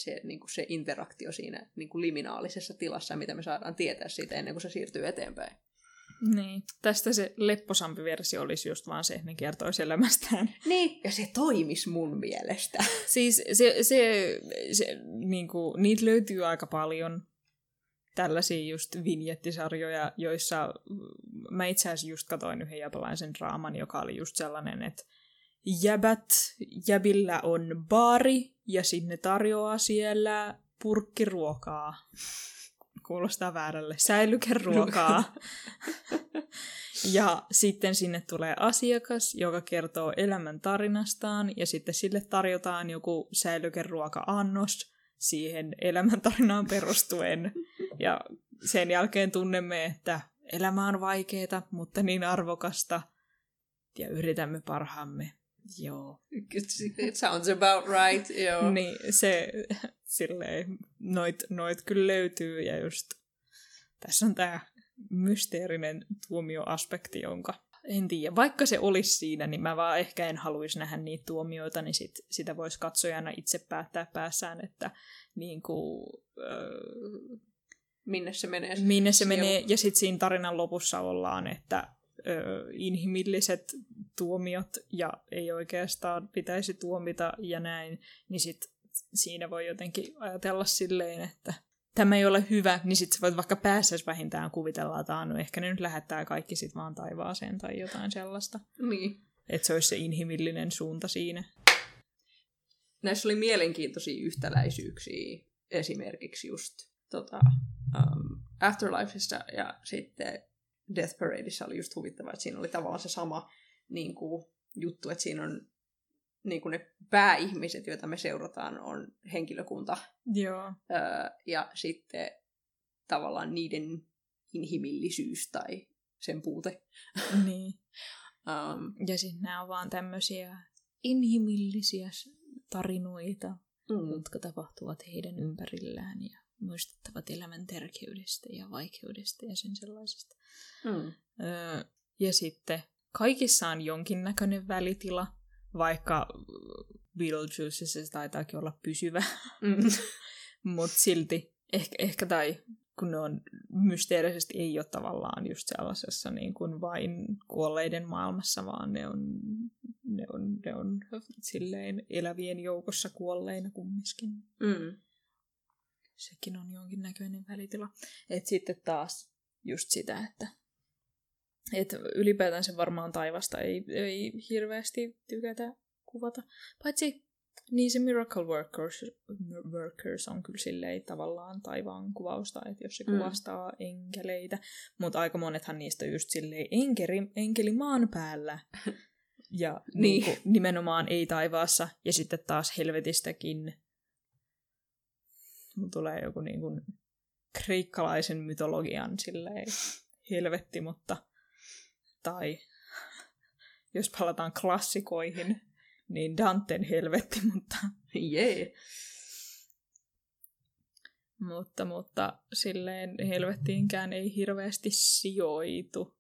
se, niin kuin se interaktio siinä niin kuin liminaalisessa tilassa, mitä me saadaan tietää siitä ennen kuin se siirtyy eteenpäin. niin. Tästä se lepposampi versio olisi just vaan se, että ne kertoisi elämästään. Niin, ja se toimis mun mielestä. Siis se, se, se niinku, niitä löytyy aika paljon tällaisia just vinjettisarjoja, joissa mm, mä itse asiassa just katoin yhden japalaisen draaman, joka oli just sellainen, että jäbät, jäbillä on baari ja sinne tarjoaa siellä purkkiruokaa. Kuulostaa väärälle. Säilykeruokaa. ja sitten sinne tulee asiakas, joka kertoo elämän tarinastaan, ja sitten sille tarjotaan joku säilykeruoka-annos siihen elämäntarinaan perustuen. Ja sen jälkeen tunnemme, että elämä on vaikeeta, mutta niin arvokasta, ja yritämme parhaamme. Joo. It sounds about right, joo. Niin se silleen, noit, noit kyllä löytyy ja just tässä on tämä mysteerinen tuomioaspekti, jonka en tiedä. Vaikka se olisi siinä, niin mä vaan ehkä en haluaisi nähdä niitä tuomioita, niin sit, sitä voisi katsojana itse päättää päässään, että niin kuin, öö, Minne se menee? minne se menee. Ja sitten siinä tarinan lopussa ollaan, että ö, inhimilliset tuomiot ja ei oikeastaan pitäisi tuomita ja näin, niin sit siinä voi jotenkin ajatella silleen, että tämä ei ole hyvä, niin sitten voit vaikka päässäs vähintään kuvitella, että "Aa, no ehkä ne nyt lähettää kaikki sit vaan taivaaseen tai jotain sellaista. Niin. Että se olisi se inhimillinen suunta siinä. Näissä oli mielenkiintoisia yhtäläisyyksiä, esimerkiksi just tota, um, Afterlifeissa ja sitten Death Paradeissa oli just huvittava, että siinä oli tavallaan se sama niin kuin, juttu, että siinä on niin kuin ne pääihmiset, joita me seurataan, on henkilökunta Joo. öö, ja sitten tavallaan niiden inhimillisyys tai sen puute. niin. Um, Ja sitten nämä on vaan tämmöisiä inhimillisiä tarinoita, mm, jotka tapahtuvat heidän ympärillään ja muistuttavat elämän tärkeydestä ja vaikeudesta ja sen sellaisesta. mm, Öö, ja sitten kaikissa on jonkinnäköinen välitila, vaikka Beetlejuicessa se taitaakin olla pysyvä, mm, mutta silti ehkä, ehkä tai kun ne on mysteerisesti ei ole tavallaan just sellaisessa niin kuin vain kuolleiden maailmassa, vaan ne on, ne on, ne on silleen elävien joukossa kuolleina kumminkin. mm. Sekin on jonkinnäköinen välitila. Et sitten taas just sitä, että et ylipäätään se varmaan taivasta ei, ei hirveästi tykätä kuvata. Paitsi niin se Miracle Workers, Workers on kyllä silleen tavallaan taivaan kuvausta, että jos se Mm. kuvastaa enkeleitä, mutta aika monethan niistä on just silleen enkeli, enkeli maan päällä. Ja Niin. niin. Niin nimenomaan ei taivaassa. Ja sitten taas helvetistäkin Mulla tulee joku niin kuin kreikkalaisen mytologian silleen helvetti, mutta tai jos palataan klassikoihin, niin Danten helvetti, mutta, Jee. mutta, mutta silleen helvettiinkään ei hirveästi sijoitu.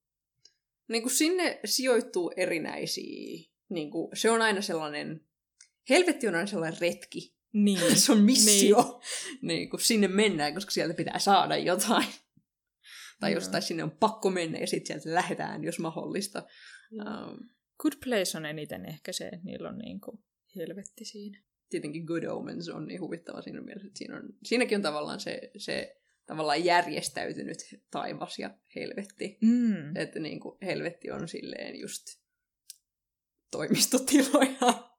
Niin kuin sinne sijoittuu erinäisiä. Niin kuin, se on aina sellainen... Helvetti on aina sellainen retki. Niin. Se on missio. Niin. niin kuin sinne mennään, koska sieltä pitää saada jotain. Tai Joo. jostain sinne on pakko mennä ja sitten sieltä lähdetään, jos mahdollista. Um, Good Place on eniten ehkä se, että niillä on niinku helvetti siinä. tietenkin Good Omens on niin huvittava siinä mielessä, että siinä on, siinäkin on tavallaan se, se tavallaan järjestäytynyt taivas ja helvetti. Mm. Että niin kuin helvetti on silleen just toimistotiloja.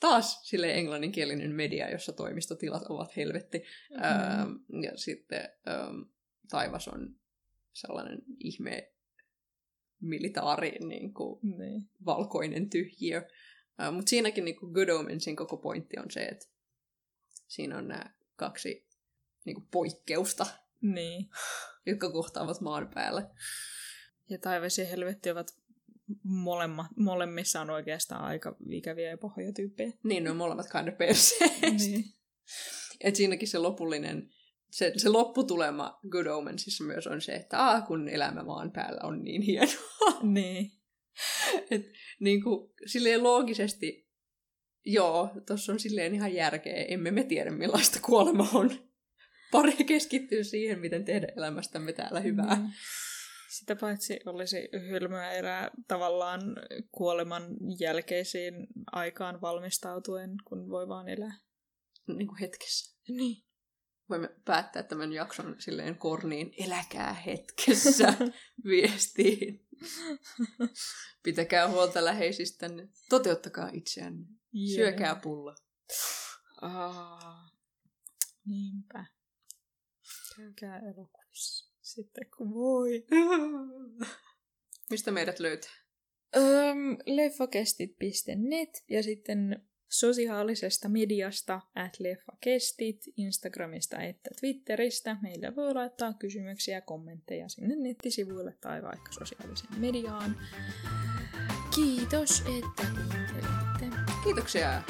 Taas sille englanninkielinen media, jossa toimistotilat ovat helvetti. Mm. Ähm, ja sitten ähm, taivas on sellainen ihme militaari niin kuin Niin. valkoinen tyhjiö. Uh, Mutta siinäkin niin Good Omensin koko pointti on se, että siinä on nämä kaksi niin kuin poikkeusta, niin. jotka kohtaavat maan päällä. Ja taivas ja helvetti ovat molemmat, molemmissa on oikeastaan aika ikäviä ja pahoja tyyppejä. Niin ne on molemmat kind of niin. Et siinäkin se lopullinen, se, se lopputulema Good Omensissa myös on se, että aah, kun elämä maan päällä on niin hienoa. niin. Et niin kuin, silleen loogisesti, joo, tuossa on silleen ihan järkeä. Emme me tiedä, millaista kuolema on. Pari keskittyy siihen, miten tehdä elämästämme täällä hyvää. Mm. Sitä paitsi olisi hölmöä erää tavallaan kuoleman jälkeisiin aikaan valmistautuen, kun voi vaan elää. Niin kuin hetkessä. Niin. Voimme päättää tämän jakson silleen korniin, eläkää hetkessä viestiin. Pitäkää huolta läheisistänne. Toteuttakaa itseänne. Syökää pulla. Aa, niinpä. Käykää elokuvissa sitten kun voi. Mistä meidät löytää? Öm, leffakestit.net ja sitten sosiaalisesta mediasta at leffakestit, Instagramista että Twitteristä. Meillä voi laittaa kysymyksiä ja kommentteja sinne nettisivuille tai vaikka sosiaaliseen mediaan. Kiitos, että kuuntelitte. Kiitoksia.